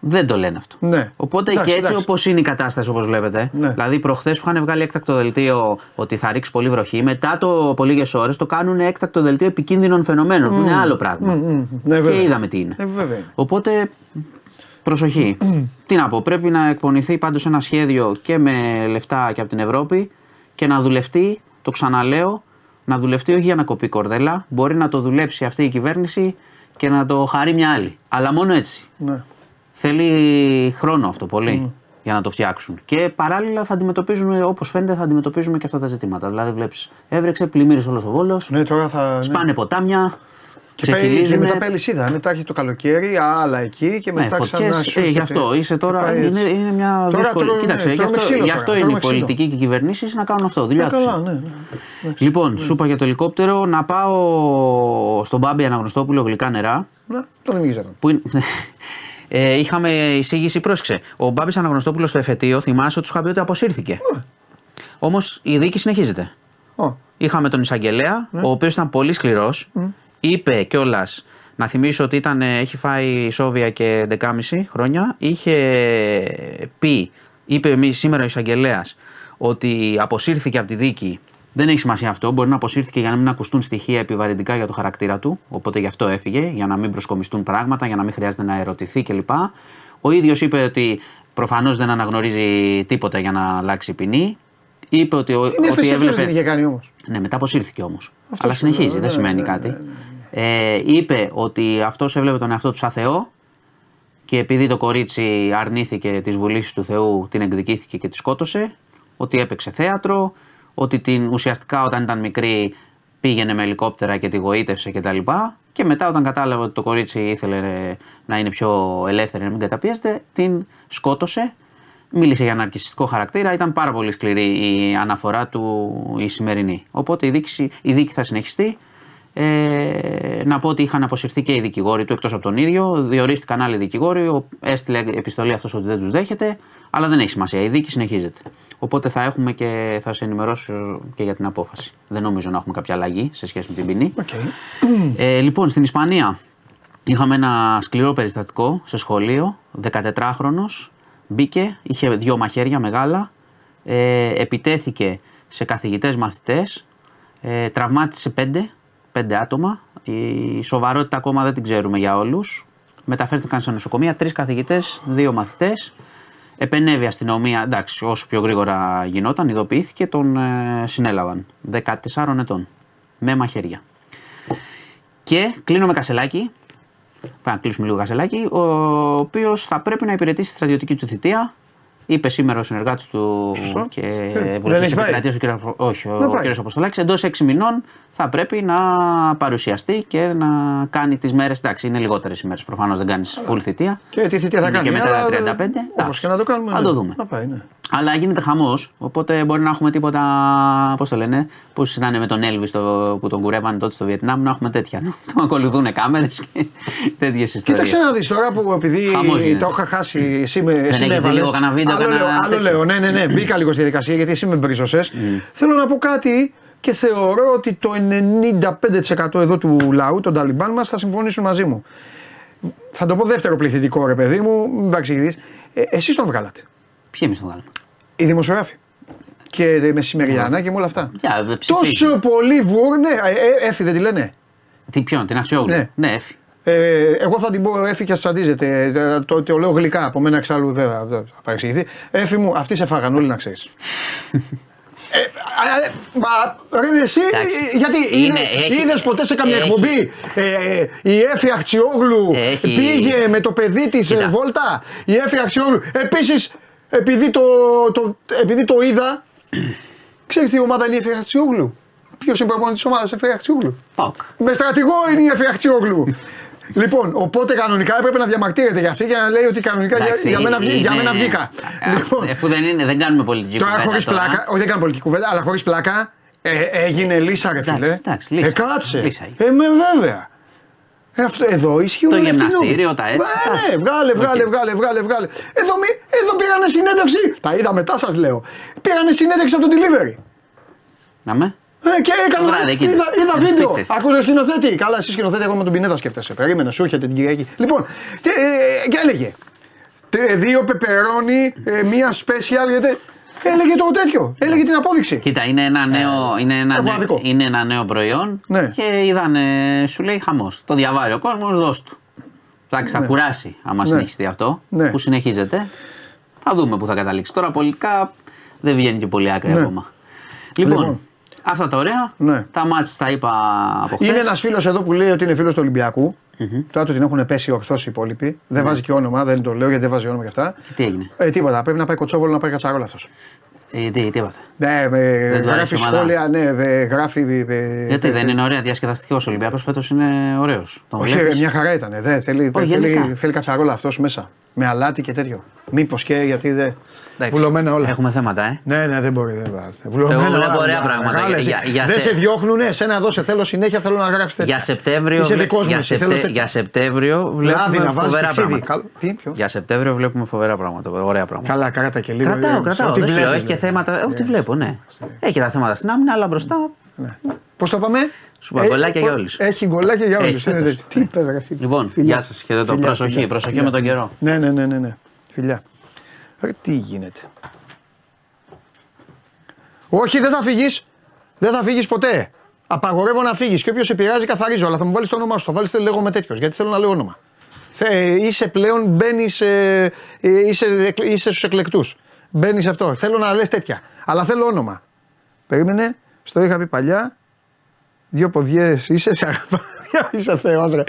Speaker 6: Δεν το λένε αυτό.
Speaker 1: Ναι.
Speaker 6: Οπότε
Speaker 1: Εντάξει,
Speaker 6: και έτσι
Speaker 1: εντάξει.
Speaker 6: όπως είναι η κατάσταση, όπως βλέπετε.
Speaker 1: Ναι.
Speaker 6: Δηλαδή, προχθές που είχαν βγάλει έκτακτο δελτίο ότι θα ρίξει πολύ βροχή, μετά το από λίγες ώρες το κάνουν έκτακτο δελτίο επικίνδυνων φαινομένων, που είναι άλλο πράγμα.
Speaker 1: Ναι,
Speaker 6: και
Speaker 1: βέβαια.
Speaker 6: είδαμε τι είναι.
Speaker 1: Ε, βέβαια.
Speaker 6: Οπότε προσοχή. τι να πω, πρέπει να εκπονηθεί πάντως ένα σχέδιο και με λεφτά και από την Ευρώπη και να δουλευτεί, το ξαναλέω, να δουλευτεί όχι για να κοπεί κορδέλα. Μπορεί να το δουλέψει αυτή η κυβέρνηση και να το χαρεί μια άλλη. Αλλά μόνο έτσι.
Speaker 1: Ναι.
Speaker 6: Θέλει χρόνο αυτό πολύ για να το φτιάξουν. Και παράλληλα θα αντιμετωπίζουμε, όπως φαίνεται, θα αντιμετωπίζουμε και αυτά τα ζητήματα. Δηλαδή, βλέπεις, έβρεξε, πλημμύρισε όλος ο βόλο,
Speaker 1: Ναι, τώρα θα. ναι.
Speaker 6: σπάνε ποτάμια,
Speaker 1: Και, πάει, και
Speaker 6: ξεκυλίζουν.
Speaker 1: μετά πάει λυσίδα. Μετά έχει το καλοκαίρι, άλλα εκεί και
Speaker 6: Ναι,
Speaker 1: μετά
Speaker 6: φωτιές.
Speaker 1: ξανά. σου
Speaker 6: Ε, γι'
Speaker 1: έρχεται.
Speaker 6: αυτό είσαι τώρα.
Speaker 1: Πάει
Speaker 6: Είναι,
Speaker 1: έτσι.
Speaker 6: είναι μια
Speaker 1: Τώρα
Speaker 6: δύσκολη.
Speaker 1: τρώμε-
Speaker 6: Κοίταξε,
Speaker 1: ναι,
Speaker 6: γι'
Speaker 1: τρώμε
Speaker 6: αυτό,
Speaker 1: ξύλο
Speaker 6: γι'
Speaker 1: τώρα,
Speaker 6: αυτό είναι
Speaker 1: τρώμε
Speaker 6: οι
Speaker 1: ξύλο.
Speaker 6: πολιτικοί και οι κυβερνήσεις να κάνουν αυτό. Δουλειά
Speaker 1: Ε,
Speaker 6: τους.
Speaker 1: καλά, ναι. ναι.
Speaker 6: Λοιπόν, σου είπα για το ελικόπτερο να πάω στον Μπάμπη Αναγνωστόπουλο γλυκά νερά.
Speaker 1: Ναι, το δεν ήξερα.
Speaker 6: Που είναι... <laughs> ε, είχαμε εισήγηση, πρόσεξε. Ο Μπάμπης Αναγνωστόπουλος στο εφετείο θυμάσαι ότι σου είχα πει ότι αποσύρθηκε. Όμως η δίκη συνεχίζεται.
Speaker 1: Ω,
Speaker 6: Είχαμε τον εισαγγελέα, ο οποίος ήταν πολύ σκληρός. Είπε κιόλας, να θυμίσω ότι ήταν, ε, έχει φάει σόβια και 11,5 χρόνια. Είχε πει, είπε εμείς σήμερα ο εισαγγελέας, ότι αποσύρθηκε από τη δίκη. Δεν έχει σημασία αυτό. Μπορεί να αποσύρθηκε για να μην ακουστούν στοιχεία επιβαρυντικά για το χαρακτήρα του. Οπότε γι' αυτό έφυγε, για να μην προσκομιστούν πράγματα, για να μην χρειάζεται να ερωτηθεί κλπ. Ο ίδιος είπε ότι προφανώς δεν αναγνωρίζει τίποτα για να αλλάξει ποινή. Είπε ότι, ο-
Speaker 1: Την
Speaker 6: ότι
Speaker 1: έφεση αυτό
Speaker 6: έβλεπε.
Speaker 1: δεν είχε κάνει όμως;
Speaker 6: Ναι, μετά αποσύρθηκε όμως. Αλλά
Speaker 1: σου λέω,
Speaker 6: συνεχίζει,
Speaker 1: ναι,
Speaker 6: δεν σημαίνει
Speaker 1: ναι,
Speaker 6: κάτι.
Speaker 1: ναι,
Speaker 6: Ε, είπε ότι αυτός έβλεπε τον εαυτό του σαν Θεό και επειδή το κορίτσι αρνήθηκε τις βουλήσεις του Θεού, την εκδικήθηκε και τη σκότωσε. Ότι έπαιξε θέατρο, ότι την, ουσιαστικά όταν ήταν μικρή πήγαινε με ελικόπτερα και τη γοήτευσε κτλ. Και μετά όταν κατάλαβε ότι το κορίτσι ήθελε ε, να είναι πιο ελεύθερη, να μην καταπιέζεται, την σκότωσε. Μίλησε για ναρκιστικό χαρακτήρα, ήταν πάρα πολύ σκληρή η αναφορά του η σημερινή. Οπότε η δίκη, η δίκη θα συνεχιστεί. Ε, να πω ότι είχαν αποσυρθεί και οι δικηγόροι του εκτός από τον ίδιο. Διορίστηκαν άλλοι δικηγόροι. Ο- Έστειλε επιστολή αυτός ότι δεν τους δέχεται. Αλλά δεν έχει σημασία. Η δίκη συνεχίζεται. Οπότε θα έχουμε και θα σε ενημερώσω και για την απόφαση. Δεν νομίζω να έχουμε κάποια αλλαγή σε σχέση με την ποινή.
Speaker 1: Οκ.
Speaker 6: Ε, λοιπόν, στην Ισπανία είχαμε ένα σκληρό περιστατικό σε σχολείο. 14χρονος μπήκε, είχε δύο μαχαίρια μεγάλα. Ε, επιτέθηκε σε καθηγητές μαθητές. Ε, τραυμάτισε πέντε, πέντε άτομα. Η σοβαρότητα ακόμα δεν την ξέρουμε για όλους. Μεταφέρθηκαν σε νοσοκομεία τρεις καθηγητές, δύο μαθητές. Επενέβη η αστυνομία, εντάξει, όσο πιο γρήγορα γινόταν, ειδοποιήθηκε, τον ε, συνέλαβαν. 14 ετών. Με μαχαίρια. Και κλείνω με Κασελάκη. Πάμε να κλείσουμε λίγο Κασελάκη. Ο οποίος θα πρέπει να υπηρετήσει τη στρατιωτική του θητεία. Είπε σήμερα ο συνεργάτης του
Speaker 1: Σωστό.
Speaker 6: και
Speaker 1: δεν
Speaker 6: βουλευτή
Speaker 1: έχει πάει.
Speaker 6: επικρατεία, ο κ. Όχι,
Speaker 1: Να
Speaker 6: ο
Speaker 1: πάει.
Speaker 6: κ. Αποστολάκης, εντός 6 μηνών θα πρέπει να παρουσιαστεί και να κάνει τις μέρες. Εντάξει, είναι λιγότερες ημέρε. Προφανώς δεν κάνεις full θητεία.
Speaker 1: Και τι θητεία θα
Speaker 6: Είναι
Speaker 1: κάνει.
Speaker 6: Και μετά
Speaker 1: αλλά,
Speaker 6: τα 35.
Speaker 1: Όπως
Speaker 6: εντάξει.
Speaker 1: και να το κάνουμε.
Speaker 6: Θα
Speaker 1: ναι.
Speaker 6: το δούμε.
Speaker 1: Να πάει, ναι.
Speaker 6: Αλλά γίνεται χαμός, οπότε μπορεί να έχουμε τίποτα. Πώς το λένε, πώ ήταν με τον Έλβη που τον κουρεύανε τότε στο Βιετνάμ, να έχουμε τέτοια. Να <laughs> τον ακολουθούν κάμερες και <laughs> τέτοιες ιστορίες.
Speaker 1: Κοίταξε να δεις τώρα που επειδή
Speaker 6: Χαμός γίνεται.
Speaker 1: το είχα χάσει, εσύ με, εσύ
Speaker 6: έχεις
Speaker 1: με
Speaker 6: δει
Speaker 1: έβαλες.
Speaker 6: λίγο κανένα βίντεο,
Speaker 1: άλλο
Speaker 6: κανένα
Speaker 1: λέω, άλλο
Speaker 6: τέτοιο.
Speaker 1: λέω, ναι, ναι, ναι, μπήκα λίγο στη διαδικασία γιατί εσύ με μπρίζωσε. Θέλω να πω κάτι και θεωρώ ότι το 95% εδώ του λαού, των Ταλιμπάν μας, θα συμφωνήσουν μαζί μου. Θα το πω δεύτερο πληθυντικό ρε παιδί μου, μην παρεξηγηθείς. Ε, Εσείς τον βγάλατε.
Speaker 6: Ποιοι εμείς το βγάλουμε.
Speaker 1: Οι δημοσιογράφοι. Και μεσημεριανά και με όλα αυτά.
Speaker 6: Για, ε, ψηφίζει.
Speaker 1: Τόσο πολύ βουρ, ναι, ε, ε, έφη δεν τη λένε.
Speaker 6: Τι ποιον, την Αξιόγλου;
Speaker 1: Ναι.
Speaker 6: Ναι, έφη.
Speaker 1: Ε, εγώ θα την πω έφη και τσαντίζεται. Ε, Το, το, λέω γλυκά. Από μένα εξάλλου δεν θα, δεν θα παρεξηγηθεί. Έφη μου, αυτοί σε φάγαν όλοι να ξέρεις. <laughs> Ε, α, ε, μα ρε εσύ,
Speaker 6: Εντάξει.
Speaker 1: ε, γιατί
Speaker 6: Είναι-
Speaker 1: είδες,
Speaker 6: έχει-
Speaker 1: είδες ποτέ σε καμία
Speaker 6: έχει-
Speaker 1: εκπομπή ε, η Έφη Αχτσιόγλου
Speaker 6: Έχει-
Speaker 1: πήγε με το παιδί της
Speaker 6: Κοίτα.
Speaker 1: ε, Βόλτα. Η Έφη Αχτσιόγλου. Επίσης, επειδή το, το, επειδή το είδα, ξέρεις τι ομάδα είναι η Έφη Αχτσιόγλου. Ποιος είναι προπονητής της ομάδας Έφη Αχτσιόγλου.
Speaker 6: Ποκ.
Speaker 1: Με στρατηγό είναι η Εφη Αχτσιόγλου. <laughs> λοιπόν, οπότε κανονικά έπρεπε να διαμαρτύρεται για αυτή και να λέει ότι κανονικά για,
Speaker 6: Εντάξει,
Speaker 1: για, μένα, βγή- για
Speaker 6: είναι-
Speaker 1: μένα βγήκα.
Speaker 6: Α,
Speaker 1: λοιπόν,
Speaker 6: Εφού δεν, είναι, δεν κάνουμε πολιτική
Speaker 1: τώρα
Speaker 6: κουβέντα
Speaker 1: χωρίς
Speaker 6: τώρα.
Speaker 1: πλάκα, όχι δεν κάνω πολιτική κουβέντα, αλλά χωρίς πλάκα ε, έγινε λύσα ρε
Speaker 6: Εντάξει,
Speaker 1: φίλε.
Speaker 6: εντάξει, λύσα.
Speaker 1: Ε, κάτσε.
Speaker 6: Λύσα έγινε.
Speaker 1: Ε, με βέβαια. Ε, αυτό, εδώ ισχύουν
Speaker 6: Το
Speaker 1: όλοι αυτοί οι
Speaker 6: γυμναστήριο,
Speaker 1: νόμοι.
Speaker 6: τα έτσι,
Speaker 1: Ε,
Speaker 6: εντάξει.
Speaker 1: ναι, βγάλε, βγάλε,
Speaker 6: Οκ.
Speaker 1: βγάλε, βγάλε, βγάλε. Εδώ, μη- εδώ πήγανε συνέντευξη. Τα είδα μετά σας λέω. Πήγανε συνέντευξη από τον delivery.
Speaker 6: Να με.
Speaker 1: Ε, και έκανα.
Speaker 6: βράδυ εκείνο.
Speaker 1: είδα, είδα
Speaker 6: Με τις
Speaker 1: βίντεο.
Speaker 6: πίτσες.
Speaker 1: Άκουσα σκηνοθέτη. Καλά, εσύ σκηνοθέτη, εγώ με τον Πινέδα σκέφτεσαι. Περίμενε, σου έρχεται την Κυριακή. Λοιπόν, και, ε, και έλεγε. τε- Δύο πεπερώνι, ε, μία special. Γιατί, έλεγε το τέτοιο. Έλεγε την απόδειξη.
Speaker 6: Κοίτα, είναι ένα νέο, είναι ένα
Speaker 1: έχω
Speaker 6: νέο,
Speaker 1: άδικο.
Speaker 6: είναι ένα νέο προϊόν
Speaker 1: Ναι.
Speaker 6: και είδανε, σου λέει χαμός. Το διαβάρει ο κόσμος, δώσ' του. Εντάξει, θα κουράσει άμα
Speaker 1: Ναι.
Speaker 6: συνεχιστεί αυτό
Speaker 1: Ναι.
Speaker 6: που συνεχίζεται. Θα δούμε που θα καταλήξει. Τώρα πολιτικά δεν βγαίνει και πολύ άκρη
Speaker 1: Ναι.
Speaker 6: ακόμα. Λοιπόν,
Speaker 1: Λοιπόν.
Speaker 6: αυτά τα ωραία.
Speaker 1: Ναι.
Speaker 6: Τα μάτς τα είπα από χθες.
Speaker 1: Είναι ένας φίλος εδώ που λέει ότι είναι φίλος του ολυμπιακου Τώρα του την έχουν πέσει ορθώς οι υπόλοιποι. Δεν βάζει και όνομα, δεν το λέω γιατί δεν βάζει όνομα και αυτά.
Speaker 6: Και τι έγινε;
Speaker 1: Ε, τίποτα. Πρέπει να πάει κοτσόβολο να πάει κατσαρόλα αυτός.
Speaker 6: Ε, τι, τι έπαθε.
Speaker 1: Ναι, ε,
Speaker 6: Δεν του αρέσει
Speaker 1: γράφει
Speaker 6: η ομάδα.
Speaker 1: σχόλια, ναι, ε, γράφει. ε,
Speaker 6: Γιατί
Speaker 1: ε,
Speaker 6: δεν είναι ωραία διασκεδαστικός ο Ολυμπιακός φέτος είναι ωραίος. Τον
Speaker 1: Όχι,
Speaker 6: βλέπεις;
Speaker 1: ρε, μια χαρά ήταν. Δε, θέλει,
Speaker 6: Όχι,
Speaker 1: θέλει,
Speaker 6: γενικά.
Speaker 1: θέλει κατσαρόλα αυτός μέσα. Με αλάτι και τέτοιο. Μήπως και γιατί δεν.
Speaker 6: Εντάξει,
Speaker 1: Βουλωμένα όλα.
Speaker 6: Έχουμε θέματα, ε.
Speaker 1: Ναι, ναι, δεν μπορεί. Δεν μπορεί. Βουλωμένα
Speaker 6: Εγώ βλέπω
Speaker 1: όλα,
Speaker 6: ωραία
Speaker 1: μα,
Speaker 6: πράγματα.
Speaker 1: μεγάλες.
Speaker 6: Για- για
Speaker 1: δεν
Speaker 6: σε-
Speaker 1: σε διώχνουνε, σε ένα δώσε θέλω συνέχεια, θέλω να γράφει τέτοια.
Speaker 6: Για Σεπτέμβριο,
Speaker 1: Είσαι
Speaker 6: βλέ-
Speaker 1: δικός μου,
Speaker 6: για,
Speaker 1: εσύ, θέλω
Speaker 6: Σεπτε-
Speaker 1: τέτοια.
Speaker 6: για Σεπτέμβριο
Speaker 1: Λάδι
Speaker 6: βλέπουμε
Speaker 1: να βάζει
Speaker 6: φοβερά
Speaker 1: ξύδι.
Speaker 6: πράγματα.
Speaker 1: Καλ- Τι, ποιο;
Speaker 6: Για Σεπτέμβριο βλέπουμε φοβερά πράγματα. Ωραία πράγματα.
Speaker 1: Καλά, κράτα και λίγο.
Speaker 6: Κρατάω,
Speaker 1: ε,
Speaker 6: κρατάω.
Speaker 1: ό,τι
Speaker 6: Δεν σου λέω,
Speaker 1: βλέπεις,
Speaker 6: έχει και
Speaker 1: ναι.
Speaker 6: θέματα. Ό,τι βλέπω, ναι. Έχει και τα θέματα στην άμυνα, αλλά μπροστά.
Speaker 1: Πώς το πάμε,
Speaker 6: Σου είπα, γκολάκια για όλους.
Speaker 1: Έχει γκολάκια για
Speaker 6: Έχει
Speaker 1: όλου.
Speaker 6: φέτος.
Speaker 1: Τι είπε, ρε φίλε.
Speaker 6: Λοιπόν,
Speaker 1: Φιλιά.
Speaker 6: γεια σας, χαιρετώ.
Speaker 1: Φιλιά,
Speaker 6: Προσοχή,
Speaker 1: φιλιά,
Speaker 6: προσοχή
Speaker 1: φιλιά.
Speaker 6: με τον καιρό.
Speaker 1: Ναι, ναι, ναι, ναι, ναι. Φιλιά. Ρε, τι γίνεται. Όχι, δεν θα φύγεις. Δεν θα φύγεις ποτέ. Απαγορεύω να φύγεις. Και όποιος σε πειράζει, καθαρίζω. Αλλά θα μου βάλεις το όνομά σου. Θα βάλεις λέγω με τέτοιος. Γιατί θέλω να λέω όνομα. Θε, είσαι πλέον, μπαίνεις. Ε, ε, είσαι, εκλ- είσαι στους εκλεκτούς. Μπαίνεις σε αυτό. Θέλω να λες τέτοια. Αλλά θέλω όνομα. Περίμενε. Στο είχα πει παλιά. Δύο ποδιές είσαι, σε αγαπά. <laughs> Είσαι Θεός, ρε.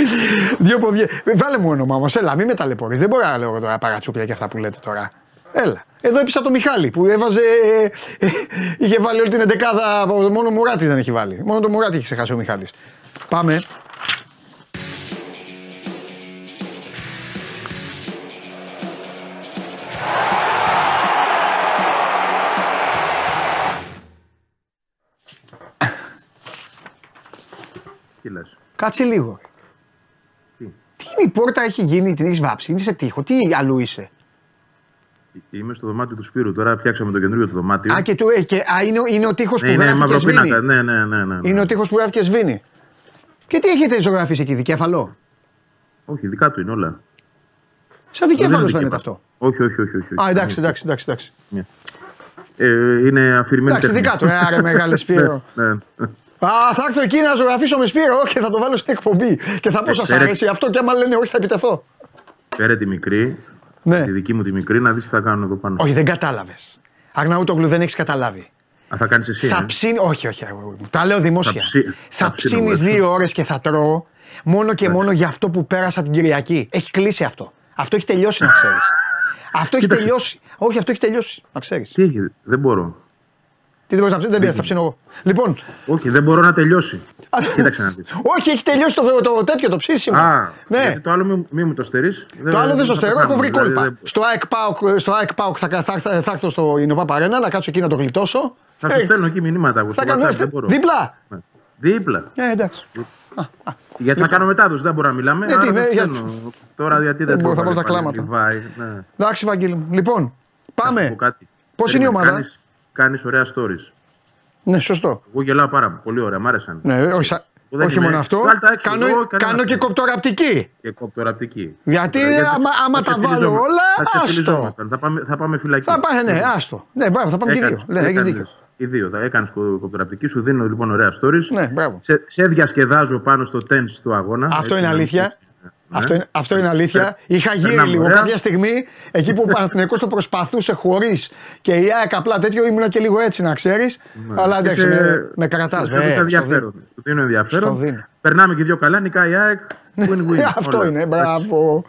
Speaker 1: Δύο ποδιές. Βάλε μου όνομα όμως, έλα, μην με ταλαιπωρείς. Δεν μπορώ να λέω τώρα παρατσούκλια και αυτά που λέτε τώρα. Έλα. Εδώ έπεισα το Μιχάλη που έβαζε. ε, ε, είχε βάλει όλη την εντεκάδα. Μόνο Μουράτη δεν έχει βάλει. Μόνο το Μουράτη έχει ξεχάσει ο Μιχάλης. Πάμε.
Speaker 7: Τι λες;
Speaker 1: Κάτσε λίγο.
Speaker 7: Τι;
Speaker 1: Τι είναι η πόρτα, έχει γίνει, την έχεις βάψει, είναι σε τείχο. Τι αλλού είσαι;
Speaker 7: Είμαι στο δωμάτιο του Σπύρου. Τώρα φτιάξαμε το καινούριο του δωμάτιο.
Speaker 1: Α, και, του, ε, και, α, είναι, ο- είναι ο τείχος που
Speaker 7: ναι, είναι
Speaker 1: γράφει και
Speaker 7: μαυροπίνακα.
Speaker 1: σβήνει.
Speaker 7: Ναι, ναι, ναι, ναι.
Speaker 1: Είναι ο τείχος που γράφει και σβήνει. Και τι έχετε ζωγραφίσει εκεί, δικέφαλο;
Speaker 7: Όχι, δικά του είναι όλα.
Speaker 1: Σαν
Speaker 7: Δεν
Speaker 1: δικέφαλος
Speaker 7: είναι
Speaker 1: φαίνεται
Speaker 7: δικαίωμα.
Speaker 1: αυτό.
Speaker 7: Όχι, όχι, όχι. όχι.
Speaker 1: Α, εντάξει, εντάξει, εντάξει. εντάξει.
Speaker 7: Ε, είναι αφηρημένη
Speaker 1: Εντάξει,
Speaker 7: τέχνη.
Speaker 1: δικά του, ε, άρε <laughs> μεγάλε Σπύρο.
Speaker 7: Ναι, ναι.
Speaker 1: Α, θα έρθω εκεί να ζωγραφίσω με Σπύρο και θα το βάλω στην εκπομπή. Και θα πω,
Speaker 7: Ε,
Speaker 1: σας
Speaker 7: φέρε-
Speaker 1: αρέσει αυτό. Και άμα λένε όχι, θα επιτεθώ.
Speaker 7: Φέρε τη μικρή,
Speaker 1: Ναι.
Speaker 7: τη δική μου τη μικρή, να δεις τι θα κάνω εδώ πάνω.
Speaker 1: Όχι, δεν κατάλαβες. Αγναούτογλου δεν έχεις καταλάβει.
Speaker 7: Α, θα κάνεις εσύ.
Speaker 1: Θα
Speaker 7: ε;
Speaker 1: ψήνει. Όχι, όχι, αγόρι μου. τα λέω δημόσια.
Speaker 7: Θα ψή-
Speaker 1: Θα
Speaker 7: θα ψήνω
Speaker 1: ψήνεις
Speaker 7: εγώ, έτσι.
Speaker 1: δύο ώρες και θα τρώω μόνο και μόνο για αυτό που πέρασα την Κυριακή. Έχει κλείσει αυτό. Αυτό έχει τελειώσει, να ξέρεις. αυτό έχει
Speaker 7: Κοίταξε.
Speaker 1: τελειώσει. Όχι, αυτό έχει τελειώσει, να ξέρεις. Τι
Speaker 7: Τι έχει, δεν μπορώ.
Speaker 1: Δεν μπορείς να ψήνει, δεν πειράζει, θα ψήνω εγώ. Λοιπόν,
Speaker 7: Όχι, δεν μπορώ να τελειώσει. Κοίταξε να δεις.
Speaker 1: όχι, έχει τελειώσει το, το, τέτοιο, το ψήσιμο.
Speaker 7: Α,
Speaker 1: ναι.
Speaker 7: γιατί το άλλο μη, μη μου το στερείς.
Speaker 1: Το άλλο δεν στο στερώ, έχω βρει κόλπα. Στο ΑΕΚ ΠΑΟΚ, στο ΑΕΚ ΠΑΟΚ θα, θα, θα, θα έρθω στο Ινωπά Παρένα να κάτσω εκεί να το γλιτώσω.
Speaker 7: Θα σου
Speaker 1: Ε,
Speaker 7: στέλνω εκεί μηνύματα. εγώ,
Speaker 1: θα
Speaker 7: στο
Speaker 1: κάνω
Speaker 7: WhatsApp,
Speaker 1: έστε.
Speaker 7: δεν μπορώ.
Speaker 1: Δίπλα.
Speaker 7: Ναι. Δίπλα.
Speaker 1: Ε, εντάξει.
Speaker 7: Γιατί θα κάνω μετάδοση, δεν μπορώ να μιλάμε.
Speaker 1: Ε, τι,
Speaker 7: άρα
Speaker 1: ναι,
Speaker 7: θα
Speaker 1: για-
Speaker 7: στέλνω. Τώρα γιατί
Speaker 1: Δεν
Speaker 7: δεν
Speaker 1: μπορώ, θα
Speaker 7: μπορώ
Speaker 1: βάλω τα κλάματα.
Speaker 7: Ναι.
Speaker 1: Εντάξει, Βαγγέλη μου. Λοιπόν,
Speaker 7: Να σου
Speaker 1: πάμε.
Speaker 7: πω κάτι.
Speaker 1: Πώς είναι η
Speaker 7: Περίμενε,
Speaker 1: ομάδα;
Speaker 7: Κάνεις, κάνεις ωραία stories.
Speaker 1: Ναι, σωστό.
Speaker 7: Εγώ γελάω πάρα πολύ. Πολύ ωραία, μ' άρεσαν.
Speaker 1: Ναι, όχι, σα-
Speaker 7: Δεν
Speaker 1: όχι
Speaker 7: είμαι-
Speaker 1: μόνο αυτό.
Speaker 7: Βγάλ' τα έξω,
Speaker 1: Κάνω,
Speaker 7: εγώ κανένας
Speaker 1: κάνω και
Speaker 7: θέμα.
Speaker 1: κοπτοραπτική.
Speaker 7: Και κοπτοραπτική.
Speaker 1: Γιατί
Speaker 7: Τώρα,
Speaker 1: άμα- άμα
Speaker 7: θα
Speaker 1: τα
Speaker 7: σε
Speaker 1: βάλω
Speaker 7: φιλιζόμασταν.
Speaker 1: όλα,
Speaker 7: θα σε
Speaker 1: άστο.
Speaker 7: φιλιζόμασταν. Θα πάμε, θα πάμε φυλακή.
Speaker 1: Θα πάει, ναι, άστο. Ναι, μπράβο, θα πάμε και δύο.
Speaker 7: Έκανες-
Speaker 1: Ναι, έχεις
Speaker 7: έκανες
Speaker 1: δίκιο.
Speaker 7: Οι δύο. Θα έκανες κοπτοραπτική, σου δίνω λοιπόν ωραία stories.
Speaker 1: Ναι, μπράβο.
Speaker 7: Σε, σε διασκεδάζω πάνω στο tense του αγώνα.
Speaker 1: Αυτό
Speaker 7: Έτσι,
Speaker 1: είναι
Speaker 7: να
Speaker 1: αλήθεια.
Speaker 7: δεις. Ναι.
Speaker 1: Αυτό είναι, αυτό είναι αλήθεια. Είχα γύρει
Speaker 7: περνάμε
Speaker 1: λίγο
Speaker 7: ωραία.
Speaker 1: κάποια στιγμή εκεί που ο Παναθηναϊκός το προσπαθούσε χωρίς και η ΑΕΚ απλά τέτοιο ήμουνα και λίγο έτσι να ξέρεις. Αλλά
Speaker 7: Και
Speaker 1: εντάξει,
Speaker 7: σε-
Speaker 1: με, με κρατάς.
Speaker 7: σε δίνω ενδιαφέρον. Σου δίνω ενδιαφέρον.
Speaker 1: Στο δίνω.
Speaker 7: Περνάμε και δύο καλά, νικάει η ΑΕΚ. Win-win. <laughs>
Speaker 1: Αυτό
Speaker 7: όλα.
Speaker 1: είναι, μπράβο.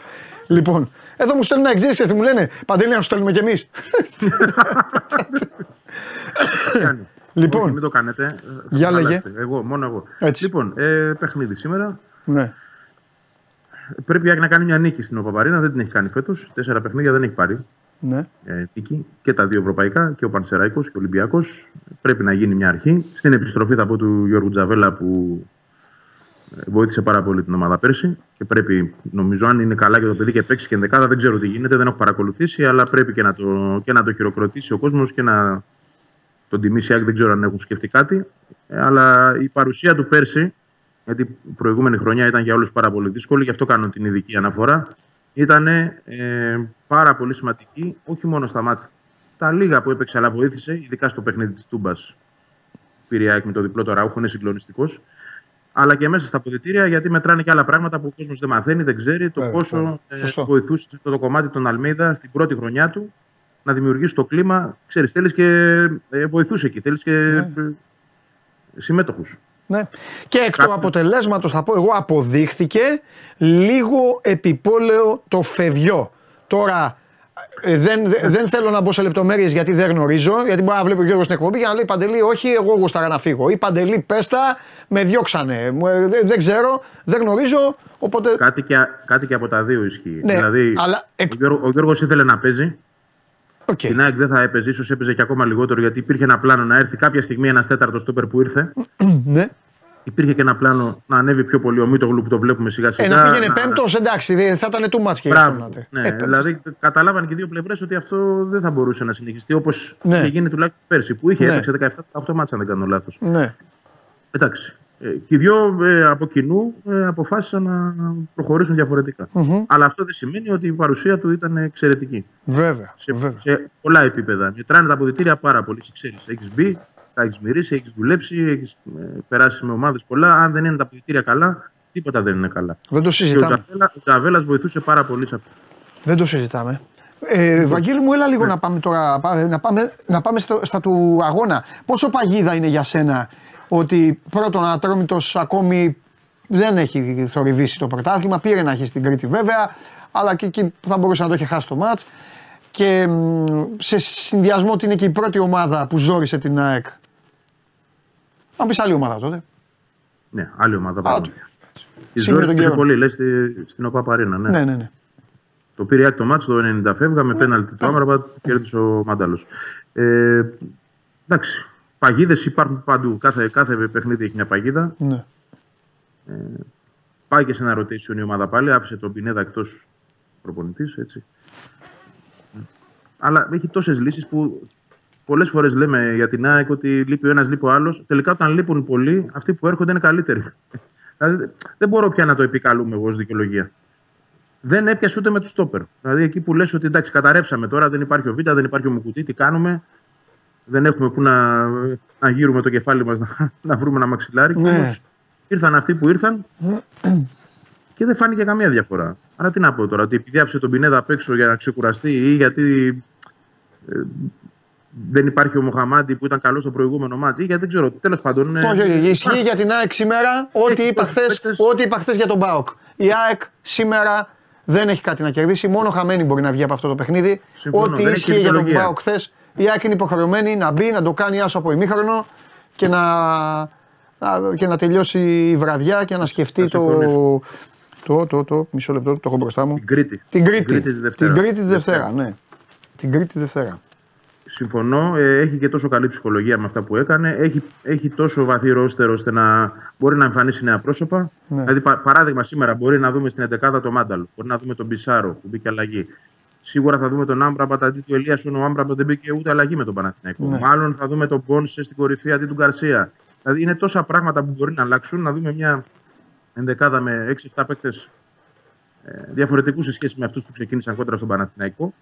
Speaker 1: Λοιπόν, εδώ μου στέλνουν εξής και μου λένε; Παντελή, να σου στέλνουμε κι εμείς.
Speaker 7: Κάνει.
Speaker 1: Λοιπόν.
Speaker 7: Όχι, μην το κάνετε. Θα
Speaker 1: Για
Speaker 7: το
Speaker 1: λέγε.
Speaker 7: χαλάσετε. Εγώ, μόνο εγώ.
Speaker 1: Έτσι.
Speaker 7: Λοιπόν, ε, παιχνίδι σήμερα.
Speaker 1: ναι.
Speaker 7: Πρέπει η ΑΕΚ να κάνει μια νίκη στην Οπαπαρίνα. Δεν την έχει κάνει φέτος. Τέσσερα παιχνίδια δεν έχει πάρει.
Speaker 1: ναι.
Speaker 7: ε, νίκη και τα δύο ευρωπαϊκά και ο Πανσεραϊκός και ο Ολυμπιακός πρέπει να γίνει μια αρχή στην επιστροφή θα πω του Γιώργου Τζαβέλα που ε, βοήθησε πάρα πολύ την ομάδα πέρσι και πρέπει νομίζω αν είναι καλά και το παιδί και παίξει και ενδεκάδα δεν ξέρω τι γίνεται δεν έχω παρακολουθήσει αλλά πρέπει και να το, και να το χειροκροτήσει ο κόσμος και να τον τιμήσει η ΑΕΚ δεν ξέρω αν έχουν σκεφτεί κάτι ε, αλλά η παρουσία του πέρσι γιατί η προηγούμενη χρονιά ήταν για όλους πάρα πολύ δύσκολη γι' αυτό κάνω την ειδική αναφορά ήταν ε, πάρα πολύ σημαντική, όχι μόνο στα μάτια. Τα λίγα που έπαιξε, αλλά βοήθησε, ειδικά στο παιχνίδι της Τούμπας. Πήρε η ΑΕΚ με το διπλό το Ράουχο, είναι συγκλονιστικός. Αλλά και μέσα στα αποδητήρια, γιατί μετράνε και άλλα πράγματα που ο κόσμος δεν μαθαίνει, δεν ξέρει. Το
Speaker 1: Βέβαια,
Speaker 7: πόσο
Speaker 1: βέβαια.
Speaker 7: ε,
Speaker 1: Σωστό.
Speaker 7: βοηθούσε το, το κομμάτι των Αλμίδα στην πρώτη χρονιά του να δημιουργήσει το κλίμα. Ξέρεις, θέλεις και ε, βοηθούσε εκεί. Θέλεις και
Speaker 1: Ναι.
Speaker 7: ε, συμμέτοχους.
Speaker 1: Ναι. Και εκ του
Speaker 7: Κάποιος-
Speaker 1: αποτελέσματος, θα πω εγώ, αποδείχθηκε λίγο επιπόλαιο το φευγιό. Τώρα ε, δεν, δε- δεν θέλω να μπω σε λεπτομέρειες γιατί δεν γνωρίζω. Γιατί μπορεί να βλέπει ο Γιώργος στην εκπομπή και να λέει Παντελή, όχι, εγώ γούσταρα να φύγω. Ή Παντελή, πέστα, με διώξανε. Μου, ε, δεν, δεν ξέρω, δεν γνωρίζω. Οπότε.
Speaker 7: Κάτι και, κάτι και από τα δύο ισχύει.
Speaker 1: Ναι,
Speaker 7: δηλαδή,
Speaker 1: αλλά εκ-
Speaker 7: ο, Γιώργος, ο Γιώργος ήθελε να παίζει.
Speaker 1: Οκ.
Speaker 7: Την ΑΕΚ δεν θα έπαιζε, ίσως έπαιζε και ακόμα λιγότερο γιατί υπήρχε ένα πλάνο να έρθει κάποια στιγμή ένας τέταρτος στόπερ που ήρθε. <clears throat>
Speaker 1: Ναι.
Speaker 7: Υπήρχε και ένα πλάνο να ανέβει πιο πολύ ο Μίτογλου που το βλέπουμε σιγά
Speaker 1: Ε,
Speaker 7: σιγά.
Speaker 1: να πήγαινε πέμπτος, εντάξει, δε- θα ήταν too much και
Speaker 7: Μπράβο.
Speaker 1: αυτό να τε-
Speaker 7: Ναι,
Speaker 1: Ε, πέμπτος.
Speaker 7: δηλαδή καταλάβαν και οι δύο πλευρές ότι αυτό δεν θα μπορούσε να συνεχιστεί όπως
Speaker 1: Ναι.
Speaker 7: είχε γίνει τουλάχιστον πέρσι που είχε
Speaker 1: Ναι.
Speaker 7: έπαιξε 17-18 μάτσα, αν δεν κάνω λάθος.
Speaker 1: Ναι.
Speaker 7: Εντάξει. Ε, και οι δυο ε, από κοινού ε, αποφάσισαν να προχωρήσουν διαφορετικά. Αλλά αυτό δεν σημαίνει ότι η παρουσία του ήταν εξαιρετική.
Speaker 1: Βέβαια.
Speaker 7: Σε,
Speaker 1: βέβαια.
Speaker 7: σε πολλά επίπεδα. Μετράνε τα αποδητήρια πάρα πολύ. Ξέρεις, έχεις μπει, τα έχεις μυρίσει, έχεις δουλέψει, έχεις περάσει με ομάδες πολλά. Αν δεν είναι τα αποδητήρια καλά, τίποτα δεν είναι καλά.
Speaker 1: Δεν το
Speaker 7: Και ο
Speaker 1: συζητάμε.
Speaker 7: Τζαβέλα- ο Τζαβέλας βοηθούσε πάρα πολύ σε αυτό.
Speaker 1: Δεν το συζητάμε. Ε, Βαγγέλη μου, έλα λίγο να πάμε τώρα, πά- να πάμε, να πάμε στο- στα του αγώνα. Πόσο παγίδα είναι για σένα ότι πρώτον Ατρόμητος ακόμη δεν έχει θορυβήσει το πρωτάθλημα, πήρε να έχει στην Κρήτη βέβαια, αλλά και εκεί θα μπορούσε να το έχει χάσει το μάτς. Και μ, σε συνδυασμό ότι είναι και η πρώτη ομάδα που ζόρισε την ΑΕΚ. Αν πεις άλλη ομάδα τότε.
Speaker 7: Ναι, άλλη ομάδα.
Speaker 1: Αλλά
Speaker 7: πράγματι. Η
Speaker 1: σύμφωνα
Speaker 7: Ζόρι
Speaker 1: τον
Speaker 7: πήρε
Speaker 1: καιρό.
Speaker 7: πολύ, λες στην ΟΠΑ Παρίνα. Ναι.
Speaker 1: Ναι, ναι, ναι.
Speaker 7: Το πήρε η ΑΕΚ το μάτσο το 90 φεύγα με πέναλτι του Άμραμπατ και κέρδισε ο Μάνταλος. Ε, εντάξει. Παγίδες υπάρχουν παντού. Κάθε, κάθε παιχνίδι έχει μια παγίδα.
Speaker 1: ναι.
Speaker 7: Πάει και σε ένα rotation η ομάδα πάλι. Άφησε τον Πινέδα εκτός προπονητής. Έτσι. Αλλά έχει τόσες λύσεις που πολλές φορές λέμε για την ΑΕΚ ότι λείπει ο ένας, λείπει ο άλλος. Τελικά όταν λείπουν πολλοί, αυτοί που έρχονται είναι καλύτεροι. <laughs> δηλαδή δεν μπορώ πια να το επικαλούμε εγώ ως δικαιολογία. Δεν έπιασε ούτε με τους στόπερ. Δηλαδή εκεί που λες ότι εντάξει, καταρρεύσαμε τώρα, δεν υπάρχει ο Β, δεν υπάρχει ο Μουκουτί, τι κάνουμε; Δεν έχουμε που να, να γύρουμε το κεφάλι μας να, να βρούμε ένα μαξιλάρι.
Speaker 1: Ναι.
Speaker 7: Όμως Ήρθαν αυτοί που ήρθαν <clears throat> και δεν φάνηκε καμία διαφορά. Άρα τι να πω τώρα, ότι επειδή άφησε τον Πινέδα απ' έξω για να ξεκουραστεί ή γιατί ε, δεν υπάρχει ο Μοχαμαντί που ήταν καλός στο προηγούμενο ματς ή γιατί δεν ξέρω. Τέλος πάντων. ε,
Speaker 1: Όχι, όχι, ισχύει για την ΑΕΚ σήμερα ό,τι είπα χθες
Speaker 7: παίκτες.
Speaker 1: ό,τι είπα χθες για τον ΠΑΟΚ. Η ΑΕΚ σήμερα δεν έχει κάτι να κερδίσει, μόνο χαμένη μπορεί να βγει από αυτό το παιχνίδι.
Speaker 7: Συμφωνώ,
Speaker 1: ό,τι
Speaker 7: δεν έχει
Speaker 1: ισχύει για τον
Speaker 7: δικαιολογία.
Speaker 1: ΠΑΟΚ χθες, η ΑΕΚ είναι υποχρεωμένη να μπει, να το κάνει άσο από ημίχρονο και να, να- και να τελειώσει η βραδιά και να σκεφτεί
Speaker 7: Θα
Speaker 1: το,
Speaker 7: συμφωνήσω.
Speaker 1: το, το, το, μισό λεπτό, το έχω μπροστά μου.
Speaker 7: Την Κρήτη.
Speaker 1: Την Κρήτη.
Speaker 7: τη Δευτέρα.
Speaker 1: Την Κρήτη τη Δευτέρα, ναι. Την Κρήτη τη Δευτέρα.
Speaker 7: Συμφωνώ. Ε, έχει και τόσο καλή ψυχολογία με αυτά που έκανε. Έχει, έχει τόσο βαθύ ρόστερο ώστε να μπορεί να εμφανίσει νέα πρόσωπα.
Speaker 1: Ναι.
Speaker 7: Δηλαδή, πα- παράδειγμα, σήμερα μπορεί να δούμε στην 11η το Μάνταλο. Μπορεί να δούμε τον Μπισάρο που μπήκε αλλαγή. Σίγουρα θα δούμε τον Άμπραμπατ αντί του Ελίασον. Ο Άμπραμπατ δεν μπήκε ούτε αλλαγή με τον Παναθηναϊκό.
Speaker 1: Ναι.
Speaker 7: Μάλλον θα δούμε τον Μπόνσε στην κορυφή αντί του Γκαρσία. Δηλαδή, είναι τόσα πράγματα που μπορεί να αλλάξουν. Να δούμε μια ενδεκάδα με 6-7 παίκτες διαφορετικούς σε σχέση με αυτούς που ξεκίνησαν κόντρα στον Παναθηναϊκό.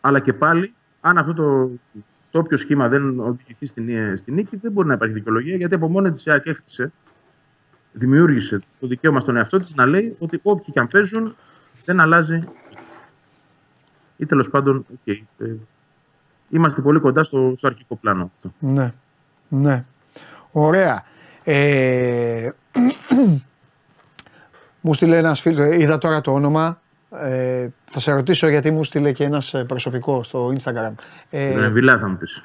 Speaker 7: Αλλά και πάλι, αν αυτό το, το όποιο σχήμα δεν οδηγηθεί στην, στην νίκη, δεν μπορεί να υπάρχει δικαιολογία γιατί από μόνη της η ΑΕΚ έχτισε, δημιούργησε το δικαίωμα στον εαυτό της να λέει ότι όποιοι και αν παίζουν δεν αλλάζει. Ή τέλος πάντων, okay, ε, είμαστε πολύ κοντά στο, στο αρχικό πλάνο. αυτό.
Speaker 1: Ναι. Ναι. Ωραία. Ε, μου στείλε ένας φίλος, είδα τώρα το όνομα, ε, θα σε ρωτήσω γιατί μου στείλε και ένας ε, προσωπικό στο Instagram. Ε,
Speaker 7: Ε, Βιλά θα μου πεις.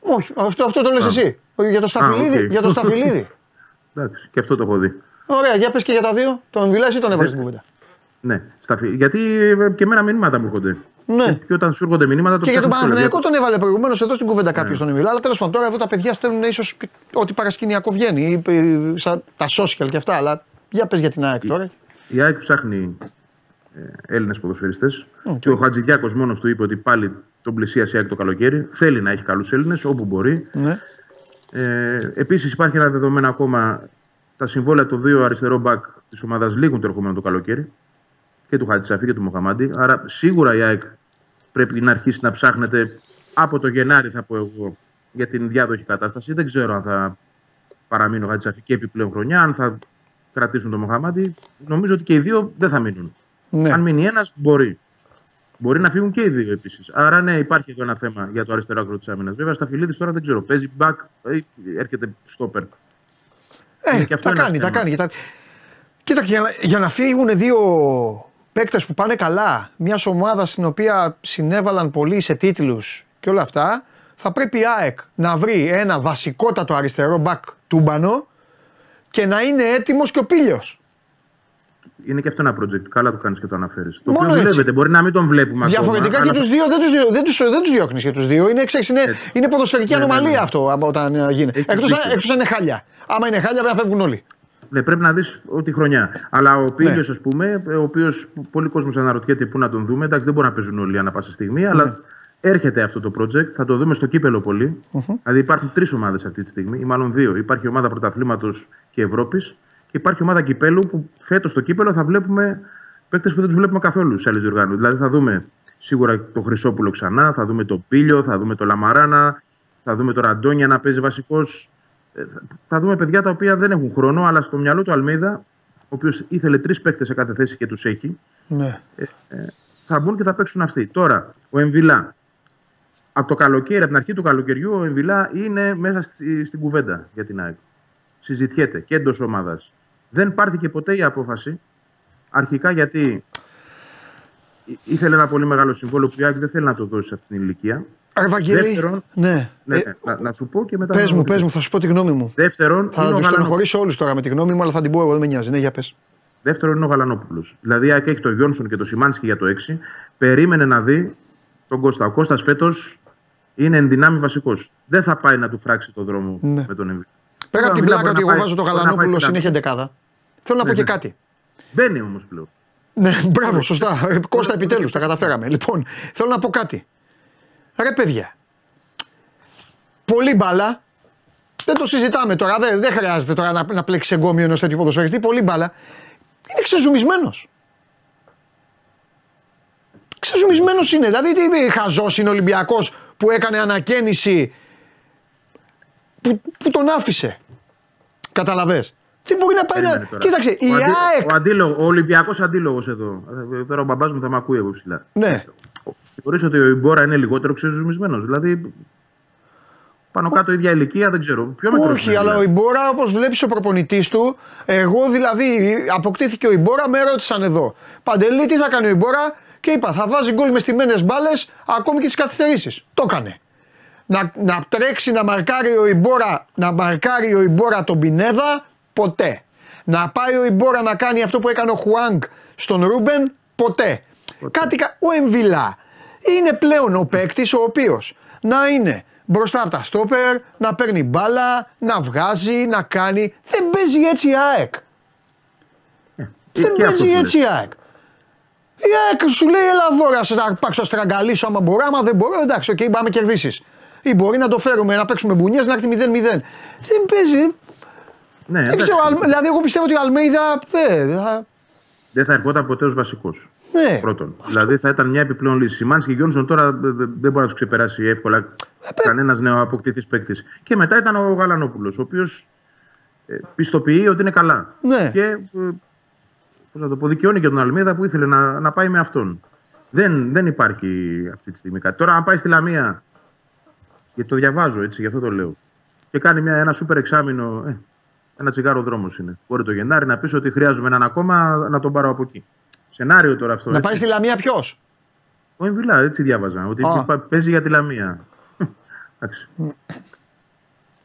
Speaker 1: όχι, αυτό, αυτό το λες εσύ. Για το Σταφυλίδη.
Speaker 7: οκ.
Speaker 1: Για το Σταφυλίδη.
Speaker 7: Εντάξει, και αυτό το έχω δει.
Speaker 1: Ωραία, για πες και για τα δύο. Τον Βιλάς ή τον έβαλες στην κουβέντα.
Speaker 7: Ναι, στα φι- γιατί ε, και εμένα μηνύματα μου έρχονται.
Speaker 1: Ναι.
Speaker 7: Και όταν σου έρχονται μηνύματα το
Speaker 1: Και για τον
Speaker 7: ψάχνεις
Speaker 1: Παναθηναϊκό
Speaker 7: τώρα.
Speaker 1: τον έβαλε προηγουμένως εδώ στην κουβέντα κάποιος τον Εμιλά. Αλλά τέλος πάντων τώρα εδώ τα παιδιά στέλνουν ίσως ό,τι παρασκηνιακό βγαίνει. ή, ε, σαν τα social και αυτά. Αλλά για πες για την ΑΕΚ τώρα.
Speaker 7: Η ΑΕΚ ψάχνει ε, Έλληνες ποδοσφαιριστές. Και ο Χατζηδιάκο μόνος του είπε ότι πάλι τον πλησίασε η ΑΕΚ το καλοκαίρι. Θέλει να έχει καλούς Έλληνες όπου μπορεί.
Speaker 1: Ναι.
Speaker 7: Ε, Επίσης υπάρχει ένα δεδομένο ακόμα. Τα συμβόλαια των δύο αριστερό μπακ της ομάδας λήγουν το ερχόμενο το καλοκαίρι. Και του Χατζησαφή και του Μοχαμάντη. Άρα σίγουρα η ΑΕΚ πρέπει να αρχίσει να ψάχνεται από το Γενάρη, θα πω εγώ, για την διάδοχη κατάσταση. Δεν ξέρω αν θα παραμείνει ο Χατζησαφή και επιπλέον χρονιά, αν θα κρατήσουν τον Μοχαμάντη. Νομίζω ότι και οι δύο δεν θα μείνουν.
Speaker 1: Ναι.
Speaker 7: Αν μείνει ένας, μπορεί. Μπορεί να φύγουν και οι δύο επίσης. Άρα ναι, υπάρχει εδώ ένα θέμα για το αριστερό άκρο της άμυνας. Βέβαια, στα φιλίδη τώρα δεν ξέρω. Παίζει back ή έρχεται στόπερ.
Speaker 1: Ε,
Speaker 7: Είναι και αυτό
Speaker 1: τα
Speaker 7: ένας
Speaker 1: κάνει, τα
Speaker 7: θέμα.
Speaker 1: κάνει. Τα... Κοίτα, για, να- για να φύγουν δύο παίκτες που πάνε καλά, μιας ομάδας στην οποία συνέβαλαν πολύ σε τίτλους και όλα αυτά, θα πρέπει η ΑΕΚ να βρει ένα βασικότατο αριστερό μπακ τούμπανο και να είναι έτοιμος και ο Πίλιος.
Speaker 7: Είναι και αυτό ένα project. Καλά το κάνεις και το αναφέρεις. Το
Speaker 1: Μόνο
Speaker 7: οποίο
Speaker 1: έτσι.
Speaker 7: δουλεύεται. Μπορεί να μην τον βλέπουμε
Speaker 1: Διαφορετικά
Speaker 7: ακόμα,
Speaker 1: και
Speaker 7: αλλά
Speaker 1: τους δύο δεν τους, δι- δεν τους, δεν τους διώχνεις και τους δύο. Είναι, ξέρεις, είναι,
Speaker 7: Έτσι.
Speaker 1: είναι ποδοσφαιρική
Speaker 7: Ναι, ναι,
Speaker 1: ανομαλία
Speaker 7: ναι.
Speaker 1: αυτό από όταν ε, γίνεται.
Speaker 7: Έχεις
Speaker 1: Εκτός, αν-
Speaker 7: δίκιο.
Speaker 1: εκτός αν είναι χάλια. Άμα είναι χάλια πρέπει να φεύγουν όλοι.
Speaker 7: Ναι, πρέπει να δεις ό,τι χρονιά. Αλλά ο Πίλιο,
Speaker 1: Ναι.
Speaker 7: ας πούμε, ο οποίος πολλοί κόσμοι αναρωτιέται πού να τον δούμε. Εντάξει, δεν μπορεί να παίζουν όλοι ανά πάσα στιγμή,
Speaker 1: Ναι.
Speaker 7: αλλά έρχεται αυτό το project. Θα το δούμε στο κύπελο πολύ. Δηλαδή υπάρχουν τρεις ομάδες αυτή τη στιγμή, ή μάλλον δύο. Υπάρχει η ομάδα πρωταθλήματος και Ευρώπης και υπάρχει η ομάδα κυπέλου που φέτος στο κύπελο θα βλέπουμε παίκτες που δεν τους βλέπουμε καθόλου σε άλλε διοργάνωση. Δηλαδή θα δούμε σίγουρα το Χρυσόπουλο ξανά, θα δούμε το Πίλιο, θα δούμε το Λαμαράνα, θα δούμε το Ραντόνια να παίζει βασικός. Θα δούμε παιδιά τα οποία δεν έχουν χρόνο, αλλά στο μυαλό του Αλμίδα, ο οποίος ήθελε τρεις παίκτες σε κάθε θέση και τους έχει,
Speaker 1: Ναι.
Speaker 7: θα μπουν και θα παίξουν αυτοί. Τώρα, ο Εμβιλά. Από το καλοκαίρι, από την αρχή του καλοκαιριού, ο Εμβιλά είναι μέσα στη- στην κουβέντα για την ΑΕΚ. Συζητιέται και εντός ομάδας. Δεν πάρθηκε ποτέ η απόφαση. Αρχικά γιατί ή- ήθελε ένα πολύ μεγάλο συμβόλαιο που η ΑΕΚ δεν θέλει να το δώσει σε αυτήν την ηλικία.
Speaker 1: Άρα, Βαγγέλη,
Speaker 7: Δεύτερον,
Speaker 1: ναι.
Speaker 7: Ναι,
Speaker 1: Ε,
Speaker 7: ναι, να, να σου πω και μετά.
Speaker 1: πες
Speaker 7: να
Speaker 1: μου,
Speaker 7: το
Speaker 1: πες μου, θα σου πω τη γνώμη μου.
Speaker 7: Δεύτερον,
Speaker 1: Θα
Speaker 7: είναι ο
Speaker 1: τους
Speaker 7: Γαλανόπουλος.
Speaker 1: στενοχωρήσω όλους τώρα με τη γνώμη μου, αλλά θα την πω εγώ, δεν με νοιάζει. Ναι, για πες.
Speaker 7: Δεύτερον είναι ο Γαλανόπουλος. Δηλαδή, η ΑΕΚ έχει το Γιόνσον και το Σιμάνσκι για το 6. Περίμενε να δει τον Κώστα. Ο Κώστας φέτος είναι εν δυνάμει βασικός. Δεν θα πάει να του φράξει το δρόμο
Speaker 1: Ναι.
Speaker 7: με τον Εμβίλ.
Speaker 1: Πέρα από την
Speaker 7: Μιλά,
Speaker 1: πλάκα
Speaker 7: μπορεί
Speaker 1: ότι
Speaker 7: να
Speaker 1: εγώ
Speaker 7: πάει-
Speaker 1: βάζω το
Speaker 7: μπορεί να πάει
Speaker 1: Γαλανόπουλο
Speaker 7: στην
Speaker 1: συνέχεια δεκάδα. Θέλω να πω
Speaker 7: Ναι,
Speaker 1: και
Speaker 7: ναι.
Speaker 1: κάτι.
Speaker 7: Μπαίνει όμως πλέον.
Speaker 1: Ναι, μπράβο, σωστά. Ε, Κώστα, επιτέλους, τα καταφέραμε. Λοιπόν, θέλω να πω κάτι. Ρε παιδιά, πολύ μπάλα. Δεν το συζητάμε τώρα, δεν, δεν χρειάζεται τώρα να, να πλέξει εγκόμιο ενός τέτοιου ποδοσφαιριστή. Πολύ μπάλα. Είναι ξεζουμισμένος. Ξεζουμισμένος είναι. Δηλαδή, τι χαζός είναι ο Ολυμπιακός που έκανε ανακαίνιση που, που τον άφησε. Καταλαβες. Τι μπορεί να πάει να.
Speaker 7: Περίμενε τώρα.
Speaker 1: Κοίταξε, η
Speaker 7: ο, αντί-
Speaker 1: ΑΕΚ.
Speaker 7: ο, αντίλογο, ο Ολυμπιακός αντίλογος εδώ. Ε, Τώρα ο μπαμπάς μου θα με ακούει από ψηλά.
Speaker 1: Ναι.
Speaker 7: Θεωρείς ότι ο Ιμπόρα είναι λιγότερο ξεζουμισμένος. Δηλαδή. Πάνω κάτω ίδια ηλικία δεν ξέρω. Πιο μικρός
Speaker 1: Όχι,
Speaker 7: είναι,
Speaker 1: αλλά ο
Speaker 7: δηλαδή.
Speaker 1: Ιμπόρα, όπως βλέπεις ο προπονητής του, εγώ δηλαδή αποκτήθηκε ο Ιμπόρα, με ρώτησαν εδώ. Παντελή, τι θα κάνει ο Ιμπόρα, και είπα, θα βάζει γκολ με στιμένε μπάλες ακόμη και τις καθυστερήσεις. Το έκανε. Να, να τρέξει να μαρκάρει ο Ιμπόρα, να μαρκάρει ο Ιμπόρα τον Πινέδα, ποτέ. Να πάει ο Ιμπόρα να κάνει αυτό που έκανε ο Χουάνγκ στον Ρούμπεν, ποτέ. Κάτι, κα- ο Εμβιλά είναι πλέον ο παίκτης ο οποίος να είναι μπροστά από τα στόπερ, να παίρνει μπάλα, να βγάζει, να κάνει. Δεν παίζει έτσι η ΑΕΚ. Δεν
Speaker 7: Ε, και αυτό
Speaker 1: παίζει
Speaker 7: που
Speaker 1: έτσι η ΑΕΚ. Η ΑΕΚ σου λέει έλα εδώ να σε αρπάξω να στραγγαλίσω άμα μπορώ, άμα δεν μπορώ εντάξει, οκ, πάμε κερδίσεις. Ή μπορεί να το φέρουμε, να παίξουμε μπουνιές, να έρθει 0-0. Δεν παίζει.
Speaker 7: Ναι,
Speaker 1: Δεν
Speaker 7: εντάξει.
Speaker 1: ξέρω, Αλ- δηλαδή εγώ πιστεύω ότι ο Αλμέιδα. Ε, θα-
Speaker 7: Δεν θα ερχόταν ποτέ ως βασικός.
Speaker 1: Ναι.
Speaker 7: Πρώτον. Δηλαδή θα ήταν μια επιπλέον λύση. Σιμάνσκι και Γιόνσον τώρα ε, ε, δεν μπορεί να τους ξεπεράσει εύκολα κανένας νεοαποκτηθείς παίκτης. Και μετά ήταν ο Γαλανόπουλος, ο οποίος πιστοποιεί ότι είναι καλά.
Speaker 1: Ναι.
Speaker 7: Και ε, πώς να το πω, δικαιώνει και τον Αλμίδα που ήθελε να, να πάει με αυτόν. Δεν, δεν υπάρχει αυτή τη στιγμή κάτι. Τώρα, αν πάει στη Λαμία, γιατί το διαβάζω έτσι, γι' αυτό το λέω, και κάνει μια, ένα σούπερ εξάμεινο, ε, ένα τσιγάρο δρόμος είναι. Μπορεί το Γενάρη να πεις ότι χρειάζομαι έναν ακόμα να τον πάρω από εκεί. Σενάριο τώρα αυτό.
Speaker 1: Να
Speaker 7: έτσι.
Speaker 1: πάει στη Λαμία ποιος;
Speaker 7: Ο Εμβιλά, έτσι διάβαζα. Ότι
Speaker 1: Α.
Speaker 7: πα- παίζει για τη Λαμία. <laughs> Εντάξει.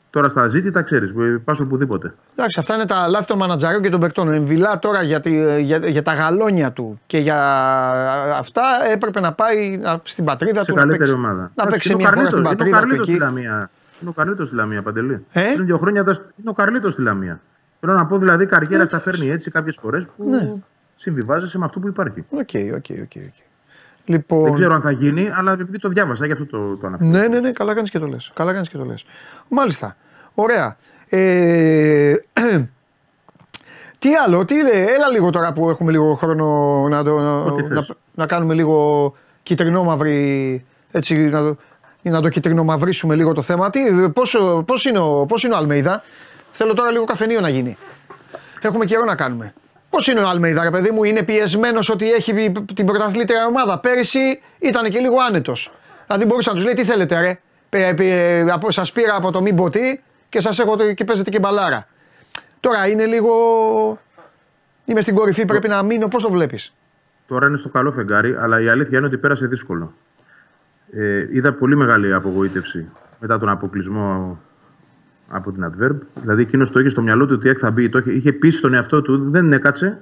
Speaker 7: Τώρα στα ζήτητα ξέρεις, πας οπουδήποτε.
Speaker 1: Εντάξει, αυτά είναι τα λάθη των μανατζαρίων και των παικτών. Ο Εμβιλά τώρα για, τη- για, για τα γαλόνια του και για αυτά έπρεπε να πάει να- στην πατρίδα
Speaker 7: Σε
Speaker 1: του. να
Speaker 7: καλύτερη
Speaker 1: παίξει,
Speaker 7: ομάδα.
Speaker 1: Να
Speaker 7: Εντάξει,
Speaker 1: παίξει
Speaker 7: είναι ο
Speaker 1: μια χώρα στην
Speaker 7: Καρλίτος- είναι ο
Speaker 1: πατρίδα του
Speaker 7: Καρλίτος
Speaker 1: εκεί.
Speaker 7: στη Λαμία. Είναι ο Καρλίτος στη Λαμία, Παντελή.
Speaker 1: Ε;
Speaker 7: Πριν δύο χρόνια ήταν- είναι ο Καρλίτος στη Λαμία. Θέλω να πω δηλαδή, η καριέρα τα φέρνει έτσι κάποιες φορές που
Speaker 1: Ναι.
Speaker 7: Συμβιβάζεσαι με αυτό που υπάρχει.
Speaker 1: Οκ, OK, OK. OK. Λοιπόν,
Speaker 7: Δεν ξέρω αν θα γίνει, αλλά επειδή το διάβασα, γι' αυτό το, το αναφέρω.
Speaker 1: Ναι, ναι, ναι, καλά κάνεις και το λες. Καλά κάνεις και το λες. Μάλιστα. Ωραία. Ε, <clears throat> τι άλλο, τι λέει, έλα λίγο τώρα που έχουμε λίγο χρόνο να, το,
Speaker 7: Ό,τι
Speaker 1: να,
Speaker 7: θες.
Speaker 1: να, να κάνουμε λίγο κιτρινόμαυρη, έτσι, να, το- να το κιτρινομαυρίσουμε λίγο το θέμα. Τι, πώς, πώς, είναι ο, πώς είναι ο Αλμέιδα, θέλω τώρα λίγο καφενείο να γίνει. Έχουμε καιρό να κάνουμε. Πώς είναι ο Αλμέιδα, ρε παιδί μου, είναι πιεσμένος ότι έχει την πρωταθλήτρια ομάδα. Πέρυσι ήταν και λίγο άνετος. Δηλαδή μπορούσε να τους λέει τι θέλετε, ρε; Σας πήρα από το μην ποτή και σας έχω το- και παίζετε και μπαλάρα. Τώρα είναι λίγο. Είμαι στην κορυφή, πρέπει να μείνω. Πώς το βλέπεις;
Speaker 7: Τώρα είναι στο καλό φεγγάρι, αλλά η αλήθεια είναι ότι πέρασε δύσκολο. Ε, είδα πολύ μεγάλη απογοήτευση μετά τον αποκλεισμό από την Adverb. Δηλαδή, εκείνος το είχε στο μυαλό του ότι έκ θα μπει. Το είχε, είχε πείσει τον εαυτό του, δεν έκατσε.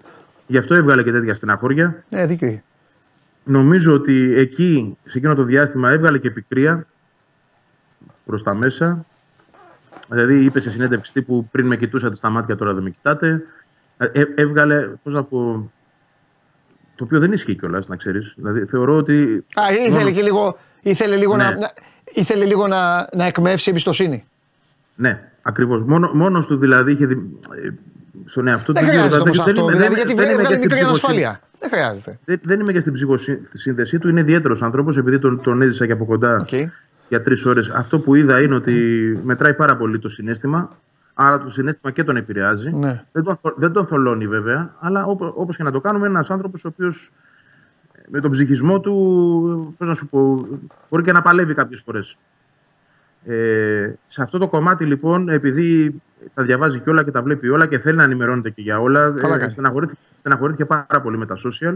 Speaker 7: Γι' αυτό έβγαλε και τέτοια στεναχώρια.
Speaker 1: Ε, δίκιο έχει.
Speaker 7: Νομίζω ότι εκεί, σε εκείνο το διάστημα, έβγαλε και πικρία προς τα μέσα. Δηλαδή, είπε σε συνέντευξη τύπου πριν με κοιτούσατε στα μάτια, τώρα δεν με κοιτάτε. Ε, έβγαλε, πώς να πω. Το οποίο δεν ισχύει κιόλας, να ξέρεις. Δηλαδή, θεωρώ ότι.
Speaker 1: Α, ήθελε
Speaker 7: μόνο-
Speaker 1: και λίγο, ήθελε λίγο,
Speaker 7: Ναι.
Speaker 1: να, να, ήθελε λίγο να, να εκμαιεύσει εμπιστοσύνη.
Speaker 7: Ναι, ακριβώς. Μόνο μόνος του δηλαδή είχε. δη- ε, Στον εαυτό
Speaker 1: Δεν
Speaker 7: του
Speaker 1: χρειάζεται
Speaker 7: δηλαδή,
Speaker 1: όμως
Speaker 7: δεν
Speaker 1: αυτό,
Speaker 7: είμαι-
Speaker 1: δηλαδή,
Speaker 7: δεν-
Speaker 1: γιατί
Speaker 7: δεν είμαι
Speaker 1: έβγαλε
Speaker 7: και στην
Speaker 1: μικρή
Speaker 7: ψυχοσύνη.
Speaker 1: ανασφάλεια. Δεν χρειάζεται.
Speaker 7: Δεν, δεν είμαι και στην ψυχοσύνθεσή του. Είναι ιδιαίτερος άνθρωπος επειδή τον, τον έζησα και από κοντά
Speaker 1: Οκ.
Speaker 7: για τρεις ώρες. Αυτό που είδα είναι ότι μετράει πάρα πολύ το συναίσθημα. Άρα το συναίσθημα και τον επηρεάζει.
Speaker 1: Ναι.
Speaker 7: Δεν, τον, θο- δεν τον θολώνει βέβαια, αλλά όπως και να το κάνουμε, ένας άνθρωπος ο οποίος με τον ψυχισμό του, πώς να σου πω, μπορεί και να παλεύει κάποιες φορές. Ε, σε αυτό το κομμάτι λοιπόν, επειδή τα διαβάζει και όλα και τα βλέπει όλα και θέλει να ενημερώνεται και για όλα,
Speaker 1: Καλά
Speaker 7: ε,
Speaker 1: κάνει.
Speaker 7: στεναχωρήθηκε, στεναχωρήθηκε πάρα πολύ με τα social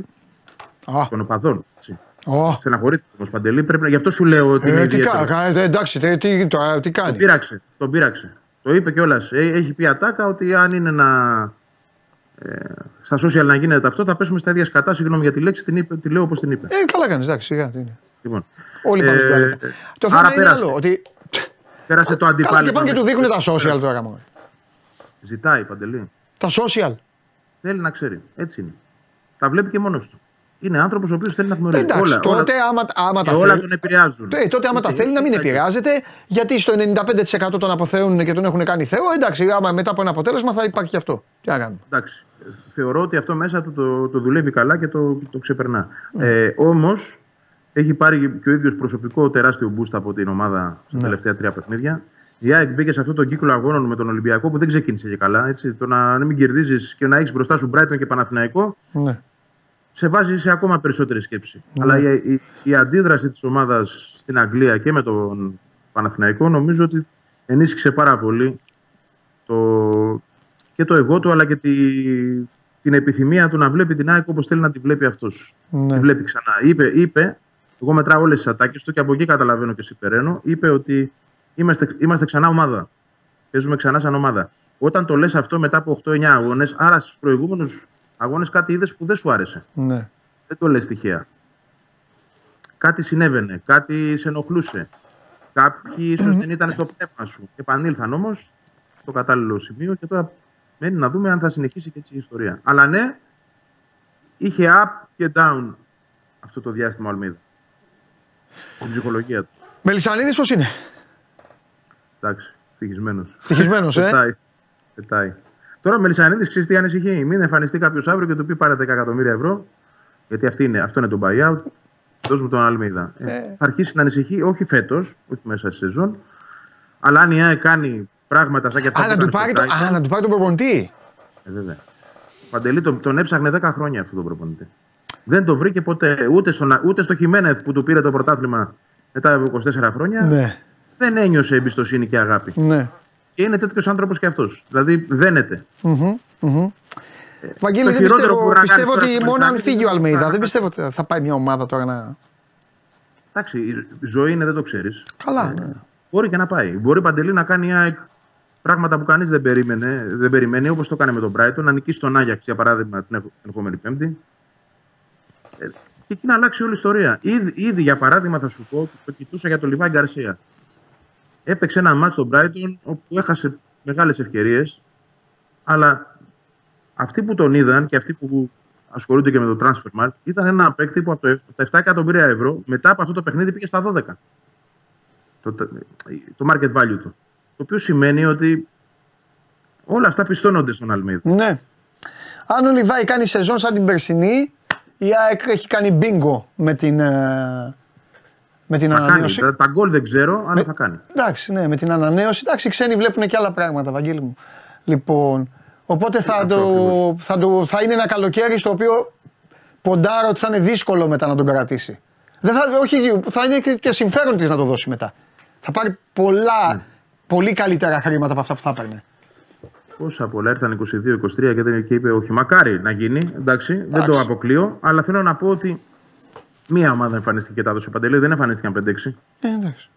Speaker 1: Α,
Speaker 7: των οπαδών. έτσι.
Speaker 1: ω.
Speaker 7: Στεναχωρήθηκε όμως Παντελή. Πρέπει να... Γι' αυτό σου λέω ότι είναι
Speaker 1: Ε, τι,
Speaker 7: ιδιαίτερο.
Speaker 1: κα, κα- ε, εντάξει, τι, τι, τώρα, τι
Speaker 7: Τον
Speaker 1: κάνει.
Speaker 7: πείραξε. Τον πείραξε. Το είπε κιόλας. Έχει πει ατάκα ότι αν είναι να. Ε, στα social να γίνεται αυτό, θα πέσουμε στα ίδια σκατά. Συγγνώμη για τη λέξη, την, είπε, τη λέω όπως την είπε.
Speaker 1: Ε, καλά κάνεις, εντάξει, σιγά. τι είναι.
Speaker 7: Λοιπόν,
Speaker 1: Όλοι πάνε στην
Speaker 7: Ε,
Speaker 1: τουαλέτα. Το
Speaker 7: άρα
Speaker 1: θέμα είναι
Speaker 7: πέρασε.
Speaker 1: άλλο. Ότι...
Speaker 7: πέρασε το
Speaker 1: Καλά,
Speaker 7: αντιπάλαιο.
Speaker 1: και πάνε και του δείχνουν τα social τώρα. Μόνο.
Speaker 7: Ζητάει παντελή.
Speaker 1: Τα social.
Speaker 7: Θέλει να ξέρει. Έτσι είναι. Τα βλέπει και μόνος του. Είναι άνθρωπος ο οποίος θέλει να γνωρίζει.
Speaker 1: Εντάξει,
Speaker 7: όλα,
Speaker 1: τότε
Speaker 7: όλα,
Speaker 1: άμα, άμα
Speaker 7: και
Speaker 1: τα
Speaker 7: όλα
Speaker 1: θέλει.
Speaker 7: τον επηρεάζουν.
Speaker 1: Ε, τότε άμα τα θέλει να μην επηρεάζεται, γιατί στο 95% τον αποθέουν και τον έχουν κάνει Θεό, εντάξει, άμα μετά από ένα αποτέλεσμα θα υπάρχει και αυτό. Τι να κάνουμε.
Speaker 7: Εντάξει. Θεωρώ ότι αυτό μέσα του το, το δουλεύει καλά και το, το ξεπερνά. Ε, Όμως έχει πάρει και ο ίδιος προσωπικό τεράστιο boost από την ομάδα στα τελευταία τρία παιχνίδια. Η ΑΕΚ μπήκε σε αυτόν τον κύκλο αγώνων με τον Ολυμπιακό που δεν ξεκίνησε και καλά. Έτσι. Το να μην κερδίζεις και να έχεις μπροστά σου Brighton και Παναθηναϊκό
Speaker 1: Ναι.
Speaker 7: σε βάζει σε ακόμα περισσότερη σκέψη. Αλλά η, η, η αντίδραση της ομάδας στην Αγγλία και με τον Παναθηναϊκό νομίζω ότι ενίσχυσε πάρα πολύ το, και το εγώ του αλλά και τη, την επιθυμία του να βλέπει την ΑΕΚ όπως θέλει να τη βλέπει αυτός.
Speaker 1: Ναι.
Speaker 7: Τη βλέπει ξανά. Είπε, είπε εγώ μετράω όλες τις ατάκες του και από εκεί καταλαβαίνω και συμπεραίνω. Είπε ότι είμαστε, είμαστε ξανά ομάδα. Παίζουμε ξανά σαν ομάδα. Όταν το λες αυτό μετά από 8-9 αγώνες, άρα στους προηγούμενους αγώνες κάτι είδες που δεν σου άρεσε.
Speaker 1: ναι.
Speaker 7: Δεν το λες τυχαία. Κάτι συνέβαινε, κάτι σε ενοχλούσε. Κάποιοι ίσως δεν ήταν στο πνεύμα σου. Επανήλθαν όμως στο κατάλληλο σημείο και τώρα μένει να δούμε αν θα συνεχίσει και έτσι η ιστορία. Αλλά ναι, είχε up και down αυτό το διάστημα ο Αλμίδας. Στην ψυχολογία του.
Speaker 1: Μελισανίδης πώς είναι;
Speaker 7: Εντάξει, ευτυχισμένος.
Speaker 1: Ευτυχισμένος, ε;
Speaker 7: Πετάει. Πετάει. Τώρα ο Μελισανίδης ξέρεις τι ανησυχεί. Μην εμφανιστεί κάποιος αύριο και του πει πάρε 10 εκατομμύρια ευρώ. Γιατί αυτή είναι, αυτό είναι το buyout. Δώσ' μου τον Αλμίδα. Ε, θα αρχίσει να ανησυχεί, όχι φέτος, όχι μέσα στη σεζόν. Αλλά αν η ΑΕΚ κάνει πράγματα σαν και αυτά
Speaker 1: Α,
Speaker 7: που
Speaker 1: να του
Speaker 7: έκανε
Speaker 1: πάρει,
Speaker 7: στο
Speaker 1: το,
Speaker 7: Brighton,
Speaker 1: α, να του πάρει τον προπονητή.
Speaker 7: ε, βέβαια. Παντελή τον, τον έψαχνε 10 χρόνια αυτό τον προπονητή. Δεν το βρήκε ποτέ ούτε, στον, ούτε στο Χιμένεθ που του πήρε το πρωτάθλημα μετά από 24 χρόνια.
Speaker 1: Ναι,
Speaker 7: Δεν ένιωσε εμπιστοσύνη και αγάπη.
Speaker 1: ναι.
Speaker 7: Και είναι τέτοιος άνθρωπος και αυτός. Δηλαδή δένεται.
Speaker 1: Μμμ, μμμ. Βαγγέλη,
Speaker 7: το
Speaker 1: δεν
Speaker 7: χειρότερο
Speaker 1: πιστεύω,
Speaker 7: που μπορεί να
Speaker 1: πιστεύω
Speaker 7: κάνεις
Speaker 1: ότι
Speaker 7: τώρα
Speaker 1: μόνο
Speaker 7: στο
Speaker 1: αν
Speaker 7: Μελισανίδη
Speaker 1: φύγει ο
Speaker 7: είναι
Speaker 1: Αλμέιδα.
Speaker 7: να-
Speaker 1: Δεν πιστεύω ότι θα πάει μια ομάδα τώρα να.
Speaker 7: Εντάξει, η ζωή είναι, δεν το ξέρεις.
Speaker 1: Καλά, ναι.
Speaker 7: Μπορεί και να πάει. Μπορεί παντελή να κάνει μια εκ- πράγματα που κανείς δεν, περίμενε, δεν περιμένει, όπως το έκανε με τον Brighton, να νικήσει τον Άγιαξ για παράδειγμα την επο- την επόμενη Πέμπτη. Ε, και εκεί να αλλάξει όλη η ιστορία. Ήδη, ήδη για παράδειγμα θα σου πω, το κοιτούσα για τον Λιβάη Γκαρσία. Έπαιξε ένα μάτσο στον Brighton όπου έχασε μεγάλες ευκαιρίες, αλλά αυτοί που τον είδαν και αυτοί που ασχολούνται και με το transfer market ήταν ένα παίκτη που από το- από τα 7 εκατομμύρια ευρώ μετά από αυτό το παιχνίδι πήγε στα 12 το, το market value του. Το οποίο σημαίνει ότι όλα αυτά πιστώνονται στον Αλμίδα.
Speaker 1: ναι. Αν ο Λιβάη κάνει σεζόν σαν την περσινή, η ΑΕΚ έχει κάνει μπίνγκο με την, ε, με την
Speaker 7: Θα κάνει.
Speaker 1: ανανέωση.
Speaker 7: Τα, τα γκολ δεν ξέρω, αλλά θα κάνει.
Speaker 1: Εντάξει, ναι, με την ανανέωση. Εντάξει, οι ξένοι βλέπουν και άλλα πράγματα, Βαγγέλη μου. Λοιπόν, Οπότε θα,
Speaker 3: Αυτό
Speaker 1: το,
Speaker 3: ακριβώς.
Speaker 1: θα, το, θα είναι ένα καλοκαίρι στο οποίο ποντάρω ότι θα είναι δύσκολο μετά να τον κρατήσει. Δεν θα, όχι, θα είναι και- και συμφέρον της να το δώσει μετά. Θα πάρει πολλά,
Speaker 3: Ναι.
Speaker 1: πολύ καλύτερα χρήματα από αυτά που θα έπαιρνε.
Speaker 7: Πόσα πολλά ήρθαν 22-23 και, δεν- και είπε: Όχι, μακάρι να γίνει. Εντάξει, δεν το
Speaker 1: Εντάξει.
Speaker 7: αποκλείω. Αλλά θέλω να πω ότι μία ομάδα εμφανίστηκε και τα έδωσε ο Παντελή, δεν εμφανίστηκαν 5-6.
Speaker 1: Ε, εντάξει.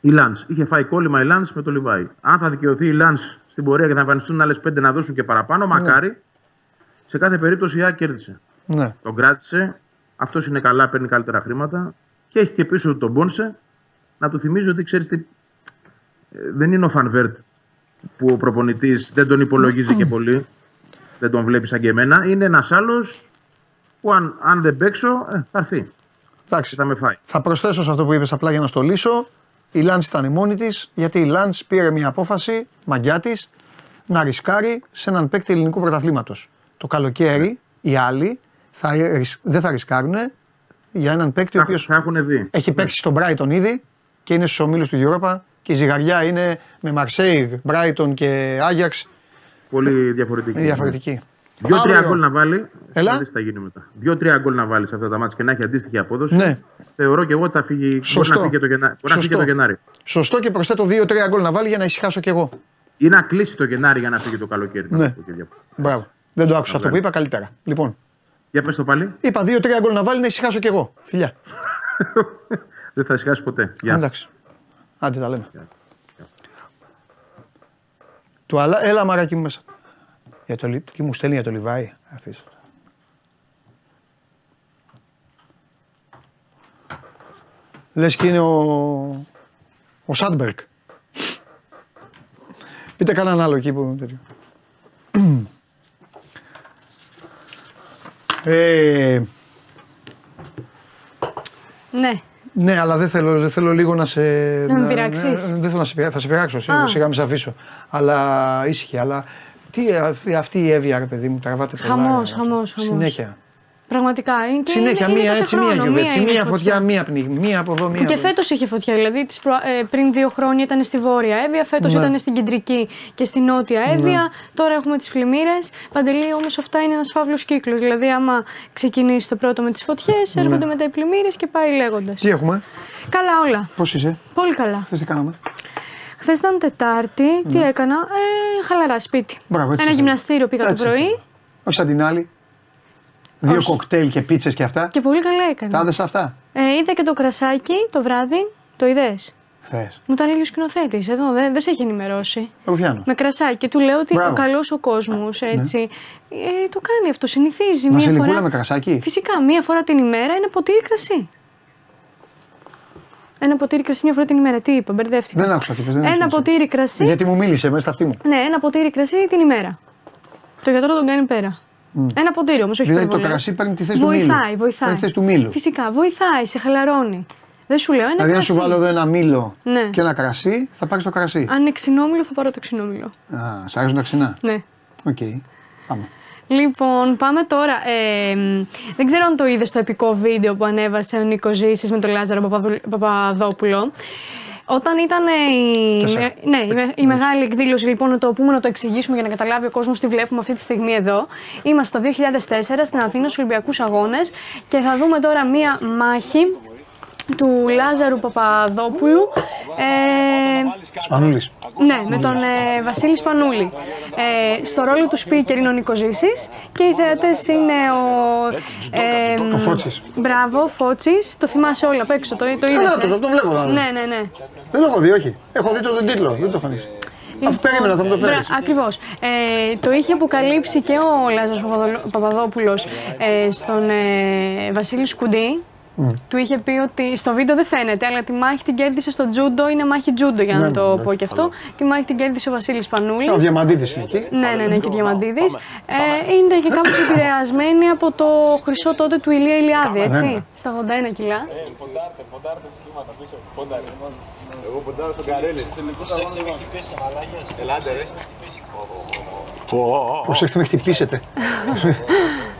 Speaker 7: Η Λανς. Είχε φάει κόλλημα η Λανς με το Λιβάι. Αν θα δικαιωθεί η Λανς στην πορεία και θα εμφανιστούν άλλες 5 να δώσουν και παραπάνω, μακάρι. Σε κάθε περίπτωση η ΑΕΚ κέρδισε.
Speaker 1: Ναι.
Speaker 7: Τον κράτησε. Αυτός είναι καλά, παίρνει καλύτερα χρήματα. Και έχει και πίσω του τον Πόνσε. Να του θυμίζω ότι ξέρεις τι. ε, Δεν είναι ο Φαν Βέερτ που ο προπονητής δεν τον υπολογίζει και πολύ. Δεν τον βλέπεις σαν και εμένα. Είναι ένας άλλος που αν, αν δεν παίξω ε, θα έρθει και
Speaker 1: Εντάξει.
Speaker 7: θα με φάει.
Speaker 1: Θα προσθέσω σε αυτό που είπες απλά για να στο λύσω. Η Λάντς ήταν μόνη της, γιατί η Λάντς πήρε μια απόφαση, μαγιά της, να ρισκάρει σε έναν παίκτη ελληνικού πρωταθλήματος. Το καλοκαίρι οι άλλοι θα, ρισ- δεν θα ρισκάρουν για έναν παίκτη ο
Speaker 7: Θα,
Speaker 1: οποίος
Speaker 7: θα έχουν δει.
Speaker 1: έχει παίξει στον Brighton ήδη και είναι στους ομίλους του Europa και η ζυγαριά είναι με Marseille, Brighton και Άγιαξ
Speaker 7: Πολύ διαφορετική.
Speaker 1: διαφορετική.
Speaker 7: Δύο-τρία
Speaker 1: Αύριο.
Speaker 7: γκολ να βάλει.
Speaker 1: Έλα.
Speaker 7: θα δεις τι θα γίνει μετά. Δύο-τρία γκολ να βάλει σε αυτά τα μάτια και να έχει αντίστοιχη απόδοση.
Speaker 1: Ναι.
Speaker 7: Θεωρώ και εγώ ότι θα φύγει. Μπορεί
Speaker 1: Σωστό.
Speaker 7: να φύγει και το, Γενά... μπορεί να φύγει και το Γενάρη.
Speaker 1: Σωστό και προσθέτω 2-3 γκολ να βάλει για να ησυχάσω κι εγώ.
Speaker 7: Ή να κλείσει το Γενάρη για να φύγει το καλοκαίρι. να
Speaker 1: Ναι.
Speaker 7: το πω και διαφορετικά.
Speaker 1: Μπράβο. Δεν το άκουσα αυτό που
Speaker 7: Ωραία.
Speaker 1: είπα καλύτερα. Λοιπόν,
Speaker 7: Για πες το πάλι.
Speaker 1: είπα 2-3 γκολ να βάλει να ησυχάσω κι εγώ. Φιλιά. <laughs>
Speaker 7: Δεν θα ησυχάσει ποτέ. Γεια.
Speaker 1: Εντάξει. Άντε τα λέμε. Του αλά, έλα μαράκι μου μέσα. Για το, Λι- τι μου στέλνει για το Λιβάη. Αφήσω. Λες και είναι ο, ο Σάντμπερκ. Πείτε κανέναν άλλο εκεί που τέτοιο. Ε,
Speaker 8: Ναι.
Speaker 1: Ναι, αλλά δεν θέλω, δεν θέλω λίγο να σε.
Speaker 8: Να με πειράξεις;
Speaker 1: ναι, δεν θέλω να σε πειράξω. Θα σε πειράξω, σίγουρα,
Speaker 8: Α.
Speaker 1: σιγά μην σε αφήσω. Αλλά ήσυχη. Αλλά τι, α- αυτή η Εύη, ρε παιδί μου, τραβάτε πολλά.
Speaker 8: Χαμός,
Speaker 1: ρε,
Speaker 8: χαμός, χαμός.
Speaker 1: Συνέχεια.
Speaker 8: Πραγματικά. Είναι και
Speaker 1: Συνέχεια,
Speaker 8: είναι,
Speaker 1: μία
Speaker 8: είναι κάθε
Speaker 1: έτσι, μία
Speaker 8: χρόνο,
Speaker 1: γιουβέτσι,
Speaker 8: είναι
Speaker 1: μία φωτιά, μία πνίγμη, μία από εδώ, μία
Speaker 8: Που και
Speaker 1: από εκεί.
Speaker 8: φέτος είχε φωτιά. Δηλαδή τις προ... ε, πριν δύο χρόνια ήταν στη βόρεια Εύβοια, φέτος
Speaker 1: Ναι.
Speaker 8: ήταν στην κεντρική και στη νότια Εύβοια. Τώρα έχουμε τις πλημμύρες. Παντελή όμως αυτά είναι ένας φαύλος κύκλος. Δηλαδή, άμα ξεκινήσει το πρώτο με τις φωτιές, έρχονται μετά οι πλημμύρες και πάει λέγοντας.
Speaker 1: Ναι. Τι έχουμε,
Speaker 8: Καλά όλα.
Speaker 1: πώς είσαι,
Speaker 8: Πολύ καλά.
Speaker 1: χθες τι κάναμε;
Speaker 8: Χθες ήταν Τετάρτη, τι έκανα; Ε, χαλαρά σπίτι.
Speaker 1: Ναι. Μπράβο, έτσι
Speaker 8: Ένα
Speaker 1: θέλω.
Speaker 8: γυμναστήριο πήγα
Speaker 1: Έτσι
Speaker 8: το πρωί
Speaker 1: θέλω. Όχι σαν την άλλη. Δύο
Speaker 8: Όχι.
Speaker 1: κοκτέιλ και πίτσες και αυτά.
Speaker 8: και πολύ καλά έκανα.
Speaker 1: Τα είδες αυτά;
Speaker 8: Ε, είδα και το κρασάκι το βράδυ. Το είδες;
Speaker 1: Χθες.
Speaker 8: Μου τα λέει ο σκηνοθέτης. Εδώ δεν, δεν σε έχει ενημερώσει.
Speaker 1: Ρουφιάνο.
Speaker 8: Με κρασάκι. Και του λέω ότι
Speaker 1: Μπράβο. Ναι.
Speaker 8: ο καλός ο κόσμος έτσι. Ε, το κάνει αυτό. Συνηθίζει μία
Speaker 1: Βασιλικούλα
Speaker 8: φορά.
Speaker 1: με κρασάκι;
Speaker 8: Φυσικά, μία φορά την ημέρα ένα ποτήρι κρασί. Ένα ποτήρι κρασί μία φορά την ημέρα. Τι είπα, μπερδεύτηκα.
Speaker 1: Δεν άκουσα τι είπες, δεν
Speaker 8: Ένα
Speaker 1: άκουσα.
Speaker 8: ποτήρι κρασί.
Speaker 1: Γιατί μου μίλησε μέσα στα αυτή μου.
Speaker 8: Ναι, ένα ποτήρι κρασί την ημέρα. Το γιατρό τον κάνει πέρα. Ένα ποτήρι όμως, όχι
Speaker 1: Δηλαδή το
Speaker 8: υπερβολές.
Speaker 1: κρασί παίρνει τη θέση του
Speaker 8: βοηθάει,
Speaker 1: μήλου.
Speaker 8: Βοηθάει,
Speaker 1: Παίρνει τη θέση του μήλου.
Speaker 8: Φυσικά, βοηθάει, σε χαλαρώνει. Δεν σου λέω ένα
Speaker 1: Δηλαδή, αν
Speaker 8: κρασί.
Speaker 1: σου βάλω εδώ ένα μήλο
Speaker 8: Ναι.
Speaker 1: και ένα κρασί, θα πάρεις το κρασί.
Speaker 8: Αν είναι ξινόμηλο, θα πάρω το ξινόμηλο.
Speaker 1: Α, σ' αρέσουν τα ξινά;
Speaker 8: Ναι.
Speaker 1: Οκ. Πάμε.
Speaker 8: Λοιπόν, πάμε τώρα. Ε, μ, δεν ξέρω αν το είδες στο επικό βίντεο που ανέβασε ο Νίκος Ζήσης με τον Λάζαρο Παπαδου- Παπαδόπουλο. Όταν ήταν ε, η,
Speaker 1: Τέσσερα.
Speaker 8: με- ναι, η, με- η μεγάλη εκδήλωση, λοιπόν, να το πούμε, να το εξηγήσουμε για να καταλάβει ο κόσμος τι βλέπουμε αυτή τη στιγμή εδώ. Είμαστε το 2004 στην Αθήνα στους Ολυμπιακούς Αγώνες και θα δούμε τώρα μία μάχη του Λάζαρου Παπαδόπουλου. Ε,
Speaker 1: Σπανούλης.
Speaker 8: ναι, με τον ε, Βασίλη Σπανούλη. Ε, στο ρόλο του speaker είναι ο Νίκος Ζήσης και οι θεατές είναι ο... Ε,
Speaker 1: Ο Φώτσης.
Speaker 8: Μπράβο, Φώτσης. Το θυμάσαι όλα απ' έξω, το, το είδες.
Speaker 1: Καλά,
Speaker 8: ε;
Speaker 1: το, το βλέπω. τώρα.
Speaker 8: Ναι, ναι, ναι.
Speaker 1: Δεν το έχω δει, όχι. Έχω δει το, τον τίτλο, δεν το έχω δει. Αφού περίμενα, θα μου το φέρεις.
Speaker 8: Ακριβώς. Ε, το είχε αποκαλύψει και ο Λάζαρος Παπαδο- Παπαδόπουλος ε, στον ε, Βασίλη Σκουντή. Του είχε πει ότι στο βίντεο δεν φαίνεται, αλλά τη μάχη την κέρδισε στο τζούντο. Είναι μάχη τζούντο για να
Speaker 1: Ναι,
Speaker 8: το
Speaker 1: ναι,
Speaker 8: πω και αυτό. Τη μάχη την κέρδισε ο Βασίλης Πανούλης.
Speaker 1: Ο Διαμαντίδης είναι εκεί.
Speaker 8: Ναι, ναι, ναι, και Διαμαντίδης. Ε, είναι και κάπως επηρεασμένη από το χρυσό τότε του Ηλία Ηλιάδη, έτσι.
Speaker 1: ναι.
Speaker 8: Στα 81 κιλά.
Speaker 1: Προσέξτε, με χτυπήσετε. <laughs> <laughs>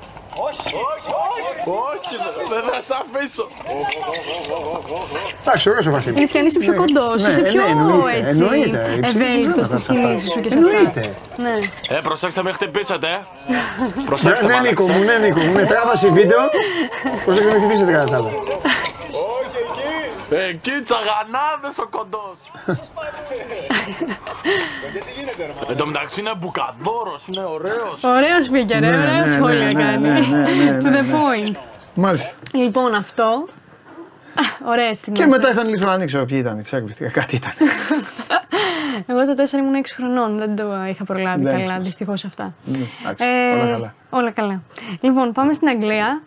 Speaker 1: δε, μηνύματα. Εντάξει, ωραίος ο Βασίλης.
Speaker 8: Λες και αν είσαι πιο
Speaker 1: Ναι.
Speaker 8: κοντός,
Speaker 1: Ναι,
Speaker 8: είσαι
Speaker 1: ναι,
Speaker 8: πιο
Speaker 1: εννοείται,
Speaker 8: έτσι
Speaker 1: εννοείται. Υψηλή
Speaker 8: ευέλικτος
Speaker 1: πράγματα
Speaker 8: στις
Speaker 1: θα
Speaker 8: κινήσεις σου και σε
Speaker 1: Εννοείται.
Speaker 8: αυτά. Ναι.
Speaker 9: Ε, προσέξτε με χτυπήσετε, ε.
Speaker 1: Ναι,
Speaker 9: Προσέξτε
Speaker 1: ναι,
Speaker 9: μάλλον.
Speaker 1: Νίκο μου, ναι, Νίκο μου. Ναι, τράβασε βίντεο. Προσέξτε με χτυπήσετε κατά τα άλλα.
Speaker 9: Εκεί τσαγανάδες ο κοντός. Εν τω μεταξύ είναι μπουκαδόρος, είναι ωραίος.
Speaker 8: Ωραίος speaker,
Speaker 1: Ναι,
Speaker 8: ε,
Speaker 1: ναι,
Speaker 8: ωραία
Speaker 1: ναι,
Speaker 8: σχόλια
Speaker 1: ναι,
Speaker 8: κάνει.
Speaker 1: ναι, ναι, ναι, <laughs>
Speaker 8: To the
Speaker 1: ναι.
Speaker 8: point.
Speaker 1: Μάλιστα.
Speaker 8: Λοιπόν, αυτό. Α, Ωραία στιγμή.
Speaker 1: Και μετά ήρθαν οι Λιθουανοί, ξέρω ποιοι ήταν, οι Σέρβοι, κάτι ήταν. <laughs>
Speaker 8: Εγώ το 4 ήμουν 6 χρονών, δεν το είχα προλάβει
Speaker 1: Δεν
Speaker 8: καλά,
Speaker 1: ξέρεις.
Speaker 8: δυστυχώς αυτά.
Speaker 1: Ναι, εντάξει,
Speaker 8: Ε,
Speaker 1: όλα καλά.
Speaker 8: Όλα καλά. Λοιπόν, πάμε στην Αγγλία.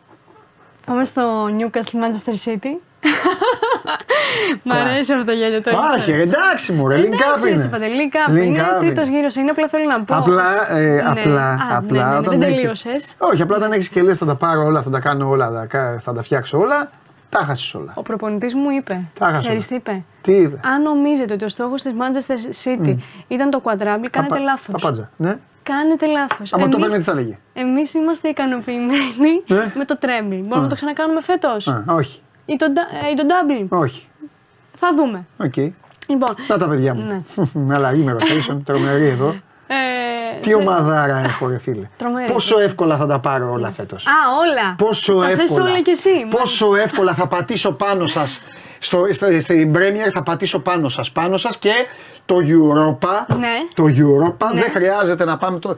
Speaker 8: Πάμε στο Newcastle Manchester City. <laughs> Μ' αρέσει αυτό το γέλιο το
Speaker 1: Άχι, ρε, εντάξει μου, ρε, link up
Speaker 8: είναι.
Speaker 1: είναι.
Speaker 8: Link up
Speaker 1: Link
Speaker 8: είναι.
Speaker 1: up
Speaker 8: Τρίτος
Speaker 1: είναι.
Speaker 8: γύρος είναι. Απλά θέλω να πω.
Speaker 1: Απλά, ε,
Speaker 8: Ναι.
Speaker 1: απλά,
Speaker 8: Α,
Speaker 1: απλά
Speaker 8: ναι, ναι,
Speaker 1: όταν
Speaker 8: δεν
Speaker 1: έχεις-
Speaker 8: τελείωσες.
Speaker 1: Όχι, απλά όταν έχεις και λες θα τα πάρω όλα, θα τα κάνω όλα, θα, κα- θα τα φτιάξω όλα, τα χάσεις όλα.
Speaker 8: Ο προπονητής μου είπε.
Speaker 1: Τα έχασα.
Speaker 8: Ξέρεις τι είπε;
Speaker 1: Τι είπε;
Speaker 8: Αν νομίζετε ότι ο στόχος της Manchester City ήταν το quadruple, κάνετε
Speaker 1: Απα-
Speaker 8: λάθος.
Speaker 1: Απάντζα. Ναι.
Speaker 8: Κάνετε λάθος.
Speaker 1: Άμα το παίρνει, τι θα 'λεγε.
Speaker 8: Εμείς είμαστε ικανοποιημένοι
Speaker 1: Ναι. <laughs>
Speaker 8: με το treble. Μπορούμε να το ξανακάνουμε φέτος.
Speaker 1: Α, όχι.
Speaker 8: Ή το, da- ή το double.
Speaker 1: Όχι.
Speaker 8: Θα δούμε.
Speaker 1: Οκ.
Speaker 8: Λοιπόν.
Speaker 1: Να τα παιδιά μου. Με αλλαγή με rotation, τρομερή εδώ.
Speaker 8: Ε,
Speaker 1: Τι ομαδάρα έχω, ρε φίλε.
Speaker 8: Τρομερή.
Speaker 1: Πόσο εύκολα θα τα πάρω όλα φέτος.
Speaker 8: Α, όλα.
Speaker 1: Πόσο
Speaker 8: Τα θες
Speaker 1: εύκολα.
Speaker 8: όλα κι εσύ.
Speaker 1: Πόσο εύκολα θα πατήσω πάνω σας. Στο, στο, στην Premier θα πατήσω πάνω σας. Πάνω σας και το Europa.
Speaker 8: Ναι.
Speaker 1: Το Europa
Speaker 8: Ναι.
Speaker 1: δεν χρειάζεται να πάμε. Το,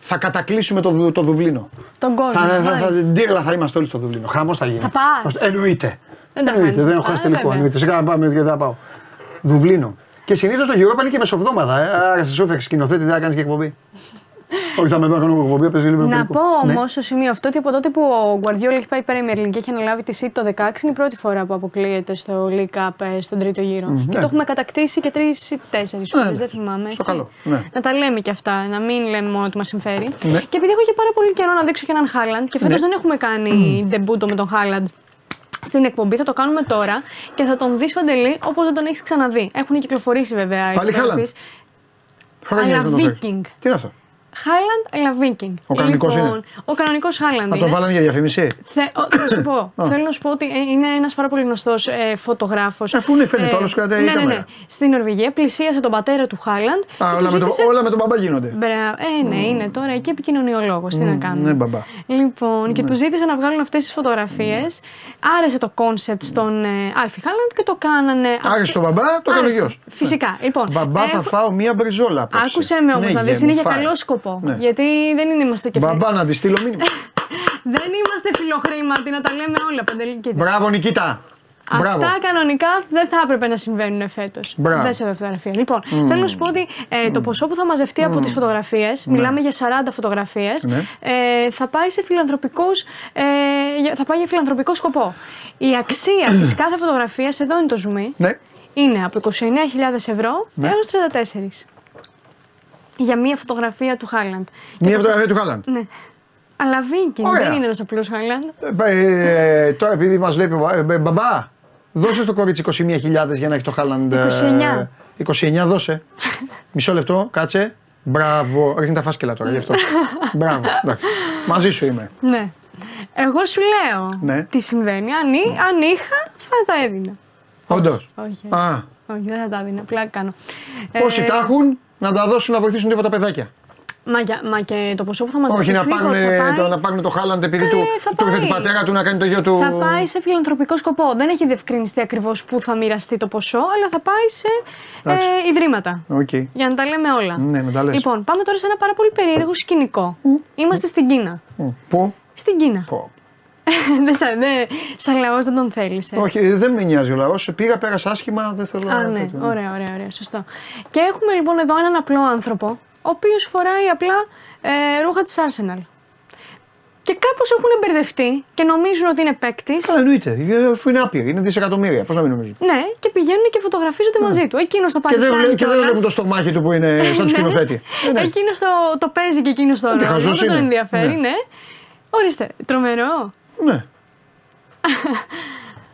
Speaker 1: θα κατακλείσουμε το, Δου- το Δουβλίνο.
Speaker 8: Τον κόσμο.
Speaker 1: Θα, θα, θα,
Speaker 8: μάλιστα.
Speaker 1: ντύρλα θα είμαστε όλοι στο Δουβλίνο. Χαμός θα γίνει.
Speaker 8: Θα πας.
Speaker 1: Θα- Εννοείται.
Speaker 8: Δεν τα
Speaker 1: Εννοείται.
Speaker 8: χάνεις
Speaker 1: Δεν έχω
Speaker 8: αυτά,
Speaker 1: χάσει τελικό.
Speaker 8: βέβαια.
Speaker 1: Εννοείται. Σιγά να πάμε και δεν θα πάω. Δουβλίνο. Και συνήθως το Europa είναι και μεσοβδόμαδα. Ε. Άρα σε σου έφερε σκηνοθέτη, δεν θα κάνεις και εκπομπή. Όχι, θα με δω να κάνω εκπομπή, παίζει λίγο
Speaker 8: Να
Speaker 1: τελικό.
Speaker 8: πω
Speaker 1: Ναι.
Speaker 8: όμως στο σημείο αυτό ότι από τότε που ο Guardiola έχει πάει Premier League και έχει αναλάβει τη City το 16 είναι η πρώτη φορά που αποκλείεται στο League Cup ε, στον τρίτο γύρο. Και
Speaker 1: ναι.
Speaker 8: το έχουμε κατακτήσει και τρεις ή τέσσερις
Speaker 1: Ναι,
Speaker 8: φορές,
Speaker 1: ναι.
Speaker 8: δεν θυμάμαι.
Speaker 1: Στο
Speaker 8: Έτσι.
Speaker 1: καλό, ναι.
Speaker 8: Να τα λέμε και αυτά, να μην λέμε μόνο ότι μας συμφέρει.
Speaker 1: Ναι.
Speaker 8: Και επειδή έχω και πάρα πολύ καιρό να δείξω και έναν Χάλαντ και φέτος
Speaker 1: Ναι.
Speaker 8: δεν έχουμε κάνει ντεμπούτο με τον Χάλαντ στην εκπομπή, θα το κάνουμε τώρα και θα τον δεις παντελή όπως δεν τον έχεις ξαναδεί. Έχουν κυκλοφορήσει βέβαια οι
Speaker 1: Πάλι
Speaker 8: φωτογραφίες.
Speaker 1: Χρόνια
Speaker 8: Αλλά
Speaker 1: δεν το φέρεις.
Speaker 8: Viking.
Speaker 1: Τι είναι αυτό.
Speaker 8: Χάλαντ, αλλά Viking.
Speaker 1: Ο κανονικός
Speaker 8: λοιπόν,
Speaker 1: είναι;
Speaker 8: Ο κανονικός Χάλαντ.
Speaker 1: Θα το βάλανε για διαφήμιση.
Speaker 8: Θε, ο, θα σου πω. Θέλω να σου πω ότι ε, είναι ένας πάρα πολύ γνωστός ε, φωτογράφος.
Speaker 1: Αφού είναι φαίνεται, όλος κρατάει η
Speaker 8: ναι, ναι, ναι.
Speaker 1: κάμερα.
Speaker 8: Στην Νορβηγία πλησίασε τον πατέρα του Χάλαντ.
Speaker 1: Α,
Speaker 8: και
Speaker 1: όλα,
Speaker 8: του
Speaker 1: με το,
Speaker 8: ζήτησε-
Speaker 1: όλα με τον μπαμπά γίνονται.
Speaker 8: Μπρα- Ε, ναι, είναι τώρα εκεί επικοινωνιολόγο. Τι να κάνουμε.
Speaker 1: ναι, μπαμπά.
Speaker 8: Λοιπόν, και τους ζήτησε να βγάλουν αυτές τις φωτογραφίες. Άρεσε το concept στον ε, Άλφι Χάλαντ και το κάνανε.
Speaker 1: Άρεσε τον μπαμπά, το έκανε ο
Speaker 8: Άρεσε.
Speaker 1: γιος.
Speaker 8: Φυσικά. Λοιπόν,
Speaker 1: Μπαμπά θα
Speaker 8: έχω-
Speaker 1: φάω μία μπριζόλα απόψε.
Speaker 8: Άκουσε με όμως
Speaker 1: Ναι,
Speaker 8: να δεις,
Speaker 1: γε,
Speaker 8: είναι
Speaker 1: μου
Speaker 8: για
Speaker 1: φάει.
Speaker 8: καλό σκοπό.
Speaker 1: Ναι.
Speaker 8: Γιατί δεν είναι, είμαστε και
Speaker 1: Μπαμπά να τη στείλω μήνυμα. <laughs>
Speaker 8: Δεν είμαστε φιλοχρήματοι, να τα λέμε όλα. Παντελή. Κοίτα.
Speaker 1: Μπράβο Νικήτα. Μπράβο.
Speaker 8: Αυτά κανονικά δεν θα έπρεπε να συμβαίνουν φέτος.
Speaker 1: Μπράβο.
Speaker 8: Δεν σε φωτογραφία. Λοιπόν, θέλω να σου πω ότι ε, το ποσό που θα μαζευτεί από τις φωτογραφίες, μιλάμε για 40 φωτογραφίες,
Speaker 1: Ναι.
Speaker 8: ε, θα πάει σε φιλανθρωπικός, ε, για- θα πάει για φιλανθρωπικό σκοπό. Η αξία της <clears throat> κάθε φωτογραφίας, εδώ είναι το zoom,
Speaker 1: Ναι.
Speaker 8: είναι από 29.000 ευρώ
Speaker 1: Ναι.
Speaker 8: έως 34. Για μία φωτογραφία του Χάλαντ.
Speaker 1: Μία φωτογραφία του Χάλαντ.
Speaker 8: Ναι. Αλλά Βίνκινγκ
Speaker 1: Ωραία.
Speaker 8: δεν είναι ένας απλός Χάλαντ.
Speaker 1: Ε, τώρα επειδή μας βλέπει. ο μπα- ε, μπαμπά, δώσε στο κορίτσι 21.000 για να έχει το Χάλαντ. ε,
Speaker 8: 29.
Speaker 1: 29 δώσε. <laughs> Μισό λεπτό, κάτσε. Μπράβο. Ρίχνει τα φάσκελα τώρα γι' αυτό. <laughs> Μπράβο. εντάξει. Μαζί σου είμαι.
Speaker 8: Ναι. Εγώ σου λέω
Speaker 1: Ναι.
Speaker 8: τι συμβαίνει. Αν, εί- αν είχα, θα τα έδινα.
Speaker 1: Όντως.
Speaker 8: Όχι.
Speaker 1: Α,
Speaker 8: Όχι, δεν θα τα έδινα. Πλάκα κάνω.
Speaker 1: πόσοι
Speaker 8: Ε,
Speaker 1: τα έχουν; Να τα δώσουν να βοηθήσουν τίποτα παιδάκια.
Speaker 8: Μα, για- μα και το ποσό που θα μαζευτεί.
Speaker 1: Όχι να
Speaker 8: σου είπα
Speaker 1: πάρουν,
Speaker 8: ότι θα πάει,
Speaker 1: το, να πάρουν το Χάλαντ επειδή
Speaker 8: Ε,
Speaker 1: του,
Speaker 8: θα
Speaker 1: του ήρθε
Speaker 8: πάει.
Speaker 1: του πατέρα του να κάνει το γιο του.
Speaker 8: Θα πάει σε φιλανθρωπικό σκοπό. Δεν έχει διευκρινιστεί ακριβώς πού θα μοιραστεί το ποσό, αλλά θα πάει σε
Speaker 1: Εντάξει.
Speaker 8: ε, ιδρύματα.
Speaker 1: Οκ.
Speaker 8: Για να τα λέμε όλα.
Speaker 1: Ναι, με τα λες.
Speaker 8: Λοιπόν, πάμε τώρα σε ένα πάρα πολύ περίεργο σκηνικό. Είμαστε στην Κίνα.
Speaker 1: Πού;
Speaker 8: Στην Κίνα.
Speaker 1: Πω.
Speaker 8: Δεν <laughs> σαν, δεν, σαν λαός δεν τον θέλεις. ε.
Speaker 1: Όχι, δεν με νοιάζει ο λαός. Πήγα, πέρασα άσχημα, δεν θέλω
Speaker 8: Α,
Speaker 1: να.
Speaker 8: ναι,
Speaker 1: τέτοιο.
Speaker 8: ωραία, ωραία, ωραία, σωστό. Και έχουμε λοιπόν εδώ έναν απλό άνθρωπο, ο οποίος φοράει απλά ε, ρούχα της Arsenal. Και κάπως έχουν μπερδευτεί και νομίζουν ότι είναι παίκτης.
Speaker 1: Καλά, εννοείται. ε, Αφού είναι άπειροι, είναι δισεκατομμύρια. Πώς να μην νομίζουν.
Speaker 8: Ναι, και πηγαίνουν και φωτογραφίζονται μαζί του. Εκείνος το
Speaker 1: Και δεν,
Speaker 8: παριστάνει.
Speaker 1: βλέ- και δεν
Speaker 8: κιόλας.
Speaker 1: βλέπουν το στομάχι του που είναι <laughs> σαν του σκηνοθέτη. Ε, ναι.
Speaker 8: Εκείνος το, το παίζει και εκείνος το
Speaker 1: Ε, τι
Speaker 8: ρόλο.
Speaker 1: χαζός
Speaker 8: Δεν τον
Speaker 1: είναι.
Speaker 8: ενδιαφέρει,
Speaker 1: Ναι.
Speaker 8: ναι. Ορίστε, τρομερό.
Speaker 1: Ναι.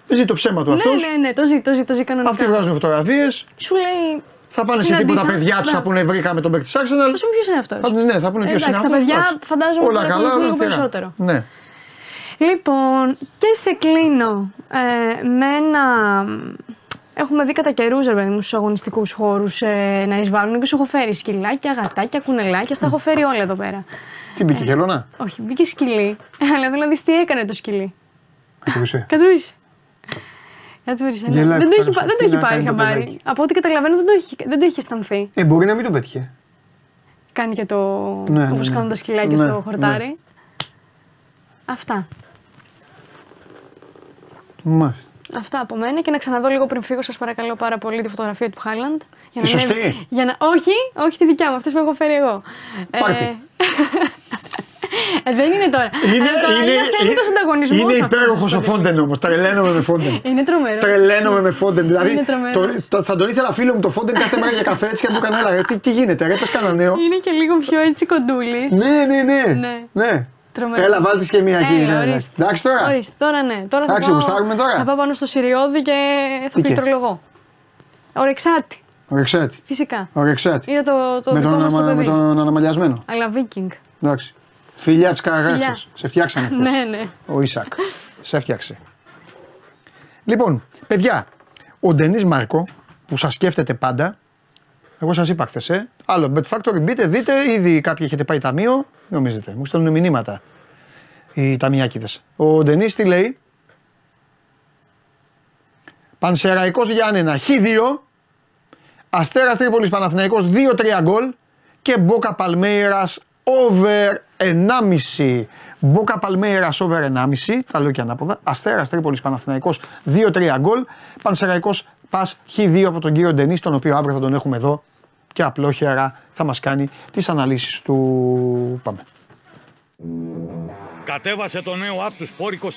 Speaker 1: <laughs> Ζει το ψέμα του
Speaker 8: Ναι,
Speaker 1: αυτός.
Speaker 8: ναι, ναι, το ζει, το ζει, το ζει κανονικά.
Speaker 1: Αυτοί βγάζουν φωτογραφίες.
Speaker 8: Σου λέει.
Speaker 1: Θα πάνε σε τίποτα
Speaker 8: συναντήσα-
Speaker 1: παιδιά τους,
Speaker 8: Ναι.
Speaker 1: θα πούνε βρήκαμε τον παίκτη της Arsenal.
Speaker 8: Θα σου πει ποιος είναι αυτός.
Speaker 1: Θα, ναι, θα πούνε ποιος είναι
Speaker 8: Εντάξει,
Speaker 1: αυτός.
Speaker 8: τα παιδιά φαντάζομαι
Speaker 1: Όλα
Speaker 8: πρέπει να
Speaker 1: καλά,
Speaker 8: ακολουθούν
Speaker 1: όλα
Speaker 8: λίγο
Speaker 1: θερά.
Speaker 8: περισσότερο.
Speaker 1: Ναι.
Speaker 8: Λοιπόν, και σε κλείνω ε, με ένα. Έχουμε δει κατά καιρούς, ρε παιδί μου, στους αγωνιστικούς χώρους ε, να εισβάλλουν και σου έχω φέρει σκυλάκια, γατάκια, κουνελάκια. Στα έχω φέρει όλα εδώ πέρα.
Speaker 1: Τι μπήκε, χελώνα.
Speaker 8: Όχι, μπήκε σκυλί. <laughs> Αλλά θέλω να δει τι έκανε το σκυλί.
Speaker 1: Κατουρούσε. <laughs>
Speaker 8: Κατούρισε. Κατούρισε. ναι.
Speaker 1: Γελάει,
Speaker 8: Δεν το έχει,
Speaker 1: ευχαριστώ.
Speaker 8: πα- δεν το
Speaker 1: Τι
Speaker 8: έχει
Speaker 1: να
Speaker 8: πάρει
Speaker 1: κάνει το
Speaker 8: χαμπάρι.
Speaker 1: παιδάκι.
Speaker 8: Από ό,τι καταλαβαίνω δεν το έχει, δεν το έχει αισθανθεί.
Speaker 1: Ε, μπορεί να μην το πέτυχε.
Speaker 8: Κάνει και το.
Speaker 1: Ναι, ναι,
Speaker 8: όπως
Speaker 1: ναι.
Speaker 8: κάνουν τα σκυλάκια
Speaker 1: Ναι,
Speaker 8: στο χορτάρι. Αυτά.
Speaker 1: Μάλιστα.
Speaker 8: Αυτά από μένα και να ξαναδώ λίγο πριν φύγω, σας παρακαλώ πάρα πολύ τη φωτογραφία του Χάλαντ.
Speaker 1: Τη σωστή;
Speaker 8: Για να... Όχι, όχι τη δικιά μου, αυτή που έχω φέρει εγώ.
Speaker 1: Πάρ' τη. <laughs>
Speaker 8: Ε, δεν είναι τώρα.
Speaker 1: Είναι,
Speaker 8: Ε, τώρα
Speaker 1: είναι,
Speaker 8: είναι το ανταγωνισμό.
Speaker 1: είναι υπέροχος ο Φόντεν όμως. Τρελαίνομαι με Φόντεν. <laughs>
Speaker 8: Είναι τρομερός.
Speaker 1: Τρελαίνομαι με Φόντεν. Δηλαδή,
Speaker 8: Είναι τρομερός.
Speaker 1: το, το- θα τον ήθελα φίλο μου το Φόντεν κάθε μέρα για καφέ έτσι και να του έκανα έλα. ρε, Τι, τι γίνεται, ρε, πες κανένα νέο.
Speaker 8: Είναι και λίγο πιο έτσι κοντούλης.
Speaker 1: Ναι, ναι, ναι.
Speaker 8: Ναι.
Speaker 1: ναι.
Speaker 8: Τρομερό.
Speaker 1: Έλα, βάλτε και μία εκεί.
Speaker 8: Έλα,
Speaker 1: ναι, ναι.
Speaker 8: ορίστε.
Speaker 1: Εντάξει τώρα.
Speaker 8: Ορίστε, τώρα ναι. Τώρα θα
Speaker 1: Εντάξει,
Speaker 8: πάω,
Speaker 1: γουστάρουμε τώρα.
Speaker 8: Θα πάω πάνω στο Σιριώδη και θα
Speaker 1: Τι και;
Speaker 8: πληκτρολογώ. Ορεξάτη,
Speaker 1: Ορεξάτη.
Speaker 8: φυσικά.
Speaker 1: Ορεξάτη.
Speaker 8: Είδα το, το
Speaker 1: Με
Speaker 8: δικό
Speaker 1: τον,
Speaker 8: μας το
Speaker 1: αμα- με
Speaker 8: παιδί.
Speaker 1: τον αναμαλιασμένο.
Speaker 8: Αλλά βίκινγκ.
Speaker 1: Εντάξει. Φιλιά της
Speaker 8: Φιλιά.
Speaker 1: Καραγάξης. Σε φτιάξανε <laughs> χθες.
Speaker 8: Ναι, ναι.
Speaker 1: Ο Ισακ. Σε έφτιαξε. Λοιπόν, παιδιά, ο Ντενής Μάρκο που σας σκέφτεται πάντα, εγώ σας είπα χθες, ε, άλλο Bet Factory μπείτε, δείτε, ήδη κάποιοι έχετε πάει ταμείο, νομίζετε, μου στέλνουν μηνύματα οι ταμιάκιδε. Ο Ντενή τι λέει, Πανσεραϊκός Γιάννενα Χ2, Αστέρας Τρίπολης Παναθηναϊκός 2-3 γκολ και Μπόκα Παλμέιρας over 1,5. Μπόκα Παλμέιρας over 1,5. Τα λέω και ανάποδα. Αστέρας Τρίπολης Παναθηναϊκός 2-3 γκολ. Πανσεραϊκός Πας Χ2 από τον κύριο Ντενής, τον οποίο αύριο θα τον έχουμε εδώ και απλόχερα θα μας κάνει τις αναλύσεις του. Πάμε.
Speaker 10: Κατέβασε το νέο app του Sport 24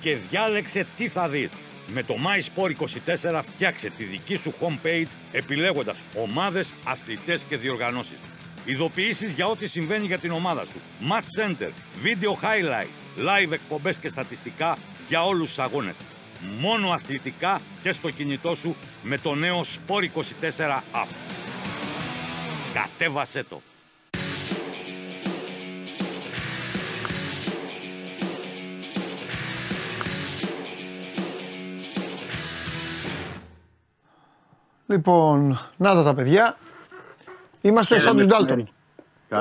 Speaker 10: και διάλεξε τι θα δεις. Με το My Sport 24 φτιάξε τη δική σου homepage επιλέγοντας ομάδες, αθλητές και διοργανώσεις. Ειδοποιήσεις για ό,τι συμβαίνει για την ομάδα σου. Match Center, Video Highlight, Live εκπομπές και στατιστικά για όλους τους αγώνες. Μόνο αθλητικά και στο κινητό σου με το νέο Sport 24 app. Κατέβασέ το.
Speaker 1: Λοιπόν, να τα τα παιδιά. Είμαστε σαν τους Ντάλτον.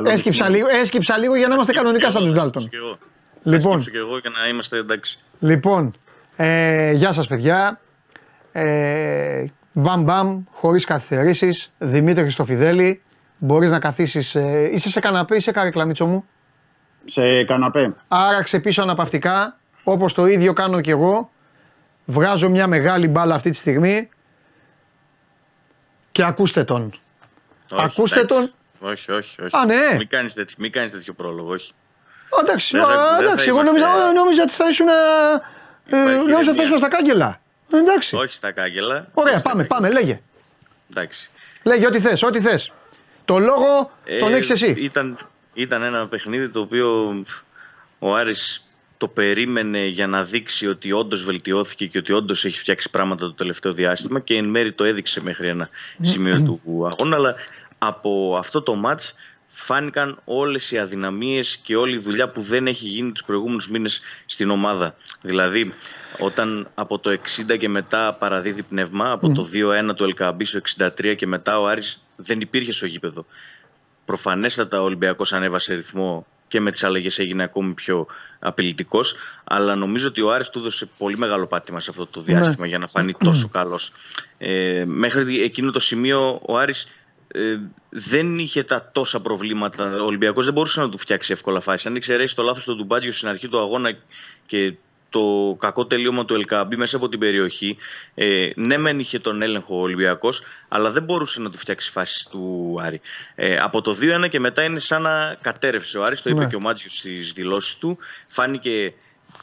Speaker 1: Έσκυψα λίγο, έσκυψα λίγο για να είμαστε κανονικά σαν τους Ντάλτον.
Speaker 11: Και εγώ.
Speaker 1: Λοιπόν,
Speaker 11: Σκέψω και εγώ για να είμαστε εντάξει.
Speaker 1: Λοιπόν, ε, γεια σας παιδιά. Ε, μπαμ μπαμ, χωρίς καθυστερήσεις. Δημήτρη Χριστοφιδέλη. Μπορείς να καθίσεις, ε, είσαι σε καναπέ ή σε καρέκλα Μίτσο μου;
Speaker 12: Σε καναπέ.
Speaker 1: Άραξε πίσω αναπαυτικά, όπως το ίδιο κάνω κι εγώ. Βγάζω μια μεγάλη μπάλα αυτή τη στιγμή και ακούστε τον.
Speaker 11: Όχι,
Speaker 1: ακούστε
Speaker 11: εντάξει.
Speaker 1: τον.
Speaker 11: Όχι, όχι, όχι.
Speaker 1: Α, ναι.
Speaker 11: Μην κάνεις τέτοιο, μην κάνεις τέτοιο πρόλογο, όχι.
Speaker 1: Α, Εντάξει,
Speaker 11: Δεν θα-
Speaker 1: α,
Speaker 11: δεν θα
Speaker 1: εντάξει εγώ
Speaker 11: είμαστε-
Speaker 1: νόμιζα, νόμιζα ότι θα ήσουν, ε, ε,
Speaker 11: Υπάρχει
Speaker 1: νόμιζα ότι θα
Speaker 11: ηρεμία.
Speaker 1: ήσουν στα κάγκελα. Ε, Εντάξει.
Speaker 11: Όχι στα κάγκελα.
Speaker 1: Ωραία,
Speaker 11: Όχι στα
Speaker 1: πάμε, πάμε, λέγε.
Speaker 11: Εντάξει.
Speaker 1: Λέγε ό,τι θες, ό,τι θες. Το λόγο τον
Speaker 11: Ε,
Speaker 1: έχεις εσύ.
Speaker 11: Ήταν, ήταν ένα παιχνίδι το οποίο ο Άρης το περίμενε για να δείξει ότι όντως βελτιώθηκε και ότι όντως έχει φτιάξει πράγματα το τελευταίο διάστημα και εν μέρει το έδειξε μέχρι ένα σημείο του αγώνα. Αλλά από αυτό το μάτς φάνηκαν όλες οι αδυναμίες και όλη η δουλειά που δεν έχει γίνει τους προηγούμενους μήνες στην ομάδα. Δηλαδή, όταν από το 60 και μετά παραδίδει πνεύμα, από το 2-1 του Ελκαμπή στο 63 και μετά ο Άρης δεν υπήρχε στο γήπεδο. Προφανέστατα ο Ολυμπιακός ανέβασε ρυθμό και με τις αλλαγές έγινε ακόμη πιο απειλητικός αλλά νομίζω ότι ο Άρης του έδωσε πολύ μεγάλο πάτημα σε αυτό το διάστημα για να φανεί τόσο καλός. Ε, μέχρι εκείνο το σημείο ο Άρης ε, δεν είχε τα τόσα προβλήματα. Ο Ολυμπιακός δεν μπορούσε να του φτιάξει εύκολα φάση. Αν εξαιρέσεις το λάθος του Ντουμπάτζιο στην αρχή του αγώνα και το κακό τελείωμα του Ελκαμπή μέσα από την περιοχή. Ε, ναι, μεν είχε τον έλεγχο ο Ολυμπιακός, αλλά δεν μπορούσε να του φτιάξει φάσεις του Άρη. Ε, από το 2-1 και μετά είναι σαν να κατέρευσε ο Άρης, το είπε
Speaker 1: Ναι.
Speaker 11: και ο Μάτζιος στις δηλώσεις του. Φάνηκε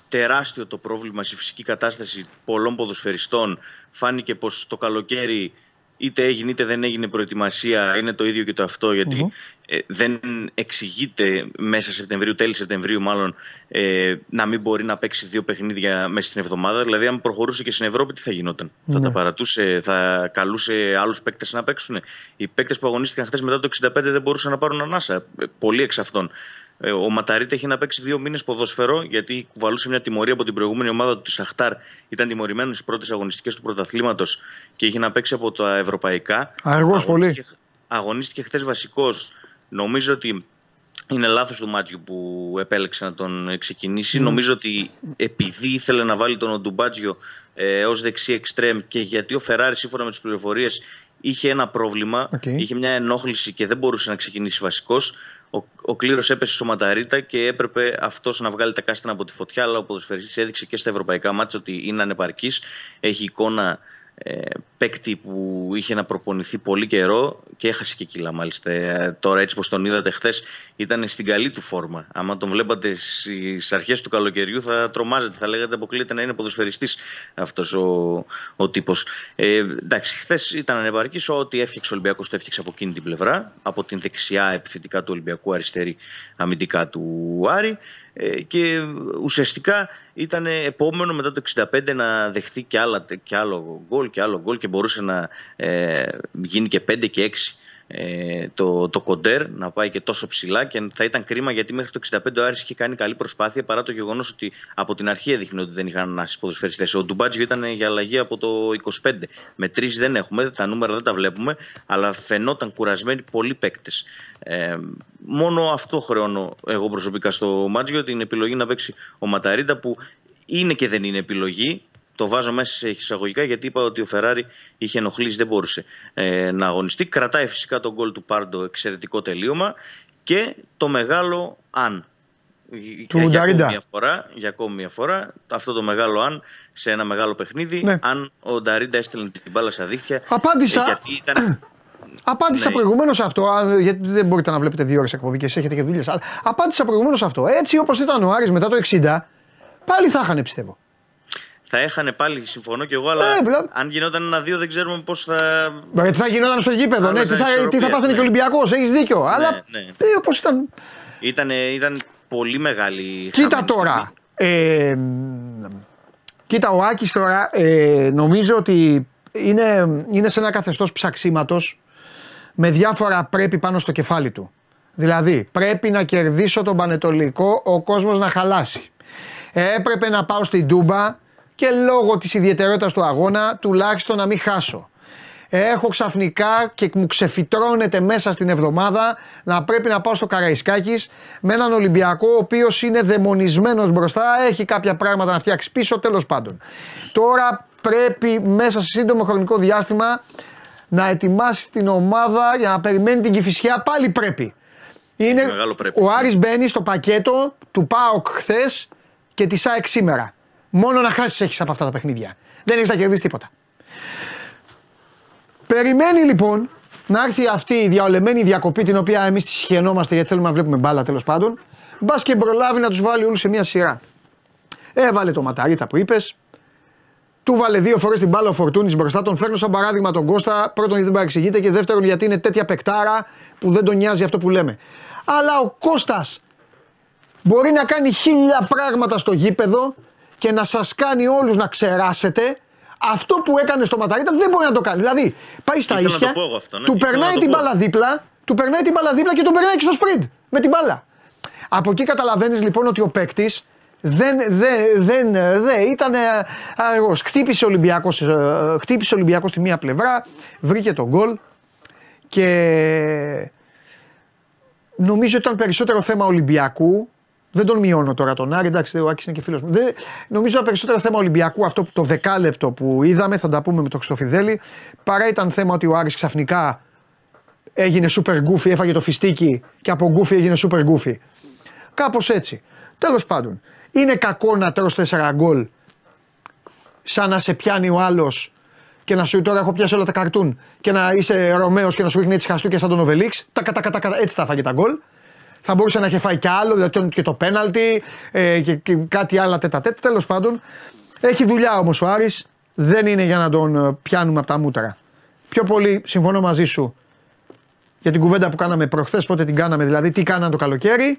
Speaker 11: τεράστιο το πρόβλημα στη φυσική κατάσταση πολλών ποδοσφαιριστών. Φάνηκε πως το καλοκαίρι είτε έγινε είτε δεν έγινε προετοιμασία, είναι το ίδιο και το αυτό, γιατί ε, δεν εξηγείται μέσα Σεπτεμβρίου, τέλη Σεπτεμβρίου μάλλον, ε, να μην μπορεί να παίξει δύο παιχνίδια μέσα στην εβδομάδα. Δηλαδή, αν προχωρούσε και στην Ευρώπη, τι θα γινόταν; Θα τα παρατούσε, θα καλούσε άλλους παίκτες να παίξουν. Οι παίκτες που αγωνίστηκαν χθες μετά το 65 δεν μπορούσαν να πάρουν ανάσα. Ε, πολλοί εξ αυτών. Ε, ο Ματαρίτα έχει να παίξει δύο μήνες ποδόσφαιρο, γιατί κουβαλούσε μια τιμωρία από την προηγούμενη ομάδα του, τη Σαχτάρ. Ήταν τιμωρημένος στις πρώτες αγωνιστικές του πρωταθλήματος και είχε να παίξει από τα ευρωπαϊκά.
Speaker 1: Αργός πολύ.
Speaker 11: Αγωνίστηκε χθε βασικός. Νομίζω ότι είναι λάθος του Μάτζιου που επέλεξε να τον ξεκινήσει. Νομίζω ότι επειδή ήθελε να βάλει τον Οντουμπάτζιο ε, ως δεξί εξτρέμ και γιατί ο Φεράρι, σύμφωνα με τις πληροφορίες, είχε ένα πρόβλημα, είχε μια ενόχληση και δεν μπορούσε να ξεκινήσει βασικός. Ο, ο κλήρος έπεσε στο Ματαρίτα και έπρεπε αυτός να βγάλει τα κάστανα από τη φωτιά. Αλλά ο ποδοσφαιριστής έδειξε και στα ευρωπαϊκά μάτια ότι είναι ανεπαρκής. Έχει εικόνα ε, παίκτη που είχε να προπονηθεί πολύ καιρό και έχασε και κιλά μάλιστα. Ε, τώρα έτσι πως τον είδατε χθες ήταν στην καλή του φόρμα. Άμα τον βλέπατε στις αρχές του καλοκαιριού θα τρομάζετε, θα λέγατε αποκλείεται να είναι ποδοσφαιριστής αυτός ο, ο τύπος. Ε, εντάξει, χθες ήταν ανεπαρκής, ό,τι έφτιαξε ο Ολυμπιακός το έφτιαξε από εκείνη την πλευρά, από την δεξιά επιθετικά του Ολυμπιακού, αριστερή αμυντικά του Άρη. Ε, και ουσιαστικά ήταν επόμενο μετά το 65 να δεχθεί και, άλλα, και άλλο γκολ και άλλο γκολ και μπορούσε να ε, γίνει και 5 και 6 ε, το, το κοντέρ να πάει και τόσο ψηλά και θα ήταν κρίμα γιατί μέχρι το 65 ο Άρης είχε κάνει καλή προσπάθεια παρά το γεγονός ότι από την αρχή έδειχνε ότι δεν είχαν να ποδοσφαιριστέ. Ο Ντουμπάτζιο ήταν για αλλαγή από το 25. Με τρεις δεν έχουμε, τα νούμερα δεν τα βλέπουμε, αλλά φαινόταν κουρασμένοι πολλοί παίκτες. Ε, μόνο αυτό χρεώνω εγώ προσωπικά στο Μάτζιο την επιλογή να παίξει ο Ματαρίντα που είναι και δεν είναι επιλογή. Το βάζω μέσα σε εισαγωγικά γιατί είπα ότι ο Φεράρι είχε ενοχλήσει, δεν μπορούσε ε, να αγωνιστεί. Κρατάει φυσικά τον γκολ του Πάρντο, εξαιρετικό τελείωμα και το μεγάλο αν.
Speaker 1: Του
Speaker 11: για,
Speaker 1: Νταρίντα.
Speaker 11: ακόμη μια φορά, για ακόμη μια φορά, αυτό το μεγάλο αν σε ένα μεγάλο παιχνίδι,
Speaker 1: Ναι.
Speaker 11: αν ο Νταρίντα έστελνε την μπάλα στα δίχτυα.
Speaker 1: Απάντησα.
Speaker 11: ε, γιατί ήταν, <clears throat>
Speaker 1: Απάντησα
Speaker 11: Ναι.
Speaker 1: προηγουμένως αυτό, αν- γιατί δεν μπορείτε να βλέπετε δύο ώρες εκπομπή και εσεί έχετε και δουλειές. Αλλά απάντησα προηγουμένως αυτό. Έτσι όπως ήταν ο Άρης μετά το 60, πάλι θα είχαν πιστεύω.
Speaker 11: Θα έχανε πάλι, συμφωνώ κι εγώ, αλλά
Speaker 1: Ε, δηλαδή-
Speaker 11: αν γινόταν ένα-δύο δεν ξέρουμε πώς θα.
Speaker 1: Μα Γιατί θα γινόταν στο γήπεδο, ναι, τι
Speaker 11: Άλλαζαν
Speaker 1: θα, τι θα
Speaker 11: ισορροπίες,
Speaker 1: πάθαινε
Speaker 11: ναι.
Speaker 1: και ο Ολυμπιακός, έχεις δίκιο. Αλλά
Speaker 11: ναι.
Speaker 1: ε, όπως ήταν.
Speaker 11: Ήταν, ήταν πολύ μεγάλη.
Speaker 1: Κοίτα
Speaker 11: χαμένη
Speaker 1: τώρα. Ε, μ, κοίτα, ο Άκης τώρα ε, νομίζω ότι είναι, είναι σε ένα καθεστώς ψαξίματος με διάφορα πρέπει πάνω στο κεφάλι του. Δηλαδή, πρέπει να κερδίσω τον Πανετολικό, ο κόσμος να χαλάσει. Έπρεπε να πάω στην Τούμπα και λόγω της ιδιαιτερότητας του αγώνα τουλάχιστον να μην χάσω. Έχω ξαφνικά και μου ξεφυτρώνεται μέσα στην εβδομάδα να πρέπει να πάω στο Καραϊσκάκης με έναν Ολυμπιακό ο οποίος είναι δαιμονισμένος μπροστά, έχει κάποια πράγματα να φτιάξει πίσω, τέλος πάντων. Τώρα πρέπει μέσα σε σύντομο χρονικό διάστημα να ετοιμάσει την ομάδα για να περιμένει την Κηφισιά, πάλι πρέπει. Είναι,
Speaker 11: μεγάλο πρέπει.
Speaker 1: ο Άρης μπαίνει στο πακέτο του ΠΑΟΚ χθες και της ΑΕΚ σήμερα. Μόνο να χάσεις έχεις από αυτά τα παιχνίδια. Δεν έχεις να κερδίσεις τίποτα. Περιμένει λοιπόν να έρθει αυτή η διαολεμένη διακοπή την οποία εμείς τη συχαινόμαστε γιατί θέλουμε να βλέπουμε μπάλα τέλος πάντων. Μπας και προλάβει να τους βάλει όλους σε μια σειρά. Έβαλε το ματαρίτα που είπες. Του βάλε δύο φορές την μπάλα ο Φορτούνης μπροστά. Τον φέρνω σαν παράδειγμα τον Κώστα. Πρώτον γιατί δεν παρεξηγείται και δεύτερον γιατί είναι τέτοια πεκτάρα που δεν τον νοιάζει αυτό που λέμε. Αλλά ο Κώστας μπορεί να κάνει χίλια πράγματα στο γήπεδο και να σας κάνει όλους να ξεράσετε. Αυτό που έκανε στο Ματαρίτα δεν μπορεί να το κάνει. Δηλαδή πάει στα
Speaker 11: Ήθελα να
Speaker 1: ίσια,
Speaker 11: το πω εγώ αυτό, ναι.
Speaker 1: του
Speaker 11: Ήθελα
Speaker 1: περνάει
Speaker 11: να το
Speaker 1: την
Speaker 11: πω.
Speaker 1: μπάλα δίπλα, του περνάει την μπάλα δίπλα και τον περνάει και στο σπριντ με την μπάλα. Από εκεί καταλαβαίνεις λοιπόν ότι ο παίκτης δεν, δεν, δεν, δεν ήταν αργός. Χτύπησε ο Ολυμπιακός, ε, χτύπησε ο Ολυμπιακός στη μία πλευρά, βρήκε τον γκολ και νομίζω ότι ήταν περισσότερο θέμα Ολυμπιακού. Δεν τον μειώνω τώρα τον Άρη, εντάξει, ο Άκης είναι και φίλος μου. Δεν, νομίζω ήταν περισσότερο θέμα Ολυμπιακού αυτό που- το δεκάλεπτο που είδαμε, θα τα πούμε με τον Χριστοφιδέλη. Παρά ήταν θέμα ότι ο Άρης ξαφνικά έγινε super goofy, έφαγε το φιστίκι και από goofy έγινε super goofy. Κάπως έτσι. Τέλος πάντων, είναι κακό να τρως 4 γκολ σαν να σε πιάνει ο άλλος και να σου τώρα έχω πιάσει όλα τα καρτούν και να είσαι Ρωμαίος και να σου ρίχνει έτσι χαστούκια σαν τον Οβελίξ. Τα κατα, κατα, κατα, έτσι τα φάγε τα γκολ. Θα μπορούσε να είχε φάει κι άλλο, δηλαδή και το πέναλτι ε, και, και κάτι άλλα τέτα τέτα. Τέλος πάντων, έχει δουλειά όμως ο Άρης, δεν είναι για να τον ε, πιάνουμε από τα μούτρα. πιο πολύ συμφωνώ μαζί σου για την κουβέντα που κάναμε προχθές, πότε την κάναμε, δηλαδή τι κάναν το καλοκαίρι,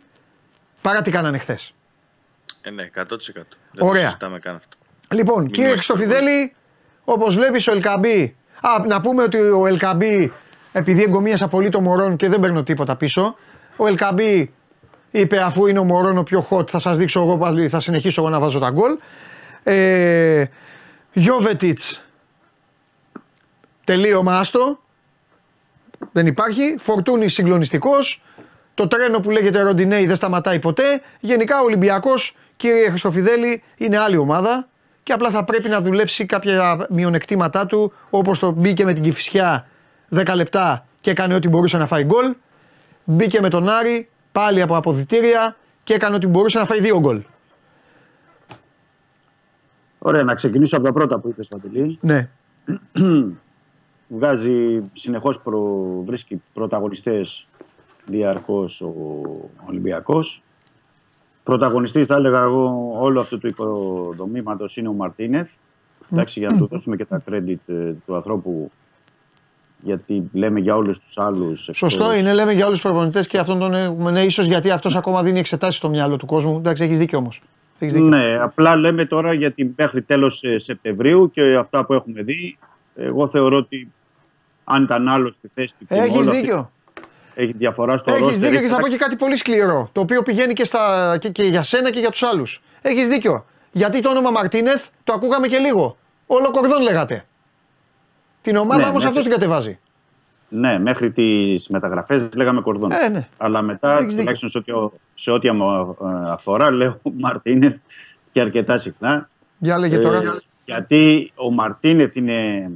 Speaker 1: παρά τι κάνανε χθες.
Speaker 11: Ε, ναι, 100%. Δεν
Speaker 1: Ωραία.
Speaker 11: το συζητάμε καν αυτό.
Speaker 1: Λοιπόν,
Speaker 11: Μην
Speaker 1: κύριε
Speaker 11: είμαστε
Speaker 1: Χριστοφιδέλη, όπως βλέπεις ο Ελκαμπή. Α, να πούμε ότι ο Ελκαμπή, επειδή εγκομίασα πολύ το Μωρόν και δεν παίρνω τίποτα πίσω, ο Ελκαμπή είπε αφού είναι ο Μωρόν ο πιο hot, θα σας δείξω εγώ πάλι, θα συνεχίσω εγώ να βάζω τα γκολ. Ε, Γιώβετιτς, τελείωμα άστο. Δεν υπάρχει. Φορτούνη συγκλονιστικός. Το τρένο που λέγεται Ροντινέη δεν σταματάει ποτέ. Γενικά ο Ολυμπιακός, κύριε Χριστοφιδέλη, είναι άλλη ομάδα και απλά θα πρέπει να δουλέψει κάποια μειονεκτήματά του όπως το μπήκε με την Κυφυσιά 10 λεπτά και έκανε ό,τι μπορούσε να φάει γκολ. Μπήκε με τον Άρη πάλι από αποδητήρια και έκανε ό,τι μπορούσε να φάει δύο γκολ.
Speaker 12: Ωραία, να ξεκινήσω από τα πρώτα που είπες, Παντελή.
Speaker 1: Ναι.
Speaker 12: Βγάζει συνεχώς προ... βρίσκει πρωταγωνιστές διαρκώς ο Ολυμπιακός. Πρωταγωνιστής θα έλεγα εγώ όλο αυτού του οικοδομήματος είναι ο Μαρτίνεθ. Εντάξει, για να του δώσουμε και τα credit ε, του ανθρώπου γιατί λέμε για όλους τους άλλους.
Speaker 1: Σωστό
Speaker 12: εκτός-
Speaker 1: είναι, λέμε για όλους τους προπονητές και αυτόν τον έχουμε. Ναι, ίσως γιατί αυτός ακόμα δίνει εξετάσεις στο μυαλό του κόσμου. Εντάξει, έχεις δίκιο όμως.
Speaker 12: Ναι, απλά λέμε τώρα γιατί μέχρι τέλος ε, Σεπτεμβρίου και αυτά που έχουμε δει, εγώ θεωρώ ότι αν ήταν άλλος στη θέση του και με
Speaker 1: Έχεις
Speaker 12: όλο αυτή-
Speaker 1: δίκιο.
Speaker 12: έχει διαφορά στο
Speaker 1: Έχεις
Speaker 12: roster,
Speaker 1: δίκιο και
Speaker 12: έχει
Speaker 1: θα πω
Speaker 12: ένα-
Speaker 1: και κάτι πολύ σκληρό. Το οποίο πηγαίνει και, στα, και, και για σένα και για τους άλλους. Έχεις δίκιο. Γιατί το όνομα Μαρτίνεθ το ακούγαμε και λίγο. Όλο κορδόν λέγατε. Την ομάδα
Speaker 12: Ναι,
Speaker 1: όμως
Speaker 12: μέχρι-
Speaker 1: αυτό την κατεβάζει.
Speaker 12: Ναι, μέχρι τις μεταγραφές λέγαμε κορδόν.
Speaker 1: Ε, ναι.
Speaker 12: Αλλά μετά,
Speaker 1: Έχεις δίκιο.
Speaker 12: τουλάχιστον σε ό,τι, σε ό,τι μου ε, αφορά, λέω Μαρτίνεθ και αρκετά συχνά.
Speaker 1: Για λέγε
Speaker 12: Ε,
Speaker 1: τώρα.
Speaker 12: γιατί ο Μαρτίνεθ είναι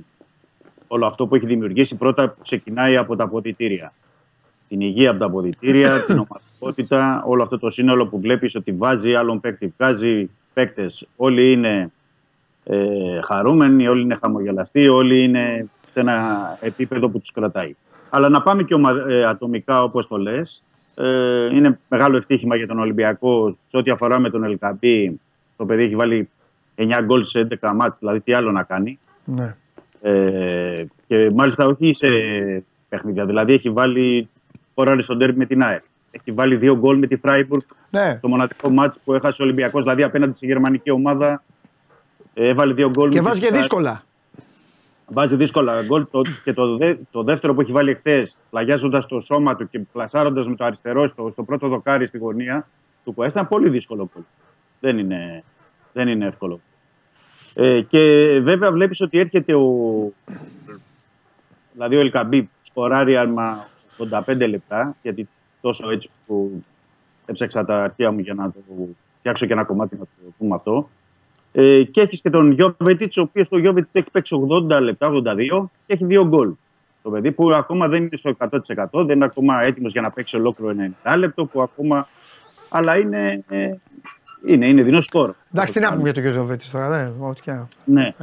Speaker 12: όλο αυτό που έχει δημιουργήσει πρώτα ξεκινάει από τα αποδητήρια. Την υγεία από τα αποδητήρια, <coughs> την ομαδικότητα, όλο αυτό το σύνολο που βλέπεις ότι βάζει άλλον παίκτη, βγάζει παίκτες. Όλοι είναι ε, χαρούμενοι, όλοι είναι χαμογελαστοί, όλοι είναι σε ένα επίπεδο που τους κρατάει. Αλλά να πάμε και ομα- ε, ατομικά όπως το λες. Ε, είναι μεγάλο ευτύχημα για τον Ολυμπιακό σε ό,τι αφορά με τον Ελκαμπή. Το παιδί έχει βάλει 9 γκολ σε 11 μάτς, δηλαδή τι άλλο να κάνει.
Speaker 1: Ναι.
Speaker 12: Ε, και μάλιστα όχι σε παιχνίδια. Δηλαδή έχει βάλει χώραρε στον τέρμι με την ΑΕ. Έχει βάλει δύο γκολ με τη Φράιμπουργκ.
Speaker 1: Ναι.
Speaker 12: Το μοναδικό μάτς που έχασε ο Ολυμπιακός, δηλαδή απέναντι στη γερμανική ομάδα. Ε, Έβαλε δύο γκολ.
Speaker 1: Και
Speaker 12: με
Speaker 1: βάζει
Speaker 12: τη
Speaker 1: και
Speaker 12: Freiburg.
Speaker 1: δύσκολα.
Speaker 12: Βάζει δύσκολα γκολ. Το, και το, δε- το δεύτερο που έχει βάλει εχθέ, πλαγιάζοντας το σώμα του και πλασάροντας με το αριστερό στο, στο πρώτο δοκάρι στη γωνία του Κουέστα, ήταν πολύ δύσκολο γκολ. Δεν είναι, δεν είναι εύκολο. Ε, και βέβαια βλέπεις ότι έρχεται ο, δηλαδή ο Ελκαμπή σκοράρει άμα 85 λεπτά, γιατί τόσο έτσι που έψαξα τα αρχεία μου για να το φτιάξω και ένα κομμάτι να το πούμε αυτό. Ε, και έχεις και τον Γιώβετιτς, ο οποίος το Γιώβετιτς έχει παίξει 80 λεπτά, 82 και έχει δύο γκολ. Το παιδί που ακόμα δεν είναι στο 100%, δεν είναι ακόμα έτοιμος για να παίξει ολόκληρο 90 λεπτό, που ακόμα. Αλλά είναι, ε, είναι, είναι δεινός σκορ.
Speaker 1: Εντάξει, τι να πούμε για τον κύριο Βέτη τώρα. Δε, ό,τι και να-
Speaker 12: Ναι.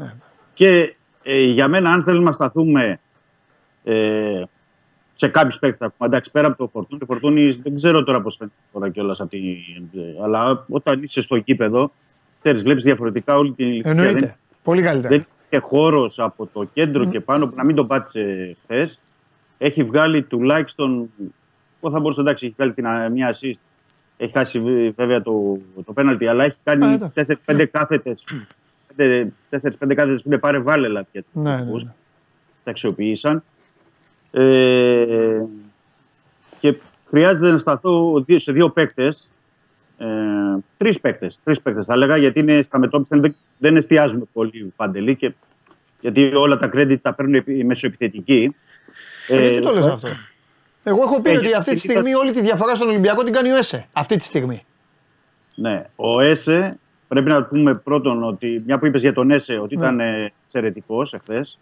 Speaker 12: Και ε, για μένα, αν θέλουμε να σταθούμε ε, σε κάποιους παίκτες, εντάξει, πέρα από το Φορτούνι, το Φορτούνι δεν ξέρω τώρα πώς φαίνεται τώρα κιόλας από την. ε, Αλλά όταν είσαι στο γήπεδο, ξέρεις, βλέπεις διαφορετικά όλη την ηλικία.
Speaker 1: Εννοείται.
Speaker 12: Δεν,
Speaker 1: Πολύ καλύτερα.
Speaker 12: δεν είχε χώρος από το κέντρο και πάνω που να μην τον πάτησε χθες. Έχει βγάλει τουλάχιστον. Εγώ θα μπορούσα εντάξει, έχει βγάλει την, α, μια assist. Έχει χάσει βε- βέβαια το, το πέναλτι, αλλά έχει
Speaker 1: Α,
Speaker 12: κάνει
Speaker 1: εντάξει.
Speaker 12: 4-5 κάθετες. 4-5 κάθετες που είναι πάρε βάλε λάθη για τους
Speaker 1: Ναι, ναι,
Speaker 12: τελικούς.
Speaker 1: ναι.
Speaker 12: Τα αξιοποίησαν. Ε, και χρειάζεται να σταθώ δύο- σε δύο παίκτες. Ε, τρεις παίκτες. Τρεις παίκτες θα έλεγα, γιατί είναι στα μετώπιση δεν, δεν εστιάζουμε πολύ παντελή. Και, γιατί όλα τα credit τα παίρνουν οι μεσοεπιθετικοί.
Speaker 1: Ε, γιατί το λες αυτό; Εγώ έχω πει
Speaker 12: Ε,
Speaker 1: ότι
Speaker 12: γιατί
Speaker 1: αυτή τη
Speaker 12: ήταν-
Speaker 1: στιγμή όλη τη διαφορά στον Ολυμπιακό την κάνει ο ΕΣΕ. Αυτή τη στιγμή.
Speaker 12: Ναι, ο Έσε πρέπει να πούμε πρώτον ότι μια που είπες για τον Έσε ότι
Speaker 1: Ναι.
Speaker 12: ήταν εξαιρετικός εχθές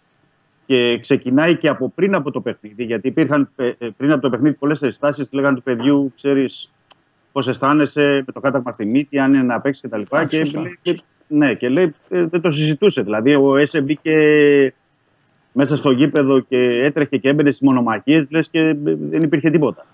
Speaker 12: και ξεκινάει και από πριν από το παιχνίδι. Γιατί υπήρχαν ε, ε, πριν από το παιχνίδι πολλές ενστάσεις λέγανε του παιδιού, ξέρεις πώς αισθάνεσαι με το κάταγμα στη μύτη, αν είναι να παίξεις κτλ.
Speaker 1: Α,
Speaker 12: Και,
Speaker 1: σωστά.
Speaker 12: λέει- και, ναι, και λέει ε, δεν το συζητούσε. Δηλαδή ο Έσε μπήκε μέσα στο γήπεδο και έτρεχε και έμπαινε στις μονομαχίες, λες και ε, δεν υπήρχε τίποτα.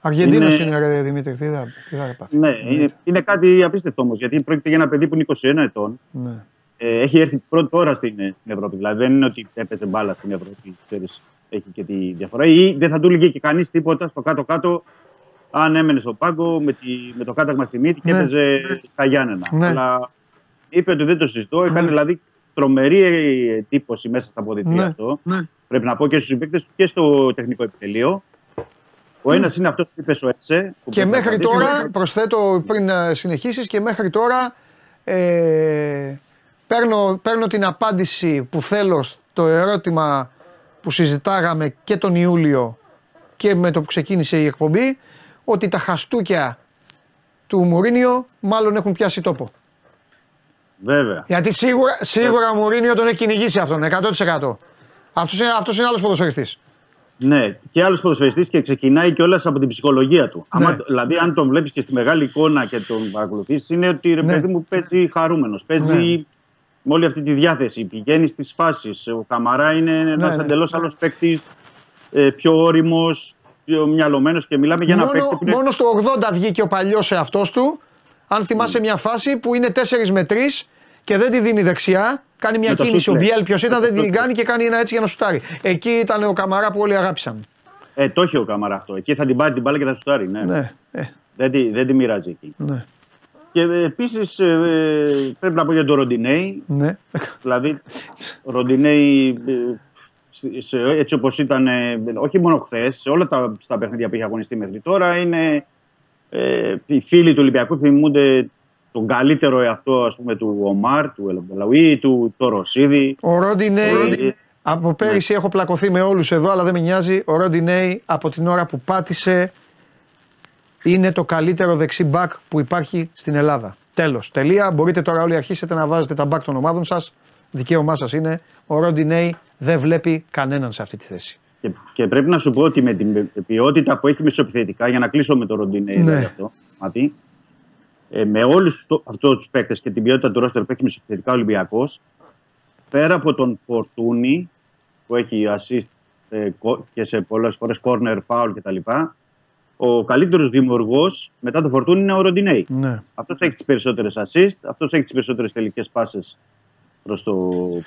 Speaker 1: Αργεντίνος
Speaker 12: Είναι-
Speaker 1: είναι, ρε Δημήτρη. Τι θα, τι θα πάθεις.
Speaker 12: Ναι, είναι, είναι κάτι απίστευτο όμως γιατί πρόκειται για ένα παιδί που είναι 21 ετών.
Speaker 1: Ναι.
Speaker 12: ε, έχει έρθει πρώτη ώρα στην, στην Ευρώπη. Δηλαδή δεν είναι ότι έπαιζε μπάλα στην Ευρώπη, ξέρεις, έχει και τη διαφορά. Ή δεν θα του έλεγε και κανείς τίποτα στο κάτω-κάτω αν έμενε στο πάγκο με, τη, με το κάταγμα στη μύτη και
Speaker 1: Ναι.
Speaker 12: έπαιζε στα Γιάννενα.
Speaker 1: Ναι.
Speaker 12: Αλλά είπε ότι δεν το συζητώ. Έκανε
Speaker 1: Ναι.
Speaker 12: δηλαδή τρομερή εντύπωση μέσα στα αποδητήρια
Speaker 1: Ναι.
Speaker 12: αυτό.
Speaker 1: Ναι.
Speaker 12: Πρέπει να πω και στους συμπαίκτες και στο τεχνικό επιτελείο. Ο ένας είναι αυτός που είπε ο Έτσε. που
Speaker 1: Και
Speaker 12: πρέπει να
Speaker 1: μέχρι
Speaker 12: κρατήσουμε.
Speaker 1: τώρα, προσθέτω πριν συνεχίσεις, και μέχρι τώρα ε, παίρνω, παίρνω την απάντηση που θέλω στο ερώτημα που συζητάγαμε και τον Ιούλιο και με το που ξεκίνησε η εκπομπή ότι τα χαστούκια του Μουρίνιο μάλλον έχουν πιάσει τόπο.
Speaker 12: Βέβαια.
Speaker 1: Γιατί σίγουρα, σίγουρα ο Μουρίνιο τον έχει κυνηγήσει αυτόν 100%. Αυτός είναι, αυτός είναι άλλος ποδοσφαιριστής.
Speaker 12: Ναι, και άλλος ποδοσφαιριστής και ξεκινάει κιόλας από την ψυχολογία του.
Speaker 1: Ναι.
Speaker 12: Άμα, δηλαδή, αν τον βλέπεις και στη μεγάλη εικόνα και τον παρακολουθείς, είναι ότι ρε
Speaker 1: Ναι.
Speaker 12: παιδί μου παίζει χαρούμενος. Παίζει
Speaker 1: Ναι.
Speaker 12: με όλη αυτή τη διάθεση. Πηγαίνει στις φάσεις. Ο Καμαρά είναι ένας
Speaker 1: ναι.
Speaker 12: εντελώς άλλος παίκτης, πιο όριμος, πιο μυαλωμένος και μιλάμε για ένα παίκτη
Speaker 1: Μόνο,
Speaker 12: που είναι.
Speaker 1: μόνο στο 80 βγήκε ο παλιός εαυτός του. Αν θυμάσαι μια φάση που είναι 4 με 3 και δεν τη δίνει δεξιά. Κάνει μια
Speaker 12: Με το
Speaker 1: κίνηση. Ο
Speaker 12: σούτ, ναι.
Speaker 1: Μπιέλ ποιος ήταν,
Speaker 12: Με το
Speaker 1: δεν την
Speaker 12: σούτ.
Speaker 1: κάνει και κάνει ένα έτσι για να σουτάρει. Εκεί ήταν ο Καμαρά που όλοι αγάπησαν.
Speaker 12: Ε, το έχει ο Καμαρά αυτό. Εκεί θα την πάρει την μπάλα και θα σουτάρει. Ναι.
Speaker 1: Ναι, ε,
Speaker 12: Δεν, τη, δεν τη μοιράζει εκεί.
Speaker 1: ναι,
Speaker 12: Και επίσης πρέπει να πω για τον Ροντινέη.
Speaker 1: ναι.
Speaker 12: Δηλαδή, ο Ροντινέη, ε, σε- σε- έτσι όπως ήταν, ε, όχι μόνο χθες, σε όλα τα στα παιχνίδια που είχε αγωνιστεί μέχρι τώρα, είναι ε, οι φίλοι του Ολυμπιακού θυμούνται τον καλύτερο εαυτό ας πούμε, του Ομάρ, του Ελαμπελαουί, του το Ρωσίδη.
Speaker 1: Ο Ρόντι Νέι,
Speaker 12: Ρόντι-
Speaker 1: από πέρυσι έχω πλακωθεί με όλους εδώ, αλλά δεν με νοιάζει. Ο Ρόντι Νέι από την ώρα που πάτησε είναι το καλύτερο δεξί μπακ που υπάρχει στην Ελλάδα. Τέλος. Τελεία. Μπορείτε τώρα όλοι αρχίσετε να βάζετε τα μπακ των ομάδων σας. Δικαίωμά σας είναι. Ο Ρόντι Νέι δεν βλέπει κανέναν σε αυτή τη θέση.
Speaker 12: Και, και πρέπει να σου πω ότι με την ποιότητα που έχει μεσοπιθετικά, για να κλείσω με τον Ροντινέη
Speaker 1: Ναι.
Speaker 12: δηλαδή αυτό, Ματί, ε, με όλους αυτούς τους παίκτες και την ποιότητα του ρόστερ που έχει μεσοπιθετικά ο Ολυμπιακός, πέρα από τον Φορτούνη που έχει assist ε, κο- και σε πολλές φορές corner foul κτλ. Ο καλύτερος δημιουργός μετά τον Φορτούνη είναι ο Ροντινέη.
Speaker 1: Ναι.
Speaker 12: Αυτός έχει τις περισσότερες assist, αυτός έχει τις περισσότερες τελικές πάσες προς το.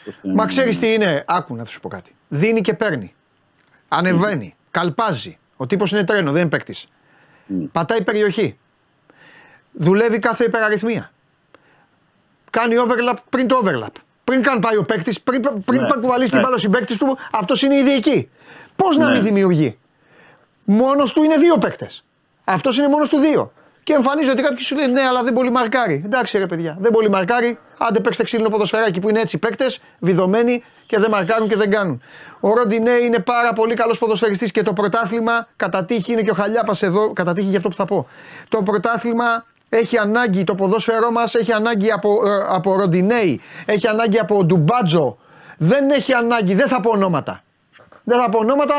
Speaker 12: Προς την...
Speaker 1: Μα ξέρεις τι είναι, άκου να σου πω κάτι. Δίνει και παίρνει. Ανεβαίνει. Καλπάζει. Ο τύπος είναι τρένο, δεν είναι παίκτης. Πατάει περιοχή. Δουλεύει κάθε υπεραριθμία. Κάνει overlap πριν το overlap. Πριν καν πάει ο παίκτης, πριν, πριν
Speaker 12: Ναι.
Speaker 1: παρκουβαλήσει την
Speaker 12: Ναι.
Speaker 1: μπάλα ο συμπαίκτης του, αυτός είναι ήδη εκεί. Πώς να
Speaker 12: Ναι.
Speaker 1: μην δημιουργεί; Μόνος του είναι δύο παίκτες. Αυτός είναι μόνος του δύο. Και εμφανίζεται ότι κάποιοι σου λένε ναι, αλλά δεν πολύ μαρκάρει. Εντάξει ρε παιδιά, δεν πολύ μαρκάρει. Άντε παίξτε ξύλινο ποδοσφαιράκι που είναι έτσι παίκτες, βιδωμένοι και δεν μαρκάρουν και δεν κάνουν. Ο Ροντινέ είναι πάρα πολύ καλός ποδοσφαιριστής και το πρωτάθλημα κατά τύχη είναι και ο Χαλιάπας εδώ, κατά τύχη για αυτό που θα πω. Το πρωτάθλημα έχει ανάγκη, το ποδόσφαιρό μας έχει ανάγκη από, ε, από Ροντινέη, έχει ανάγκη από Ντουμπάτζο. Δεν έχει ανάγκη, δεν θα πω ονόματα. Δεν θα πω ονόματα.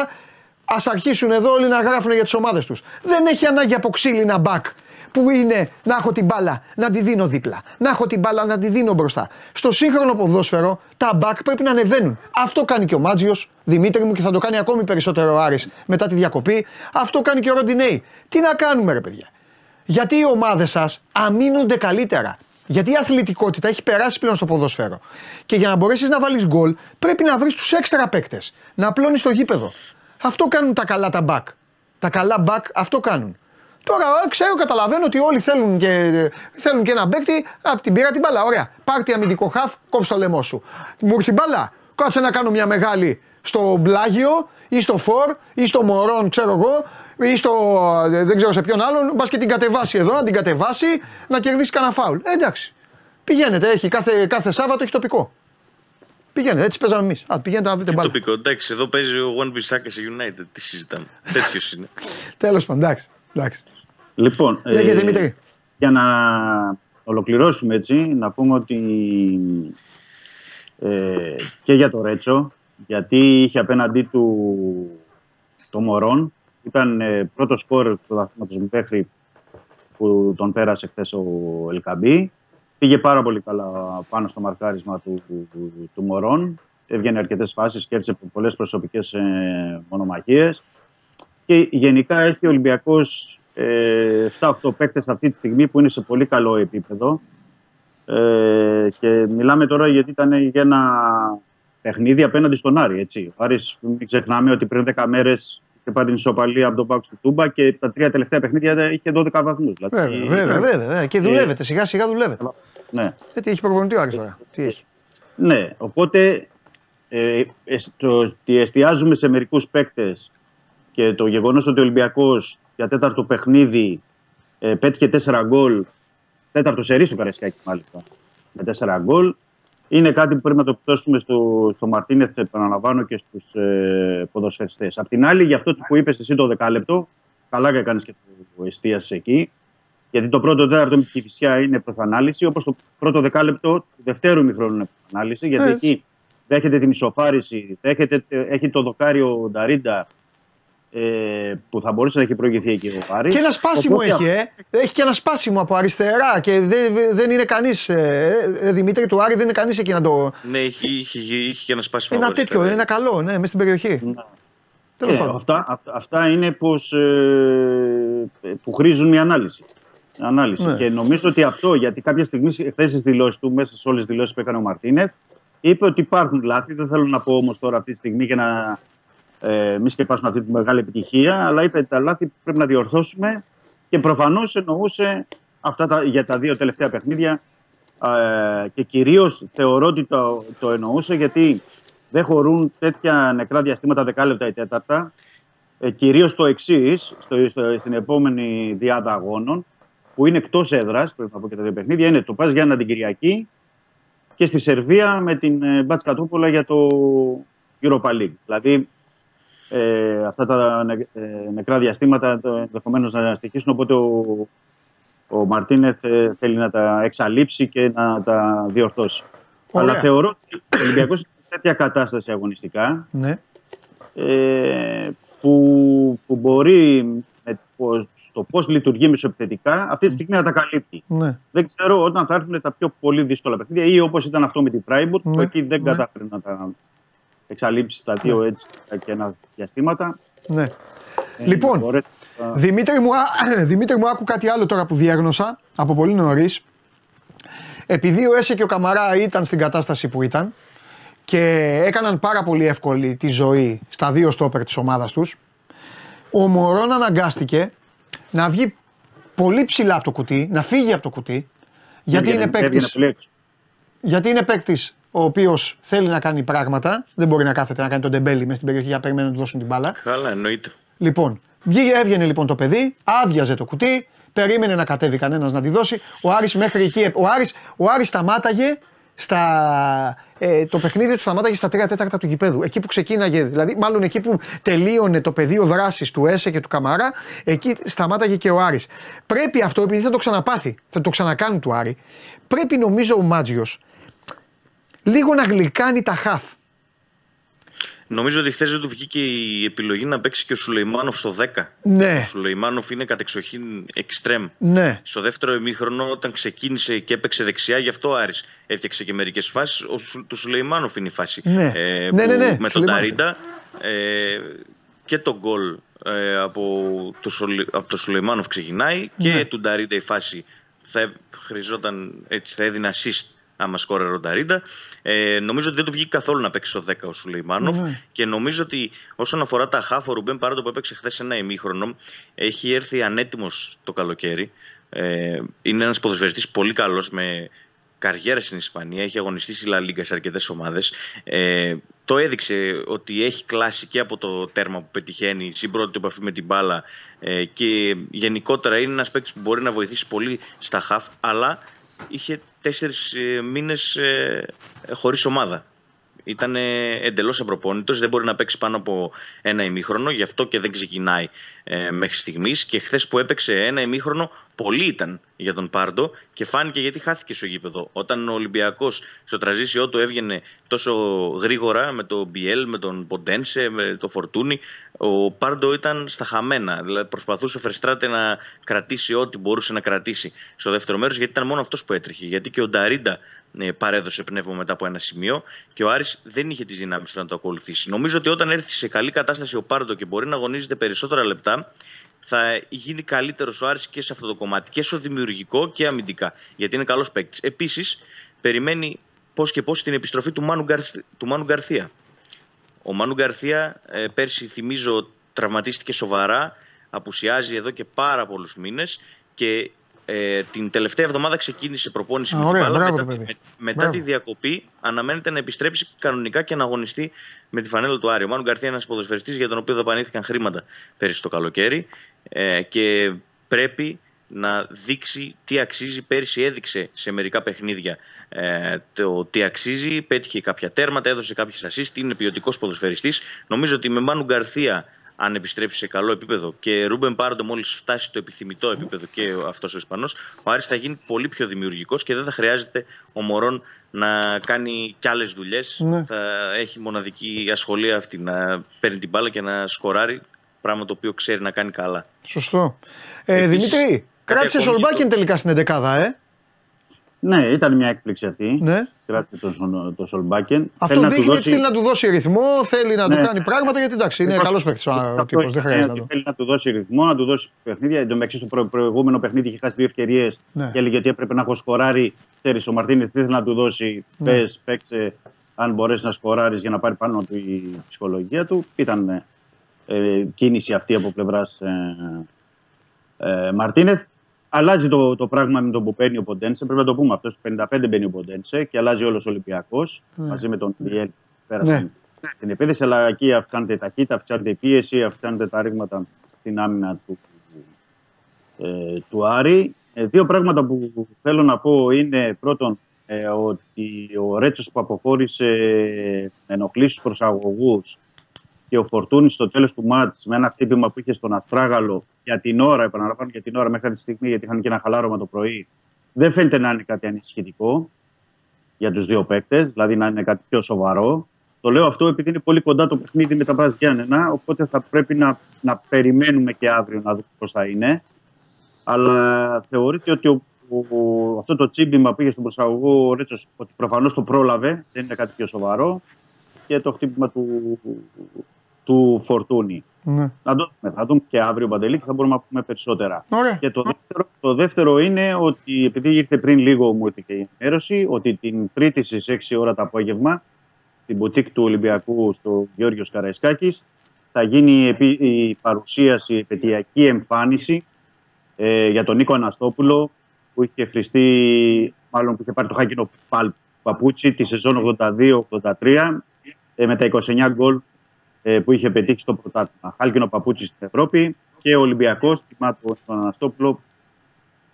Speaker 1: Α αρχίσουν εδώ όλοι να γράφουν για τις ομάδες τους. Δεν έχει ανάγκη από ξύλινα μπακ που είναι να έχω την μπάλα να τη δίνω δίπλα. Να έχω την μπάλα να τη δίνω μπροστά. Στο σύγχρονο ποδόσφαιρο τα μπακ πρέπει να ανεβαίνουν. Αυτό κάνει και ο Μάτζιος, Δημήτρη μου, και θα το κάνει ακόμη περισσότερο ο Άρης μετά τη διακοπή. Αυτό κάνει και ο Ροντινέη. Τι να κάνουμε, ρε παιδιά; Γιατί οι ομάδες σας αμήνονται καλύτερα; Γιατί η αθλητικότητα έχει περάσει πλέον στο ποδόσφαιρο; Και για να μπορέσεις να βάλεις γκολ, πρέπει να βρεις τους έξτρα παίκτες. Να απλώνεις το γήπεδο. Αυτό κάνουν τα καλά τα back. Τα καλά back αυτό κάνουν. Τώρα ε, ξέρω, καταλαβαίνω ότι όλοι θέλουν και, θέλουν και ένα παίκτη. Απ' την πήρα την μπάλα. Ωραία. Πάρτι αμυντικό χαφ, κόψε το λαιμό σου. Μου ήρθε η μπάλα. Κάτσε να κάνω μια μεγάλη στο Μπλάγιο ή στο Φορ ή στο Μωρόν, ξέρω εγώ, ή στο ε, δεν ξέρω σε ποιον άλλον. Μπας και την κατεβάσει εδώ, να την κατεβάσει, να κερδίσει κανένα φάουλ. Ε, εντάξει. Πηγαίνετε, έχει κάθε, κάθε Σάββατο έχει τοπικό. Πηγαίνετε, έτσι παίζαμε εμείς. Α, πηγαίνετε να δείτε μπάλα.
Speaker 11: Τοπικό, εντάξει, εδώ παίζει ο One Bissaka σε United. Τι συζητάμε. <laughs> Τέτοιος είναι.
Speaker 1: Τέλος πάντων, εντάξει. εντάξει.
Speaker 12: Λοιπόν,
Speaker 1: Λέγε, Δημήτρη.
Speaker 12: για να ολοκληρώσουμε έτσι, να πούμε ότι ε, και για το Ρέτσο, γιατί είχε απέναντί του το Μωρόν, ήταν ε, πρώτος σκόρ του δαθήματος μέχρι που τον πέρασε χθες ο Ελκαμπή. Πήγε πάρα πολύ καλά πάνω στο μαρκάρισμα του, του, του, του Μωρόν. Έβγαινε αρκετές φάσεις, κέρδισε πολλές προσωπικές ε, μονομαχίες. Και γενικά έχει ο Ολυμπιακός ε, 7-8 παίκτες αυτή τη στιγμή που είναι σε πολύ καλό επίπεδο. Ε, και μιλάμε τώρα γιατί ήταν για ένα παιχνίδι απέναντι στον Άρη. Έτσι. Ο Άρης, μην ξεχνάμε ότι πριν 10 μέρες είχε πάρει την ισοπαλία από τον Πάκου του Τούμπα και τα τρία τελευταία παιχνίδια είχε 12 βαθμούς.
Speaker 1: Βέβαια, βέβαια, βέβαια, βέβαια. Και δουλεύετε, σιγά σιγά δουλεύετε.
Speaker 12: Ναι.
Speaker 1: Γιατί έχει προπονητή ο Άρης τώρα; Τι έχει;
Speaker 12: Ναι, οπότε ε, ε, το ότι εστιάζουμε σε μερικούς παίκτες και το γεγονός ότι ο Ολυμπιακός για τέταρτο παιχνίδι ε, πέτυχε 4 γκολ, τέταρτο σερί του Καραϊσκάκη μάλιστα, με 4 γκολ, είναι κάτι που πρέπει να το πτώσουμε στο, στο Μαρτίνεθ, επαναλαμβάνω, και στους ε, ποδοσφαιριστές. Απ' την άλλη, για αυτό που είπες εσύ το δεκάλεπτο, καλά έκανε και το εστίασες εκεί. Γιατί το πρώτο τέταρτο με τη φυσιά είναι προ ανάλυση, όπως το πρώτο δεκάλεπτο του δευτέρου ημιχρόνου είναι προ ανάλυση. Γιατί
Speaker 1: Έτσι.
Speaker 12: εκεί δέχεται την ισοφάριση, δέχεται, έχει το δοκάριο Νταρίντα ε, που θα μπορούσε να έχει προηγηθεί εκεί ο Πάρη.
Speaker 1: Και ένα σπάσιμο
Speaker 12: Οπότε,
Speaker 1: έχει, ε. Έχει και ένα σπάσιμο από αριστερά και δεν, δεν είναι κανείς. Ε, ε, Δημήτρη του Άρη δεν είναι κανείς εκεί να το.
Speaker 11: Ναι, είχε, είχε, είχε και ένα σπάσιμο.
Speaker 1: Ένα
Speaker 11: από
Speaker 1: τέτοιο,
Speaker 11: αριστερά.
Speaker 1: ένα καλό, ναι, μέσα στην περιοχή. Τέλος
Speaker 12: Ε,
Speaker 1: πάντων.
Speaker 12: αυτά, αυτά, αυτά είναι πως, ε, που χρήζουν μια ανάλυση. ανάλυση.
Speaker 1: Ναι.
Speaker 12: Και νομίζω ότι αυτό, γιατί κάποια στιγμή χθες στις δηλώσεις του, μέσα σε όλες τις δηλώσεις που έκανε ο Μαρτίνεθ, είπε ότι υπάρχουν λάθη. Δεν θέλω να πω όμως τώρα αυτή τη στιγμή για να ε, μη σκεπάσουμε αυτή τη μεγάλη επιτυχία, αλλά είπε τα λάθη πρέπει να διορθώσουμε και προφανώς εννοούσε αυτά τα, για τα δύο τελευταία παιχνίδια ε, και κυρίως θεωρώ ότι το, το εννοούσε γιατί δεν χωρούν τέτοια νεκρά διαστήματα δεκάλεπτα ή τέταρτα. Ε, κυρίως το εξής, στο, στο, στην επόμενη διάδα αγώνων, που είναι εκτός έδρας, πρέπει να πω και τα δύο παιχνίδια, είναι το Πας Γιάννα την Κυριακή και στη Σερβία με την ε, Μπάτς Κατούπολα για το Europa League. Δηλαδή, ε, αυτά τα νε, ε, νεκρά διαστήματα ενδεχομένως να στοιχήσουν. Οπότε ο, ο Μαρτίνεθ ε, θέλει να τα εξαλείψει και να τα διορθώσει.
Speaker 1: Ωραία.
Speaker 12: Αλλά θεωρώ ότι ο Ολυμπιακός είναι σε τέτοια κατάσταση αγωνιστικά
Speaker 1: Ναι.
Speaker 12: ε, που, που μπορεί με, το- στο πώς λειτουργεί μεσοεπιθετικά αυτή τη στιγμή να τα καλύπτει.
Speaker 1: ναι.
Speaker 12: Δεν ξέρω όταν θα έρθουν τα πιο πολύ δύσκολα παιχνίδια ή όπως ήταν αυτό με την Φράιμπουργκ που
Speaker 1: Ναι,
Speaker 12: εκεί δεν
Speaker 1: ναι.
Speaker 12: κατάφερε να τα εξαλείψεις τα δύο έτσι και ένα διαστήματα.
Speaker 1: ναι.
Speaker 12: Ε,
Speaker 1: Λοιπόν,
Speaker 12: μπορέσει να-
Speaker 1: Δημήτρη μου, α- <clears throat> Δημήτρη μου, άκου κάτι άλλο τώρα που διέγνωσα από πολύ νωρίς. Επειδή ο Έσε και ο Καμαρά ήταν στην κατάσταση που ήταν και έκαναν πάρα πολύ εύκολη τη ζωή στα δύο στόπερ της ομάδας τους, ο Μωρόν αναγκάστηκε να βγει πολύ ψηλά από το κουτί, να φύγει από το κουτί, γιατί
Speaker 12: έβγαινε-
Speaker 1: είναι
Speaker 12: έβγαινε
Speaker 1: παίκτης
Speaker 12: πολύ έξω.
Speaker 1: γιατί είναι παίκτης ο οποίος θέλει να κάνει πράγματα. Δεν μπορεί να κάθεται να κάνει τον τεμπέλη μέσα στην περιοχή για να περιμένει να του δώσουν την μπάλα.
Speaker 11: Καλά, εννοείται.
Speaker 1: Λοιπόν, βγήκε, έβγαινε λοιπόν το παιδί, άδειαζε το κουτί, περίμενε να κατέβει κανένας να τη δώσει. Ο Άρης μέχρι εκεί. Ο Άρης, ο Άρης σταμάταγε στα, ε, το παιχνίδι του σταμάταγε στα 3 τέταρτα του γηπέδου. Εκεί που ξεκίναγε, δηλαδή, μάλλον εκεί που τελείωνε το πεδίο δράσης του Έσε και του Καμαρά, εκεί σταμάταγε και ο Άρης. Πρέπει αυτό, επειδή θα το ξαναπάθει, θα το ξανακάνει του Άρη, πρέπει νομίζω ο Μάτζιος λίγο να γλυκάνει τα χαφ.
Speaker 11: Νομίζω ότι χθες δεν του βγήκε η επιλογή να παίξει και ο Σουλεϊμάνοφ στο 10.
Speaker 1: Ναι.
Speaker 11: Ο Σουλεϊμάνοφ είναι κατεξοχήν εξτρέμ.
Speaker 1: Ναι.
Speaker 11: Στο δεύτερο ημίχρονο, όταν ξεκίνησε και έπαιξε δεξιά, γι' αυτό ο Άρης έφτιαξε και μερικές φάσεις. Του Σουλεϊμάνοφ είναι η φάση.
Speaker 1: Ναι.
Speaker 11: Ε,
Speaker 1: Ναι,
Speaker 11: που
Speaker 1: ναι, ναι,
Speaker 11: Με τον
Speaker 1: Σουλεϊμάνοφ.
Speaker 11: Νταρίντα ε, και το γκολ ε, από, το, Σολε- από το Σουλεϊμάνοφ ξεκινάει
Speaker 1: Ναι.
Speaker 11: και του Νταρίντα η φάση θα χρειαζόταν, έτσι, θα έδινε assist άμα σκόρε ο Νταρίντα. Ε, νομίζω ότι δεν του βγήκε καθόλου να παίξει στο 10 ο Σουλεϊμάνοφ
Speaker 1: Ναι.
Speaker 11: και νομίζω ότι όσον αφορά τα χαφ, ο Ρουμπέν παρά το που έπαιξε χθες ένα ημίχρονο, έχει έρθει ανέτοιμος το καλοκαίρι. Ε, είναι ένας ποδοσφαιριστής πολύ καλός με καριέρα στην Ισπανία. Έχει αγωνιστεί στη Λα Λίγκα σε αρκετές ομάδες. Ε, το έδειξε ότι έχει κλάσει και από το τέρμα που πετυχαίνει, στην πρώτη του επαφή με την μπάλα. Ε, και γενικότερα είναι ένας παίκτης που μπορεί να βοηθήσει πολύ στα χαφ, αλλά είχε τέσσερις μήνες χωρίς ομάδα. Ήταν εντελώς απροπόνητο, δεν μπορεί να παίξει πάνω από ένα ημίχρονο, γι' αυτό και δεν ξεκινάει ε, μέχρι στιγμής. Και χθες που έπαιξε ένα ημίχρονο, πολύ ήταν για τον Πάρντο και φάνηκε γιατί χάθηκε στο γήπεδο. Όταν ο Ολυμπιακός στο τραζίσιό του έβγαινε τόσο γρήγορα με τον Μπιέλ, με τον Ποντένσε, με τον Φορτούνι, ο Πάρντο ήταν στα χαμένα. Δηλαδή προσπαθούσε ο Φερστράτε να κρατήσει ό,τι μπορούσε να κρατήσει στο δεύτερο μέρος, γιατί ήταν μόνο αυτός που έτρεχε. Γιατί και ο Νταρίντα ε, παρέδωσε πνεύμα μετά από ένα σημείο και ο Άρης δεν είχε τις δυνάμεις του να το ακολουθήσει. Νομίζω ότι όταν έρθει σε καλή κατάσταση ο Πάρντο και μπορεί να αγωνίζεται περισσότερα λεπτά, θα γίνει καλύτερος ο Άρης και σε αυτό το κομμάτι. Και στο δημιουργικό και αμυντικά. Γιατί είναι καλός παίκτης. Επίσης, περιμένει πώς και πώς την επιστροφή του Μάνου, Γκαρθ... του Μάνου Γκαρθία. Ο Μάνου Γκαρθία ε, πέρσι, θυμίζω, τραυματίστηκε σοβαρά. Απουσιάζει εδώ και πάρα πολλούς μήνες. Και ε, την τελευταία εβδομάδα ξεκίνησε προπόνηση
Speaker 1: Α,
Speaker 11: με
Speaker 1: ωραία,
Speaker 11: την μπάλα.
Speaker 1: μπράβο,
Speaker 11: Μετά,
Speaker 1: το παιδί.
Speaker 11: με- μετά
Speaker 1: Μπράβο.
Speaker 11: τη διακοπή αναμένεται να επιστρέψει κανονικά και να αγωνιστεί με τη φανέλα του Άρη. Ο Μάνου Γκαρθία είναι ένας ποδοσφαιριστής για τον οποίο δαπανήθηκαν χρήματα πέρυσι το καλοκαίρι ε, και πρέπει να δείξει τι αξίζει. Πέρυσι έδειξε σε μερικά παιχνίδια ε, το τι αξίζει. Πέτυχε κάποια τέρματα, έδωσε κάποιες assist. Είναι ποιοτικός ποδοσφαιριστής. Νομίζω ότι με Μάνου Γκαρθία, αν επιστρέψει σε καλό επίπεδο και Ρούμπεν Πάρντο μόλις φτάσει στο επιθυμητό επίπεδο και αυτός ο Ισπανός, ο Άρης θα γίνει πολύ πιο δημιουργικός και δεν θα χρειάζεται ο Μωρόν να κάνει κι άλλες δουλειές.
Speaker 1: Ναι.
Speaker 11: Θα έχει μοναδική ασχολία αυτή να παίρνει την μπάλα και να σκοράρει. Πράγμα το οποίο ξέρει να κάνει καλά.
Speaker 1: Σωστό. Ε,
Speaker 11: Επίσης,
Speaker 1: Δημήτρη, κράτησε
Speaker 11: ακόμη
Speaker 1: Σολμπάκιν τελικά στην 11 ε.
Speaker 12: Ναι, ήταν μια έκπληξη αυτή.
Speaker 1: Ναι.
Speaker 12: Κράτησε τον, Σον- τον Σολμπάκεν.
Speaker 1: Αυτό
Speaker 12: Θέλει να του
Speaker 1: δείχνει ότι
Speaker 12: δώσει-
Speaker 1: θέλει να του δώσει ρυθμό, θέλει να του
Speaker 12: Ναι.
Speaker 1: κάνει πράγματα γιατί εντάξει είναι
Speaker 12: Αυτό-
Speaker 1: καλός παίκτης ο
Speaker 12: αυτό
Speaker 1: τύπος, δεν
Speaker 12: είναι,
Speaker 1: χρειάζεται να
Speaker 12: ότι
Speaker 1: το.
Speaker 12: Θέλει να του δώσει ρυθμό, να του δώσει παιχνίδια. Εν τω μεταξύ, στο προ- προηγούμενο παιχνίδι είχε χάσει δύο ευκαιρίες
Speaker 1: Ναι.
Speaker 12: και έλεγε ότι έπρεπε να έχω σκοράρει. Ξέρεις, ο Μαρτίνες τι ήθελε να του δώσει.
Speaker 1: Ναι.
Speaker 12: Πες, παίξε, αν μπορέσεις να σκοράρεις για να πάρει πάνω του η ψυχολογία του. Ήταν ε, ε, κίνηση αυτή από πλευράς ε, ε, Μαρτίνεθ. Αλλάζει το, το πράγμα με τον που παίρνει ο Ποντένσε. Πρέπει να το πούμε αυτό. Στο 55 μπαίνει ο Ποντένσε και αλλάζει όλος ο Ολυμπιακός
Speaker 1: Ναι.
Speaker 12: μαζί με τον Διέλ.
Speaker 1: Ναι.
Speaker 12: Πέρασαν την επίθεση, αλλά εκεί αυξάνεται η ταχύτητα, αυξάνεται η πίεση, αυξάνεται τα ρήγματα στην άμυνα του, ε, του Άρη. Ε, δύο πράγματα που θέλω να πω είναι πρώτον ε, ότι ο Ρέτσος που αποχώρησε με ενοχλήσεις στους προσαγωγούς και ο Φορτούνης στο τέλος του μάτς με ένα χτύπημα που είχε στον Αστράγαλο για την ώρα, επαναλαμβάνω για την ώρα μέχρι τη στιγμή γιατί είχαν και ένα χαλάρωμα το πρωί, δεν φαίνεται να είναι κάτι ανησυχητικό για τους δύο παίκτες, δηλαδή να είναι κάτι πιο σοβαρό. Το λέω αυτό επειδή είναι πολύ κοντά το παιχνίδι με τα Μπρας Γιάννενα, οπότε θα πρέπει να, να περιμένουμε και αύριο να δούμε πώς θα είναι. Αλλά θεωρείται ότι ο, ο- αυτό το τσίμπημα που είχε στον προσαγωγό ο Ρέτσος, ότι προφανώς το πρόλαβε, δεν είναι κάτι πιο σοβαρό, και το χτύπημα του, του Φορτούνη.
Speaker 1: Ναι.
Speaker 12: Να το δούμε. Θα δούμε και αύριο Παντελή και θα μπορούμε να πούμε περισσότερα.
Speaker 1: Ωραία.
Speaker 12: Και το δεύτερο, το δεύτερο είναι ότι επειδή ήρθε πριν λίγο μου ήρθε και η ενημέρωση ότι την Τρίτη στις 6 ώρα το απόγευμα στην μπουτίκ του Ολυμπιακού στο Γιώργος Καραϊσκάκης θα γίνει η, επί- η παρουσίαση, η επαιτειακή εμφάνιση ε, για τον Νίκο Αναστόπουλο που είχε χρηστεί, μάλλον που είχε πάρει το χάκινο παλ- παπούτσι τη σεζόν 82-83 ε, με τα 29 γκολ ε, που είχε πετύχει στο πρωτάθλημα. Χάλκινο παπούτσι στην Ευρώπη και ο Ολυμπιακός τιμά τον τον Αναστόπουλο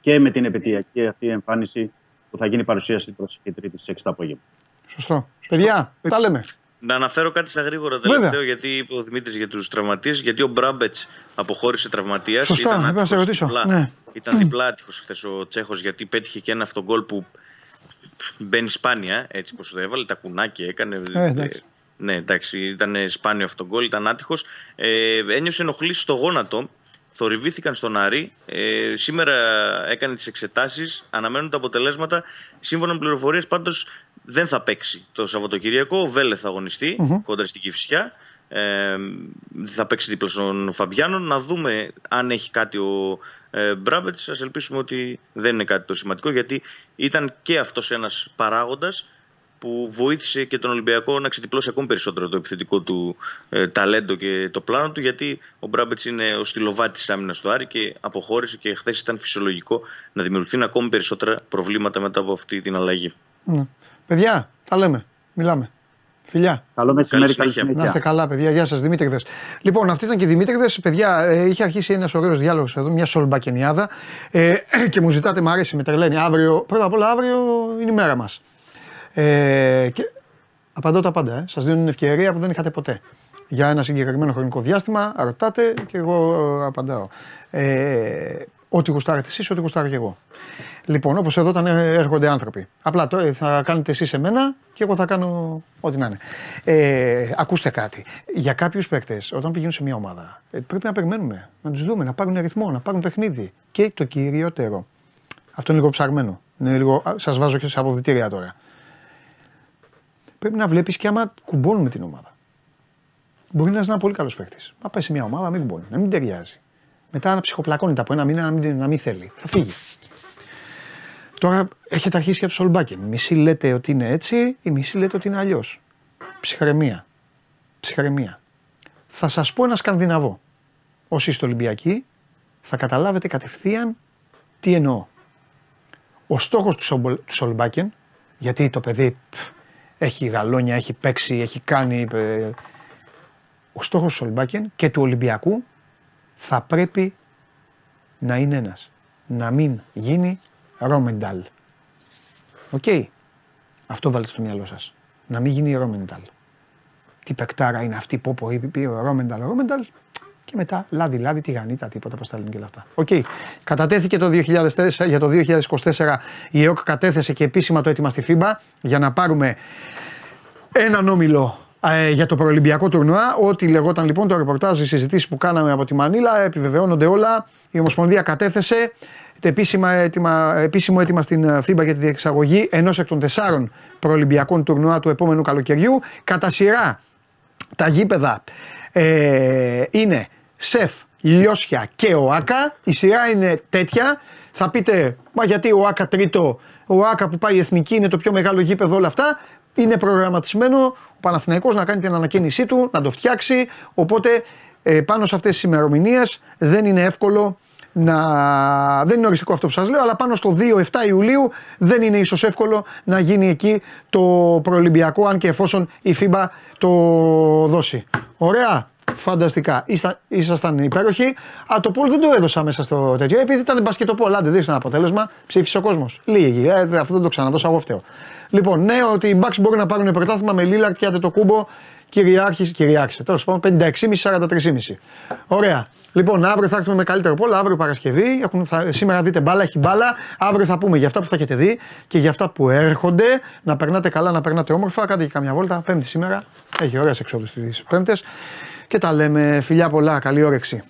Speaker 12: και με την επαιτειακή αυτή εμφάνιση που θα γίνει η παρουσίαση την προσεχή Τρίτη στις 6 το απόγευμα.
Speaker 1: Σωστό. Παιδιά, τα λέμε.
Speaker 11: Να αναφέρω κάτι στα γρήγορα
Speaker 1: Βέβαια.
Speaker 11: τελευταίο, γιατί είπε ο Δημήτρης για τους τραυματίες. Γιατί ο Μπράμπετς αποχώρησε τραυματίας.
Speaker 1: Σωστά,
Speaker 11: ήταν
Speaker 1: είπα να σε
Speaker 11: άτυχος
Speaker 1: ρωτήσω.
Speaker 11: διπλά.
Speaker 1: Ναι.
Speaker 11: Ήταν διπλά άτυχος χθες ο Τσέχος, γιατί πέτυχε και ένα αυτογκολ που μπαίνει σπάνια, έτσι πως το έβαλε. Τα κουνάκια έκανε.
Speaker 1: Ε, εντάξει.
Speaker 11: Ναι, εντάξει, ήταν σπάνιο αυτό γκολ, ήταν άτυχος. Ε, ένιωσε ενοχλήσει στο γόνατο. Θορυβήθηκαν στον Άρη. Ε, σήμερα έκανε τις εξετάσεις. Αναμένουν τα αποτελέσματα. Σύμφωνα με πληροφορίες, πάντως δεν θα παίξει το Σαββατοκύριακο. Ο Βέλε θα αγωνιστεί
Speaker 1: Μμμ.
Speaker 11: κόντρα στην Κυφσιά. Ε, θα παίξει δίπλα στον Φαμπιάνο. Να δούμε αν έχει κάτι ο ε, Μπράμπετ. Α ελπίσουμε ότι δεν είναι κάτι το σημαντικό γιατί ήταν και αυτός ένας παράγοντας που βοήθησε και τον Ολυμπιακό να ξετυπλώσει ακόμη περισσότερο το επιθετικό του ε, ταλέντο και το πλάνο του γιατί ο Μπράμπετς είναι ο στυλοβάτης της άμυνας του Άρη και αποχώρησε και χθες ήταν φυσιολογικό να δημιουργηθούν ακόμη περισσότερα προβλήματα μετά από αυτή την αλλαγή.
Speaker 1: Ναι. Παιδιά, τα λέμε. Μιλάμε. Φιλιά.
Speaker 12: Καλό μεσημέρι,
Speaker 11: Καλή
Speaker 12: καλή
Speaker 11: συνέχεια.
Speaker 12: συνέχεια.
Speaker 1: Να είστε καλά, παιδιά. Γεια σας, Δημήτριδε. Λοιπόν, αυτή ήταν και η Δημήτριδε. Παιδιά, ε, είχε αρχίσει ένας ωραίος διάλογος εδώ, μια σολμπακενιάδα. Ε, <clears throat> και μου ζητάτε, μου αρέσει, με τρελαίνει. Αύριο, πρώτα απ' όλα, αύριο είναι η μέρα μας. Ε, και απαντώ τα πάντα. Ε. Σας δίνω την ευκαιρία που δεν είχατε ποτέ. Για ένα συγκεκριμένο χρονικό διάστημα, ρωτάτε και εγώ ε, απαντάω. Ε, ό,τι γουστάρετε εσείς, ό,τι γουστάρω και εγώ. Λοιπόν, όπως εδώ όταν ε, έρχονται άνθρωποι. Απλά το, ε, θα κάνετε εσείς εμένα και εγώ θα κάνω ό,τι να είναι. Ε, ακούστε κάτι. Για κάποιους παίκτες, όταν πηγαίνουν σε μια ομάδα, ε, πρέπει να περιμένουμε, να τους δούμε, να πάρουν ρυθμό, να πάρουν παιχνίδι. Και το κυριότερο. Αυτό είναι λίγο ψαγμένο. Είναι λίγο, σας βάζω και σε αποδητήρια τώρα. Πρέπει να βλέπεις και άμα κουμπώνουν με την ομάδα. Μπορεί να είσαι ένα πολύ καλός παίκτης. Να πάει σε μια ομάδα, να μην κουμπώνει, να μην ταιριάζει. Μετά να ψυχοπλακώνεται από ένα μήνα να μην, να μην θέλει. Θα φύγει. Τώρα έχετε αρχίσει για το Σολμπάκεν. Μισή λέτε ότι είναι έτσι, η μισή λέτε ότι είναι αλλιώς. Ψυχαρεμία. Ψυχαρεμία. Θα σας πω ένα σκανδιναβό. Όσοι είστε Ολυμπιακοί, θα καταλάβετε κατευθείαν τι εννοώ. Ο στόχος του, Σομπολ, του Σολμπάκεν, γιατί το παιδί πφ, έχει γαλόνια, έχει παίξει, έχει κάνει. ε, ο στόχος του Σολμπάκεν και του Ολυμπιακού θα πρέπει να είναι ένας. Να μην γίνει Ρόμενταλ. Οκ. Αυτό βάλτε στο μυαλό σας. Να μην γίνει Ρόμενταλ. Τι παικτάρα είναι αυτή, πω πω, είπε ο Ρόμενταλ, Ρόμενταλ. Και μετά λάδι, λάδι, τηγανίτα, τίποτα, πώς τα λένε και όλα αυτά. Οκ. Κατατέθηκε το 2004, για το 2024 η ΕΟΚ κατέθεσε και επίσημα το αίτημα στη FIBA για να πάρουμε έναν όμιλο ε, για το προολυμπιακό τουρνουά. Ό,τι λεγόταν λοιπόν το ρεπορτάζ, οι συζητήσεις που κάναμε από τη Μανίλα επιβεβαιώνονται όλα. Η Ομοσπονδία κατέθεσε το επίσημα έτοιμα, επίσημο έτοιμα στην ε, FIBA για τη διεξαγωγή ενός εκ των τεσσάρων προολυμπιακών τουρνουά του επόμενου καλοκαιριού. Κατά σειρά τα γήπεδα ε, είναι ΣΕΦ, Λιώσια και ΟΑΚΑ. Η σειρά είναι τέτοια. Θα πείτε, μα γιατί ο ΟΑΚΑ τρίτο, ο ΟΑΚΑ που πάει η εθνική είναι το πιο μεγάλο γήπεδο όλα αυτά. Είναι προγραμματισμένο ο Παναθηναϊκός να κάνει την ανακαίνισή του, να το φτιάξει. Οπότε ε, πάνω σε αυτές τις ημερομηνίες δεν είναι εύκολο να. Δεν είναι οριστικό αυτό που σας λέω, αλλά πάνω στο 2-7 Ιουλίου δεν είναι ίσως εύκολο να γίνει εκεί το προολυμπιακό, αν και εφόσον η FIBA το δώσει. Ωραία. Φανταστικά. Ήστα, ήσασταν υπέροχοι. Α, το Πολ δεν το έδωσα μέσα στο τέτοιο. Επειδή ήταν μπασκετοπόλ. Άντε, δείξτε ένα αποτέλεσμα. Ψήφισε ο κόσμος. Λίγοι. Ε, αυτό δεν το ξαναδώσα. Εγώ φταίω. Λοιπόν, ναι, ότι οι Bucks μπορούν να πάρουν πρωτάθλημα με Λίλαρτ και άντε το κούμπο. Κυριάρχησε, κυριάρχησε. Τέλος πάντων, 56,5-43,5. Ωραία. Λοιπόν, αύριο θα έρθουμε με καλύτερο πόλο. Αύριο Παρασκευή. Έχουν, θα, σήμερα δείτε μπάλα, έχει μπάλα. Αύριο θα πούμε για αυτά που θα έχετε δει και για αυτά που έρχονται. Να περνάτε καλά, να περνάτε όμορφα. Κάντε και καμιά βόλτα. Πέμπτη σήμερα. Έχει ωραίες εξόδους τι Πέμπτες. Και τα λέμε. Φιλιά πολλά. Καλή όρεξη.